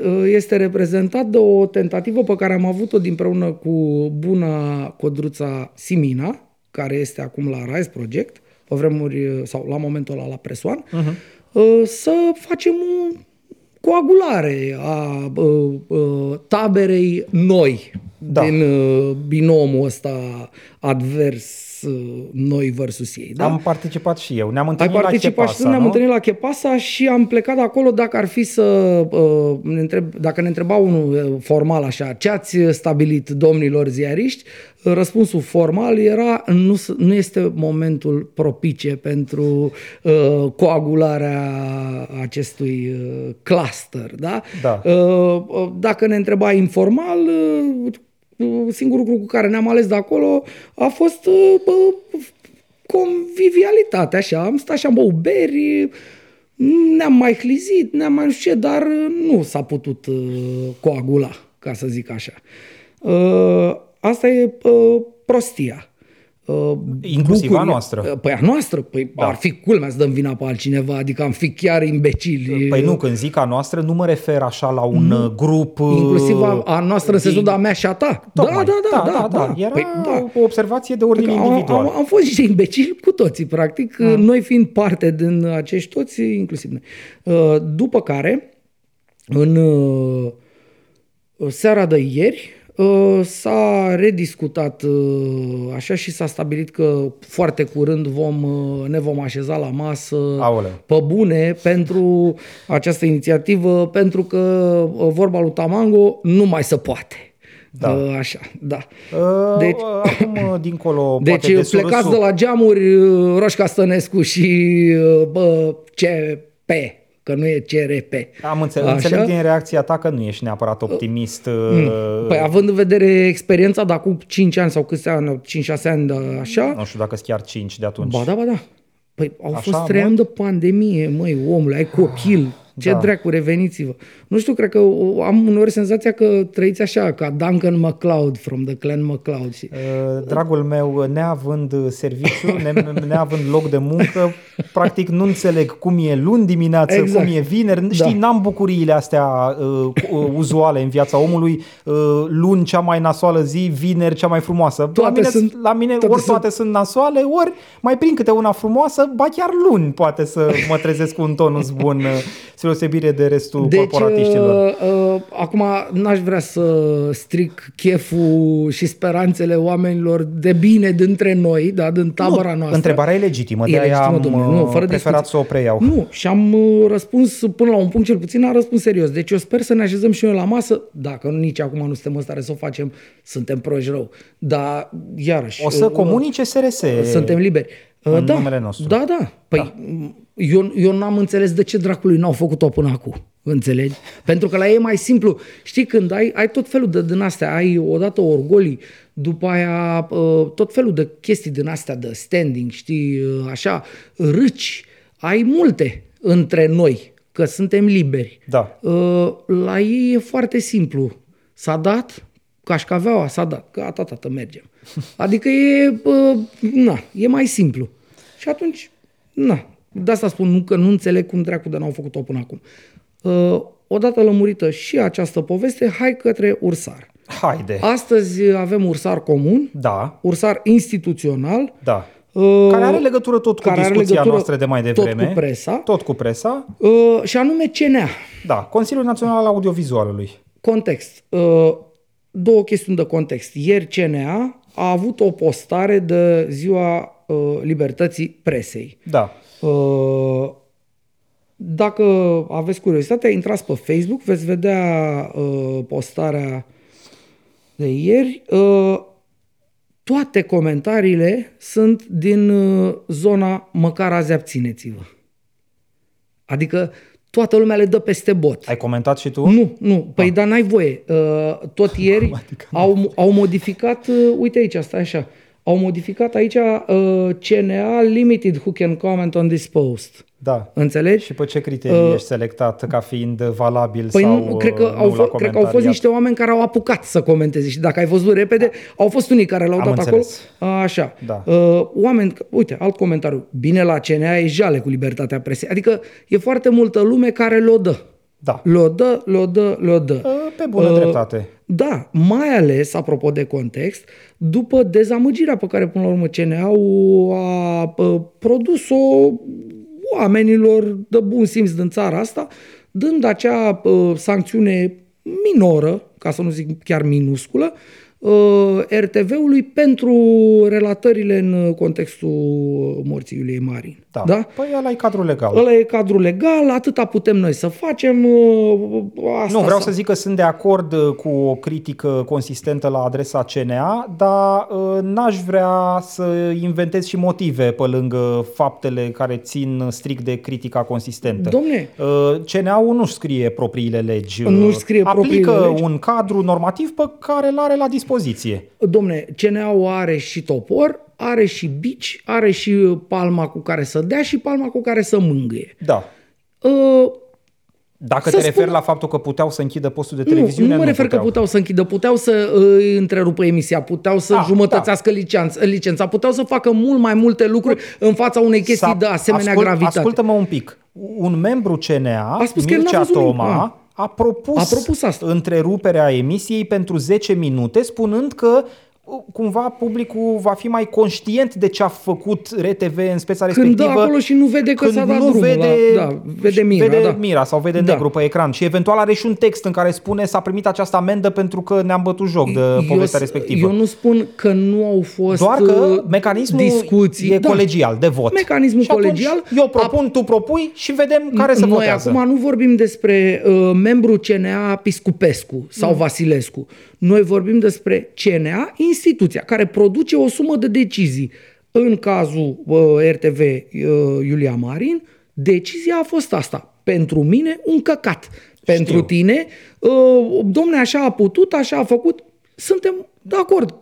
uh, este reprezentat de o tentativă pe care am avut-o împreună cu buna codruța Simina, care este acum la Rise Project, pe vremuri, uh, sau la momentul ăla la Presoan, uh-huh. să facem o coagulare a taberei noi da. din binomul ăsta advers Uh, noi versus ei. Da? Am participat și eu. Ne-am întâlnit Ai participat la Chepasa, și ne-am întâlnit la Chepasa și am plecat de acolo dacă ar fi să uh, ne întreb, dacă ne întreba unul uh, formal așa, ce ați stabilit domnilor ziariști, răspunsul formal era nu, nu este momentul propice pentru uh, coagularea acestui uh, cluster. Da? Da. Uh, dacă ne întreba informal, uh, singurul lucru cu care ne-am ales de acolo a fost bă, convivialitate, așa. Am stat și am băut beri, ne-am mai hlizit, ne-am mai știu ce, dar nu s-a putut uh, coagula, ca să zic așa. Uh, asta e uh, prostia. Uh, Inclusiv bucuri, a noastră. Uh, păi a noastră, păi da. ar fi culmea să dăm vina pe altcineva, adică am fi chiar imbecili. Păi nu, când zic a noastră, nu mă refer așa la un nu. Uh, grup... Inclusiv a, a noastră din... sensul de a mea și a ta. Da, da, da, da, da, da, da. Era păi, da. o observație de ordine adică individual. Am, am, am fost niște imbecili cu toții, practic, hmm. noi fiind parte din acești toți, inclusiv noi. După care, în seara de ieri, Uh, s-a rediscutat uh, așa și s-a stabilit că foarte curând vom, uh, ne vom așeza la masă Aole. pe bune pentru această inițiativă, pentru că vorba lui Tamango nu mai se poate. Da. Așa, da. Deci, acum, dincolo, deci de plecați de la geamuri Roșca Stănescu și bă, CP că nu e CRP. Am înțeles, Așa? înțeleg din reacția ta că nu ești neapărat optimist. Mm. Uh, păi având în vedere experiența de acum 5 ani sau câți ani, 5-6 ani de așa. Nu știu dacă sunt chiar 5 de atunci. Ba da, ba da. Păi au așa, fost 3 ani de pandemie, măi, omule, ai copil, ce da. dracu, reveniți-vă. Nu știu, cred că am uneori senzația că trăiți așa, ca Duncan McLeod from the clan McLeod. Și... Uh, dragul meu, neavând serviciu, ne, neavând loc de muncă, practic nu înțeleg cum e luni dimineață, exact. cum e vineri. Da. Știi, n-am bucuriile astea uh, uh, uzuale în viața omului. Uh, luni cea mai nasoală zi, vineri cea mai frumoasă. Toate la mine, sunt, la mine toate ori toate sunt... sunt nasoale, ori mai prin câte una frumoasă, ba chiar luni poate să mă trezesc cu un tonus bun uh, spre osebire de restul deci, corporatiștilor. Uh, uh, acum n-aș vrea să stric cheful și speranțele oamenilor de bine dintre noi, da, din tabăra nu, noastră. Întrebarea e legitimă, de aia am domnule, nu, fără preferat discuție. să o preiau. Nu, și am uh, răspuns până la un punct cel puțin, am răspuns serios. Deci eu sper să ne așezăm și noi la masă, dacă nici acum nu suntem în stare să o facem, suntem proști rău. Dar, iarăși... O să uh, comunice SRS. Suntem liberi. În uh, da, numele nostru. Da, da. Păi da. Eu, eu n-am înțeles de ce dracului n-au făcut-o până acum. Înțelegi? Pentru că la ei e mai simplu. Știi, când ai, ai tot felul de din astea, ai odată orgolii, după aia uh, tot felul de chestii din astea de standing, știi, uh, așa, râci, ai multe între noi, că suntem liberi. Da. La ei e foarte simplu. S-a dat, cașcaveaua s-a dat, gata, tată, mergem. Adică e, na, e mai simplu. Și atunci, na, de asta spun nu, că nu înțeleg cum dracu de n-au făcut-o până acum. Uh, odată lămurită și această poveste, hai către Ursar. Haide. Astăzi avem Ursar comun, da. Ursar instituțional, da. uh, Care are legătură tot cu care are discuția legătură noastră de mai devreme. Tot cu presa. Tot cu presa. Uh, și anume CNA. Da, Consiliul Național al Audiovizualului. Context. Uh, două chestiuni de context. Ieri CNA a avut o postare de ziua uh, libertății presei. Da. Uh, dacă aveți curiozitate, intrați pe Facebook, veți vedea uh, postarea de ieri. Uh, toate comentariile sunt din uh, zona măcar azi abțineți-vă. Adică toată lumea le dă peste bot. Ai comentat și tu? Nu, nu. Păi, dar n-ai voie. Uh, tot ieri au, au modificat, uh, uite aici, asta așa, au modificat aici uh, CNA Limited who can comment on this post. Da. Înțelegi? Și pe ce criterii uh, ești selectat ca fiind valabil Păi sau nu, cred că, nu au la fost, cred că au fost niște oameni care au apucat să comenteze și dacă ai văzut repede, au fost unii care l-au Am dat înțeles. acolo. Așa. Da. Uh, oameni, uite, alt comentariu. Bine la CNA e jale cu libertatea presei. Adică e foarte multă lume care le-o dă. Da. Le-o dă, le-o dă, le-o dă. Uh, Pe bună Uh, dreptate. Da, mai ales, apropo de context, după dezamăgirea pe care, până la urmă, CNA-ul a uh, produs-o oamenilor de bun simț din țara asta, dând acea uh, sancțiune minoră, ca să nu zic chiar minusculă, uh, RTV-ului pentru relatările în contextul morții Iuliei Marin. Da. da? Păi ăla e cadrul legal. Ăla e cadrul legal, atâta putem noi să facem. uh, Asta Nu, vreau să- să zic că sunt de acord uh, cu o critică consistentă la adresa CNA, dar uh, n-aș vrea să inventez și motive pe lângă faptele care țin strict de critica consistentă. Domne. Uh, CNA-ul nu-și scrie propriile legi. Nu-și uh, scrie Aplică propriile legi. un cadru normativ pe care îl are la dispoziție. Domne, CNA-ul are și topor, are și bici, are și uh, palma cu care să dea și palma cu care să mângâie. Da. Uh, Dacă Să te referi spun- la faptul că puteau să închidă postul de nu, televiziune, nu mă refer că puteau să închidă, puteau să uh, întrerupă emisia, puteau să Ah, jumătățească licența, licența, puteau să facă mult mai multe lucruri în fața unei chestii S-a- de asemenea ascult, gravitate. Ascultă-mă un pic. Un membru CNA, A spus că el n-a Mircea văzut nimic. Toma, Ah. A propus, A propus asta. întreruperea emisiei pentru 10 minute, spunând că uh, cumva publicul va fi mai conștient de ce a făcut RTV în speța Când respectivă. dă acolo și nu vede că când s-a dat nu drumul vede, la- da, vede Mira, vede da. Mira sau vede Da. negru pe ecran și eventual are și un text în care spune s-a primit această amendă pentru că ne-am bătut joc de povestea eu, respectivă. Eu nu spun că nu au fost Doar că uh, mecanismul discuții. e Da. colegial, de vot. Mecanismul și atunci colegial Eu propun, tu propui și vedem care se Noi votează. acum nu vorbim despre uh, membru CNA Piscupescu sau Vasilescu. Noi vorbim despre CNA, instituția care produce o sumă de decizii. În cazul uh, RTV uh, Iulia Marin, decizia a fost asta. Pentru mine, un căcat. Pentru tine, uh, domne, așa a putut, așa a făcut. Suntem de acord.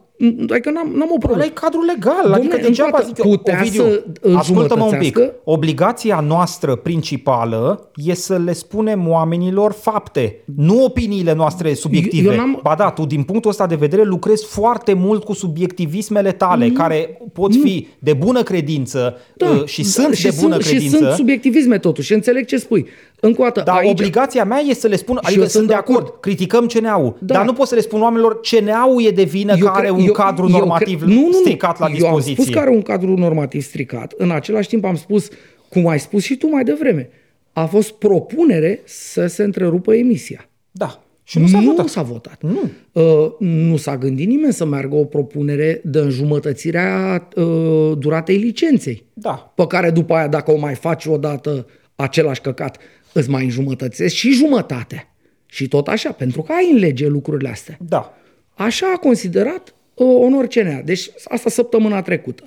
Adică n-am, n-am o Ăla problemă. e cadrul legal, Domne, adică încă degeaba o dată, zic eu, putea Ovidiu, să îl ascultă-mă un pic. jumătățească? Obligația noastră principală e să le spunem oamenilor fapte, nu opiniile noastre subiective. Eu n-am- Ba da, tu din punctul ăsta de vedere lucrezi foarte mult cu subiectivismele tale, care pot fi de bună credință uh, și sunt de bună sunt, credință. Și sunt subiectivisme totuși, înțeleg ce spui. Încă o dată, Dar aici, obligația mea e să le spun, adică eu sunt sunt de de acord, acord. criticăm CNA-ul, Da. dar nu pot să le spun oamenilor CNA-ul e de vină că are cred- un cadru eu normativ cred- nu, nu, nu. stricat la Eu am dispoziție. spus că are un cadru normativ stricat. În același timp am spus, cum ai spus și tu mai devreme, a fost propunere să se întrerupă emisia. Da. Și nu s-a nu votat. s-a votat. Nu. Uh, nu s-a gândit nimeni să meargă o propunere de înjumătățirea uh, duratei licenței. Da. Pe care după aia, dacă o mai faci odată același căcat, îți mai înjumătățești și jumătatea. Și tot așa, pentru că ai în lege lucrurile astea. Da. Așa a considerat uh, onor CNA. Deci asta săptămâna trecută.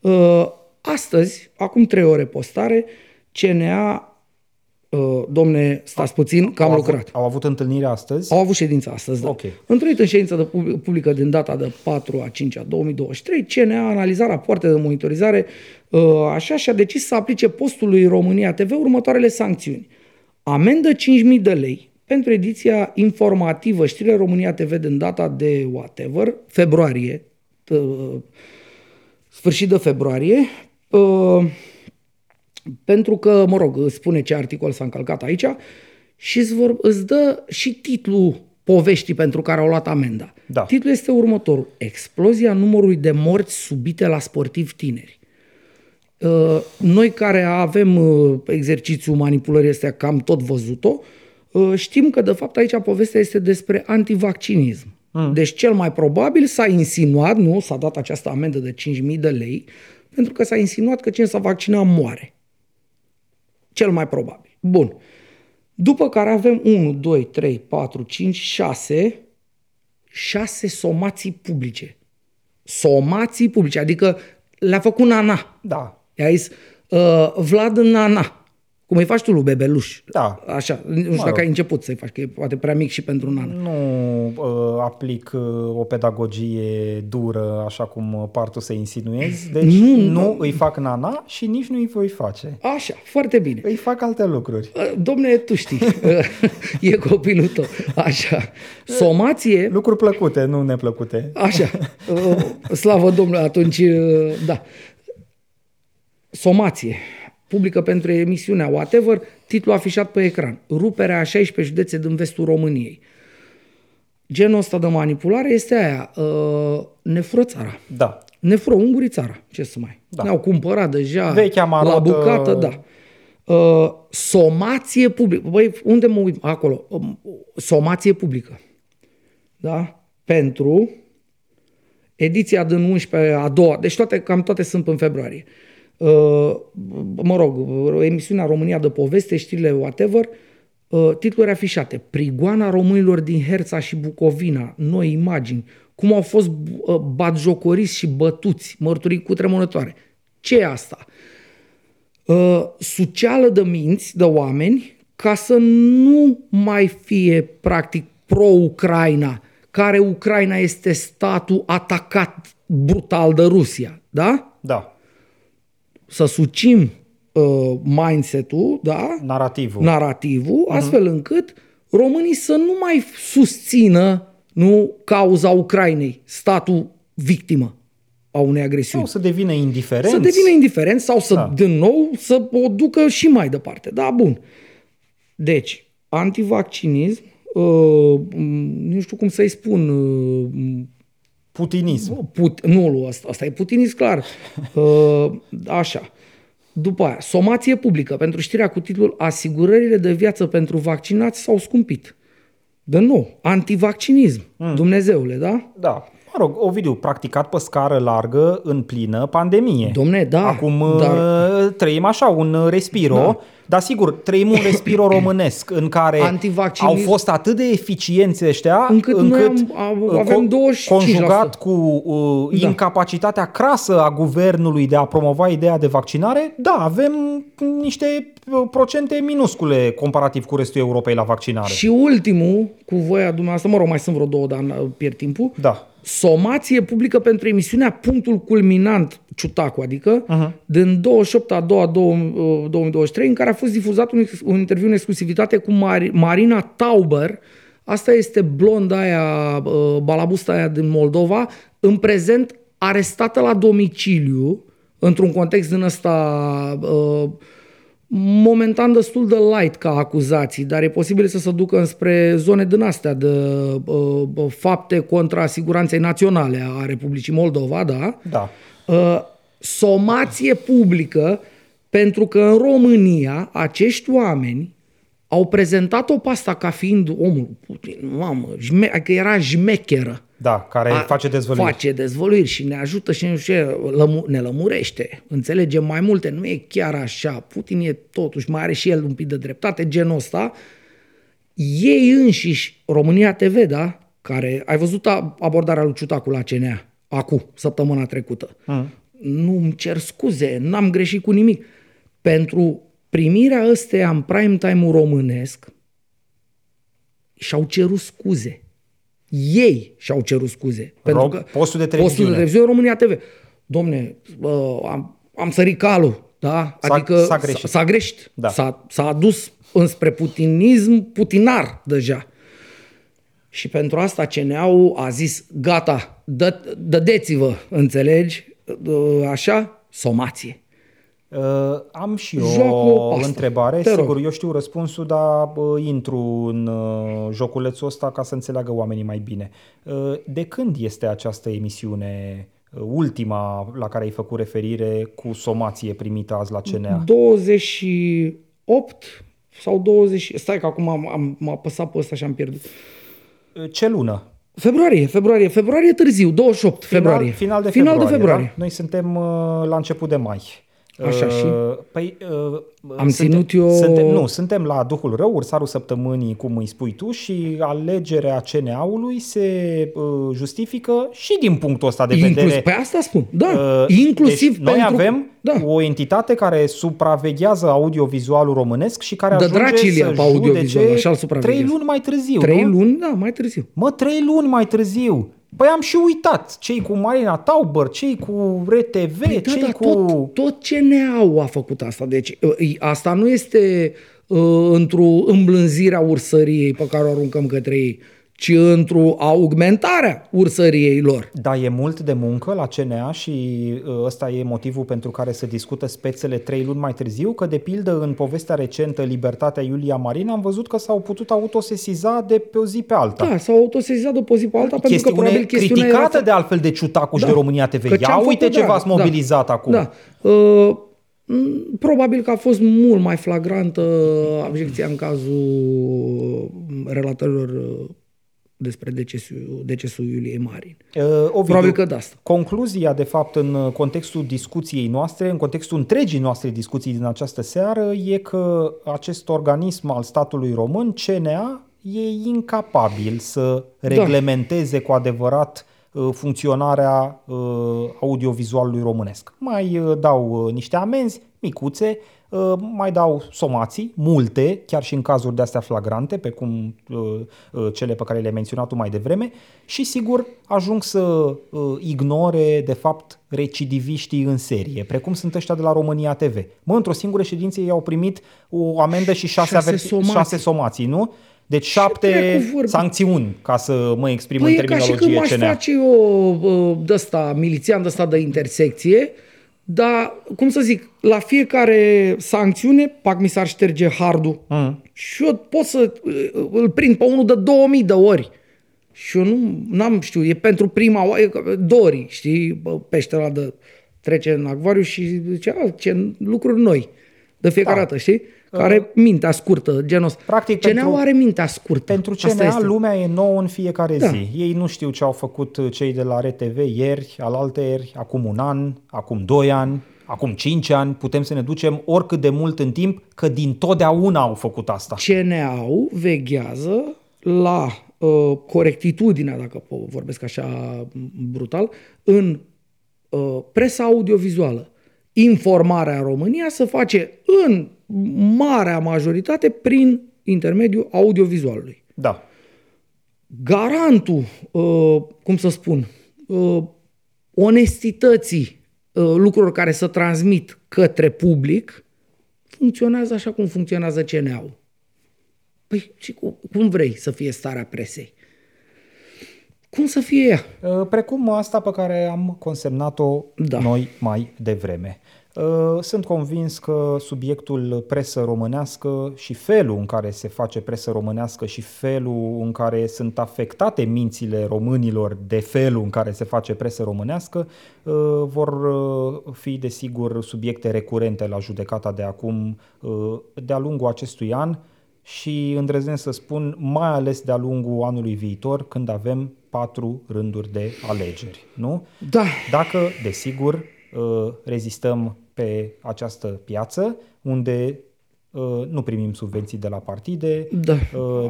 Uh, astăzi, acum trei ore postare, CNA, uh, domne, stați puțin, că am au lucrat. Avut, au avut întâlire astăzi. Au avut ședința astăzi, da. Ok. Întruit în ședință de pub- publică din data de 4 a 5 a 2023, CNA a analizat rapoarte de monitorizare uh, așa și a decis să aplice postului România TV următoarele sancțiuni. Amendă 5.000 de lei pentru ediția informativă Știrile România TV din data de whatever, februarie, uh, sfârșit de februarie, uh, pentru că, mă rog, îți spune ce articol s-a încălcat aici și îți, vor, îți dă și titlul poveștii pentru care au luat amenda. Da. Titlul este următorul. Explozia numărului de morți subite la sportivi tineri. Uh, noi care avem uh, exercițiul manipulării astea, că am tot văzut-o, uh, știm că de fapt aici povestea este despre antivaccinism. Mm. Deci cel mai probabil s-a insinuat, nu, s-a dat această amendă de 5.000 de lei, pentru că s-a insinuat că cine s-a vaccinat moare. Cel mai probabil. Bun. După care avem 1, 2, 3, 4, 5, 6, 6 somații publice. Somații publice, adică le-a făcut Nana. Da. I-a zis, uh, Vlad Nana. Cum îi faci tu lui bebeluș. Da. Așa. Nu știu mă dacă rog. ai început să-i faci, că e poate prea mic și pentru un an. Nu uh, aplic uh, o pedagogie dură, așa cum uh, par tu să insinuezi. Deci nu, nu îi fac nana și nici nu îi voi face. Așa, foarte bine. Îi fac alte lucruri. Uh, domne, tu știi. e copilul tău. Așa. Somație... Lucruri plăcute, nu neplăcute. Așa. Uh, slavă Domnului, atunci, uh, da. Somație publică pentru emisiunea whatever, titlul afișat pe ecran. Ruperea a 16 județe din vestul României. Genul ăsta de manipulare este aia, uh, ne fură țara. Da. Ne fură ungurii țara, ce să mai. Da. Ne-au cumpărat deja Vechea marotă... la bucată, da. Uh, somație publică. Băi, unde mă uit? Acolo. Uh, somație publică. Da? Pentru ediția din 11 a doua. Deci toate, cam toate sunt în februarie. Uh, Uh, mă rog, emisiunea România de poveste, știrile whatever, uh, titluri afișate. Prigoana românilor din Herța și Bucovina, noi imagini, cum au fost uh, batjocoriți și bătuți, mărturii cu tremurătoare. Ce e asta? Suceală de minți, de oameni, ca să nu mai fie, practic, pro-Ucraina, care Ucraina este statul atacat brutal de Rusia, da? Da să sucim uh, mindset-ul, da? Narativul. Narativul, uh-huh. astfel încât românii să nu mai susțină nu cauza Ucrainei, statul victimă a unei agresiuni. Sau să devină indiferent. Să devină indiferent sau să, da. din nou, să o ducă și mai departe. Da, bun. Deci, antivaccinism, uh, nu știu cum să-i spun, uh, Putinism. Put, nu, asta, asta e putinism clar. Uh, așa. După aia, somație publică pentru știrea cu titlul Asigurările de viață pentru vaccinați s-au scumpit. De nou, antivaccinism, mm. Dumnezeule, da? Da. Mă rog, Ovidiu, practicat pe scară largă în plină pandemie. Domne, da. Acum dar... Uh, trăim așa, un respiro. Da dar sigur, trăim un respiro românesc în care au fost atât de eficienți ăștia încât, încât am, am, avem 25%. conjugat cu uh, da. incapacitatea crasă a guvernului de a promova ideea de vaccinare, da, avem niște uh, procente minuscule comparativ cu restul Europei la vaccinare. Și ultimul, cu voia dumneavoastră, mă rog, mai sunt vreo două, dar pierd timpul. Da somație publică pentru emisiunea Punctul Culminant Ciutacu, adică uh-huh. din 28 a 2 2023, în care a fost difuzat un, un interviu în exclusivitate cu Mar- Marina Tauber, asta este blonda aia, uh, balabusta aia din Moldova, în prezent arestată la domiciliu, într-un context din ăsta uh, momentan destul de light ca acuzații, dar e posibil să se ducă înspre zone din astea de uh, fapte contra siguranței naționale a Republicii Moldova, da? Da. Uh, somație publică pentru că în România acești oameni au prezentat-o pe asta ca fiind omul Putin, mamă, jme- că adică era jmecheră. Da, care a, face dezvăluiri. Face dezvăluiri și ne ajută și lămu- ne lămurește. Înțelegem mai multe, nu e chiar așa. Putin e totuși, mai are și el un pic de dreptate, genul ăsta. Ei înșiși, România TV, da, care, ai văzut abordarea lui Ciutacu la CNA, acum, săptămâna trecută. Mm. Nu-mi cer scuze, n-am greșit cu nimic. Pentru primirea ăsteia în prime time-ul românesc și-au cerut scuze. Ei și-au cerut scuze. Pentru că postul de televiziune. Postul de televiziune România TV. Domne, uh, am, am sărit calul. Da? S-a, adică s-a greșit. S-a, greșit. Da. S-a, s-a adus înspre putinism putinar deja. Și pentru asta CNA-ul a zis, gata, dă, dădeți-vă, înțelegi? Așa, somație. Uh, am și o întrebare. Te Sigur, rog. eu știu răspunsul, dar uh, intru în uh, joculețul ăsta ca să înțeleagă oamenii mai bine. Uh, de când este această emisiune ultima la care ai făcut referire cu somație primită azi la CNA? 28 sau 20... Stai că acum am, am, m-a apăsat pe ăsta și am pierdut. Ce lună? Februarie, februarie, februarie târziu, 28 Final, februarie. final de final februarie. de februarie. Da? Noi suntem uh, la început de mai. Așa și? Păi, uh, Am suntem, ținut eu- Suntem, nu, suntem la Duhul Rău, ursarul săptămânii, cum îi spui tu, și alegerea CNA-ului se uh, justifică și din punctul ăsta de Inclus, vedere. pe asta spun, da, Uh, inclusiv deci noi pentru... avem da. o entitate care supraveghează audiovizualul românesc și care Dă ajunge dracilia să pe audiovizual, judece așa îl supraveghează. trei luni mai târziu. Trei nu? luni, da, mai târziu. Mă, trei luni mai târziu. Păi am și uitat. Cei cu Marina Tauber, cei cu RTV, Păi da, cei dar cu... tot, tot CNA-ul a făcut asta. Deci uh, asta nu este uh, într-o îmblânzire a ursăriei pe care o aruncăm către ei, ci într-o augmentarea ursăriei lor. Da, e mult de muncă la CNA și uh, ăsta e motivul pentru care se discută spețele trei luni mai târziu, că de pildă în povestea recentă Libertatea Iulia Marina am văzut că s-au putut autosesiza de pe o zi pe alta. Da, s-au autosezat de pe o zi pe alta pentru că Chestiune probabil chestiunea criticată era... de altfel de Ciutacu și Da. de România TV. Că ce-am Ia uite făcut, ce da, v-ați da. mobilizat acum. Da. Uh, m, probabil că a fost mult mai flagrantă abjecția în cazul relatărilor uh, despre decesul, decesul Iuliei Marin. Uh, Ovidiu, Probabil că de asta. Concluzia, de fapt, în contextul discuției noastre, în contextul întregii noastre discuții din această seară, e că acest organism al statului român, CNA, e incapabil să reglementeze cu adevărat uh, funcționarea uh, audiovizualului românesc. Mai uh, dau uh, niște amenzi micuțe, uh, mai dau somații, multe, chiar și în cazuri de astea flagrante, pe cum uh, uh, cele pe care le-ai menționat tu mai devreme, și sigur ajung să uh, ignore, de fapt, recidiviștii în serie, precum sunt ăștia de la România TV. Mă, într-o singură ședință ei au primit o amendă și șase, Șase averti- somații. șase somații, nu? Deci șapte dracu vorbi? sancțiuni, ca să mă exprim Păi în e ca și când terminologie m-aș CNA. face eu de ăsta, milițian de ăsta de intersecție, dar, cum să zic, la fiecare sancțiune, pac mi s-ar șterge hardul. Mm. Și eu pot să uh, îl prind pe unul de 2000 de ori. Și eu nu n-am știu, e pentru prima oară, e Dori, știi, bă, peștera de trece în acvariu și zice, a, ce lucruri noi, de fiecare Da. dată, știi? Care mintea scurtă, genul ăsta. Practic, CNA pentru- are mintea scurtă. Pentru Asta CNA este. lumea e nouă în fiecare Da. zi. Ei nu știu ce au făcut cei de la RTV ieri, alaltăieri, acum un an, acum doi ani, acum cinci ani. Putem să ne ducem oricât de mult în timp, că din totdeauna au făcut asta. CNA-ul veghează la uh, corectitudinea, dacă po- vorbesc așa brutal, în uh, presa audiovizuală. Informarea în România se face în marea majoritate prin intermediul audiovizualului. Da. Garantul, uh, cum să spun, uh, onestității uh, lucrurilor care se transmit către public funcționează așa cum funcționează CNA-ul. Păi și cu, cum vrei să fie starea presei? Cum să fie ea? Uh, Precum asta pe care am consemnat-o Da. noi mai devreme. Uh, Sunt convins că subiectul presă românească și felul în care se face presă românească și felul în care sunt afectate mințile românilor de felul în care se face presă românească uh, vor uh, fi desigur subiecte recurente la judecata de acum uh, de-a lungul acestui an și îndrăznesc să spun mai ales de-a lungul anului viitor când avem patru rânduri de alegeri, nu? Da, Dacă, desigur, uh, rezistăm pe această piață unde uh, nu primim subvenții de la partide, Da.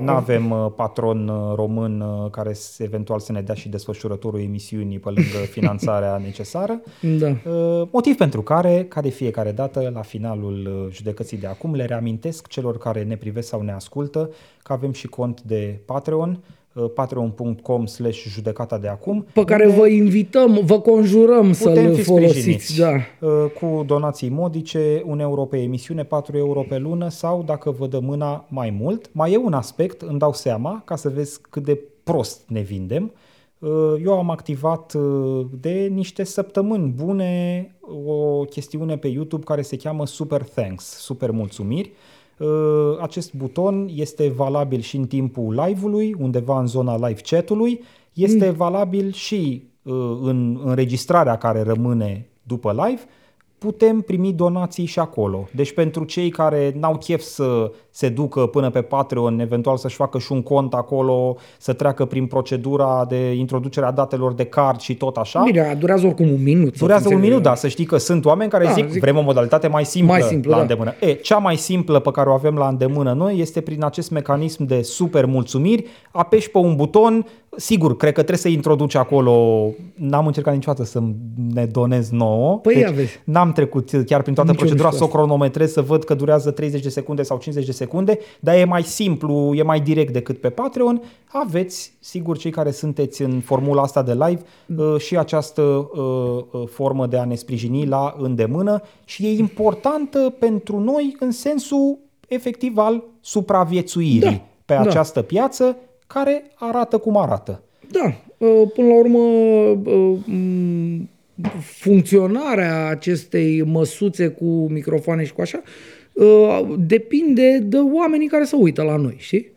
nu avem patron uh, român uh, care s- eventual să ne dea și desfășurătorul emisiunii pe lângă finanțarea necesară, da. Uh, Motiv pentru care, ca de fiecare dată, la finalul uh, judecății de acum, le reamintesc celor care ne privesc sau ne ascultă că avem și cont de Patreon, uh, patreon.com slash judecata de acum. Pe care vă invităm, vă conjurăm Putem să-l fi folosiți. sprijiniți Da. uh, cu donații modice, 1 euro pe emisiune, 4 euro pe lună sau dacă vă dă mâna mai mult. Mai e un aspect, îmi dau seama, ca să vezi cât de prost ne vindem. Uh, Eu am activat uh, de niște săptămâni bune o chestiune pe YouTube care se cheamă Super Thanks, super mulțumiri. Uh, Acest buton este valabil și în timpul live-ului, undeva în zona live chat-ului, este valabil și uh, în înregistrarea care rămâne după live, putem primi donații și acolo. Deci pentru cei care n-au chef să se ducă până pe Patreon, eventual să-și facă și un cont acolo, să treacă prin procedura de introducere a datelor de card și tot așa. Bine, durează oricum un minut. Durează un minut, da, să știi că sunt oameni care Da, zic, zic- vrem o modalitate mai simplă, Mai simplă, la da. îndemână. E, cea mai simplă pe care o avem la îndemână noi este prin acest mecanism de super mulțumiri, apeși pe un buton, sigur, cred că trebuie să introduci acolo, n-am încercat niciodată să ne donez nouă, Păi deci aveți. n-am trecut chiar prin toată Nici eu nu procedura știu să o asta. cronometrez, să văd că durează 30 de secunde sau 50 de secunde, dar e mai simplu, e mai direct decât pe Patreon. Aveți, sigur, cei care sunteți în formula asta de live uh, și această uh, uh, formă de a ne sprijini la îndemână și e importantă pentru noi în sensul efectiv al supraviețuirii Da, pe da. această piață care arată cum arată. Da, uh, până la urmă uh, m, funcționarea acestei măsuțe cu microfoane și cu așa uh, depinde de oamenii care se uită la noi, știi?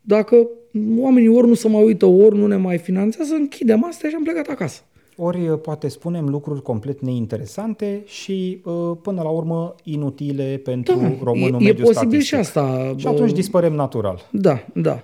Dacă oamenii ori nu se mai uită, ori nu ne mai finanțează, închidem asta și am plecat acasă. Ori uh, poate spunem lucruri complet neinteresante și uh, până la urmă inutile pentru Da, românul e, e mediu posibil statistic. și asta. Și atunci uh, dispărem natural. Da, da.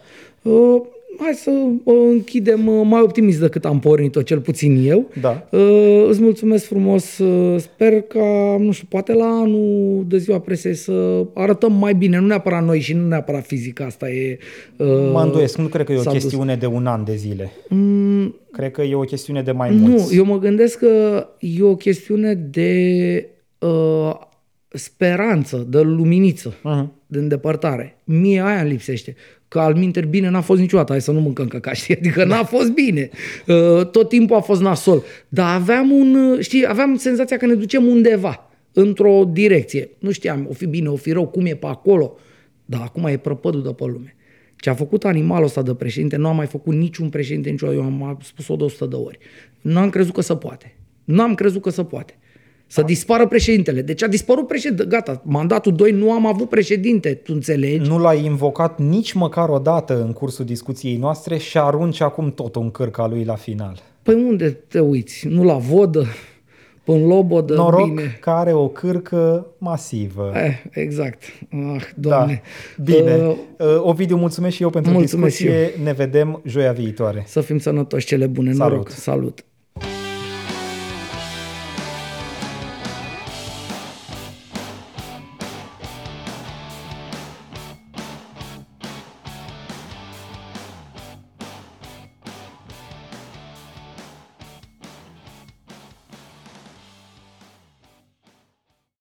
Uh, hai să uh, închidem uh, mai optimist decât am pornit-o, cel puțin eu. Da. Uh, îți mulțumesc frumos. Uh, sper că, nu știu, poate la anul de ziua presei să arătăm mai bine. Nu neapărat noi și nu neapărat fizic. Asta e... Uh, Mă îndoiesc, nu cred că e o s-a dus. chestiune de un an de zile. Mm, Cred că e o chestiune de mai nu, mulți. eu mă gândesc că e o chestiune de uh, speranță, de luminiță, Mhm. de îndepărtare. Mie aia îmi lipsește. Că al minter bine n-a fost niciodată, hai să nu mâncăm căca, știi? Adică n-a fost bine. Uh, tot timpul a fost nasol. Dar aveam un, uh, știi, aveam senzația că ne ducem undeva, într-o direcție. Nu știam, o fi bine, o fi rău, cum e pe acolo. Dar acum e prăpădul de pe lume. Ce a făcut animalul ăsta de președinte nu a mai făcut niciun președinte niciodată. Eu am spus-o de 100 de ori. Nu am crezut că se poate. Nu am crezut că se poate. Să dispară președintele. Deci a dispărut președinte. Gata, mandatul 2 nu am avut președinte, tu înțelegi? Nu l-ai invocat nici măcar o dată în cursul discuției noastre și arunci acum tot în cârca lui la final. Păi unde te uiți? Nu la vodă? Până lobodă? Noroc Bine. că are o cârcă masivă. Eh, exact. Ah, doamne. Da. Bine. Uh, Uh, Ovidiu, mulțumesc și eu pentru mulțumesc discuție. Ne vedem joia viitoare. să fim sănătoși, cele bune. Salut. Noroc. Salut.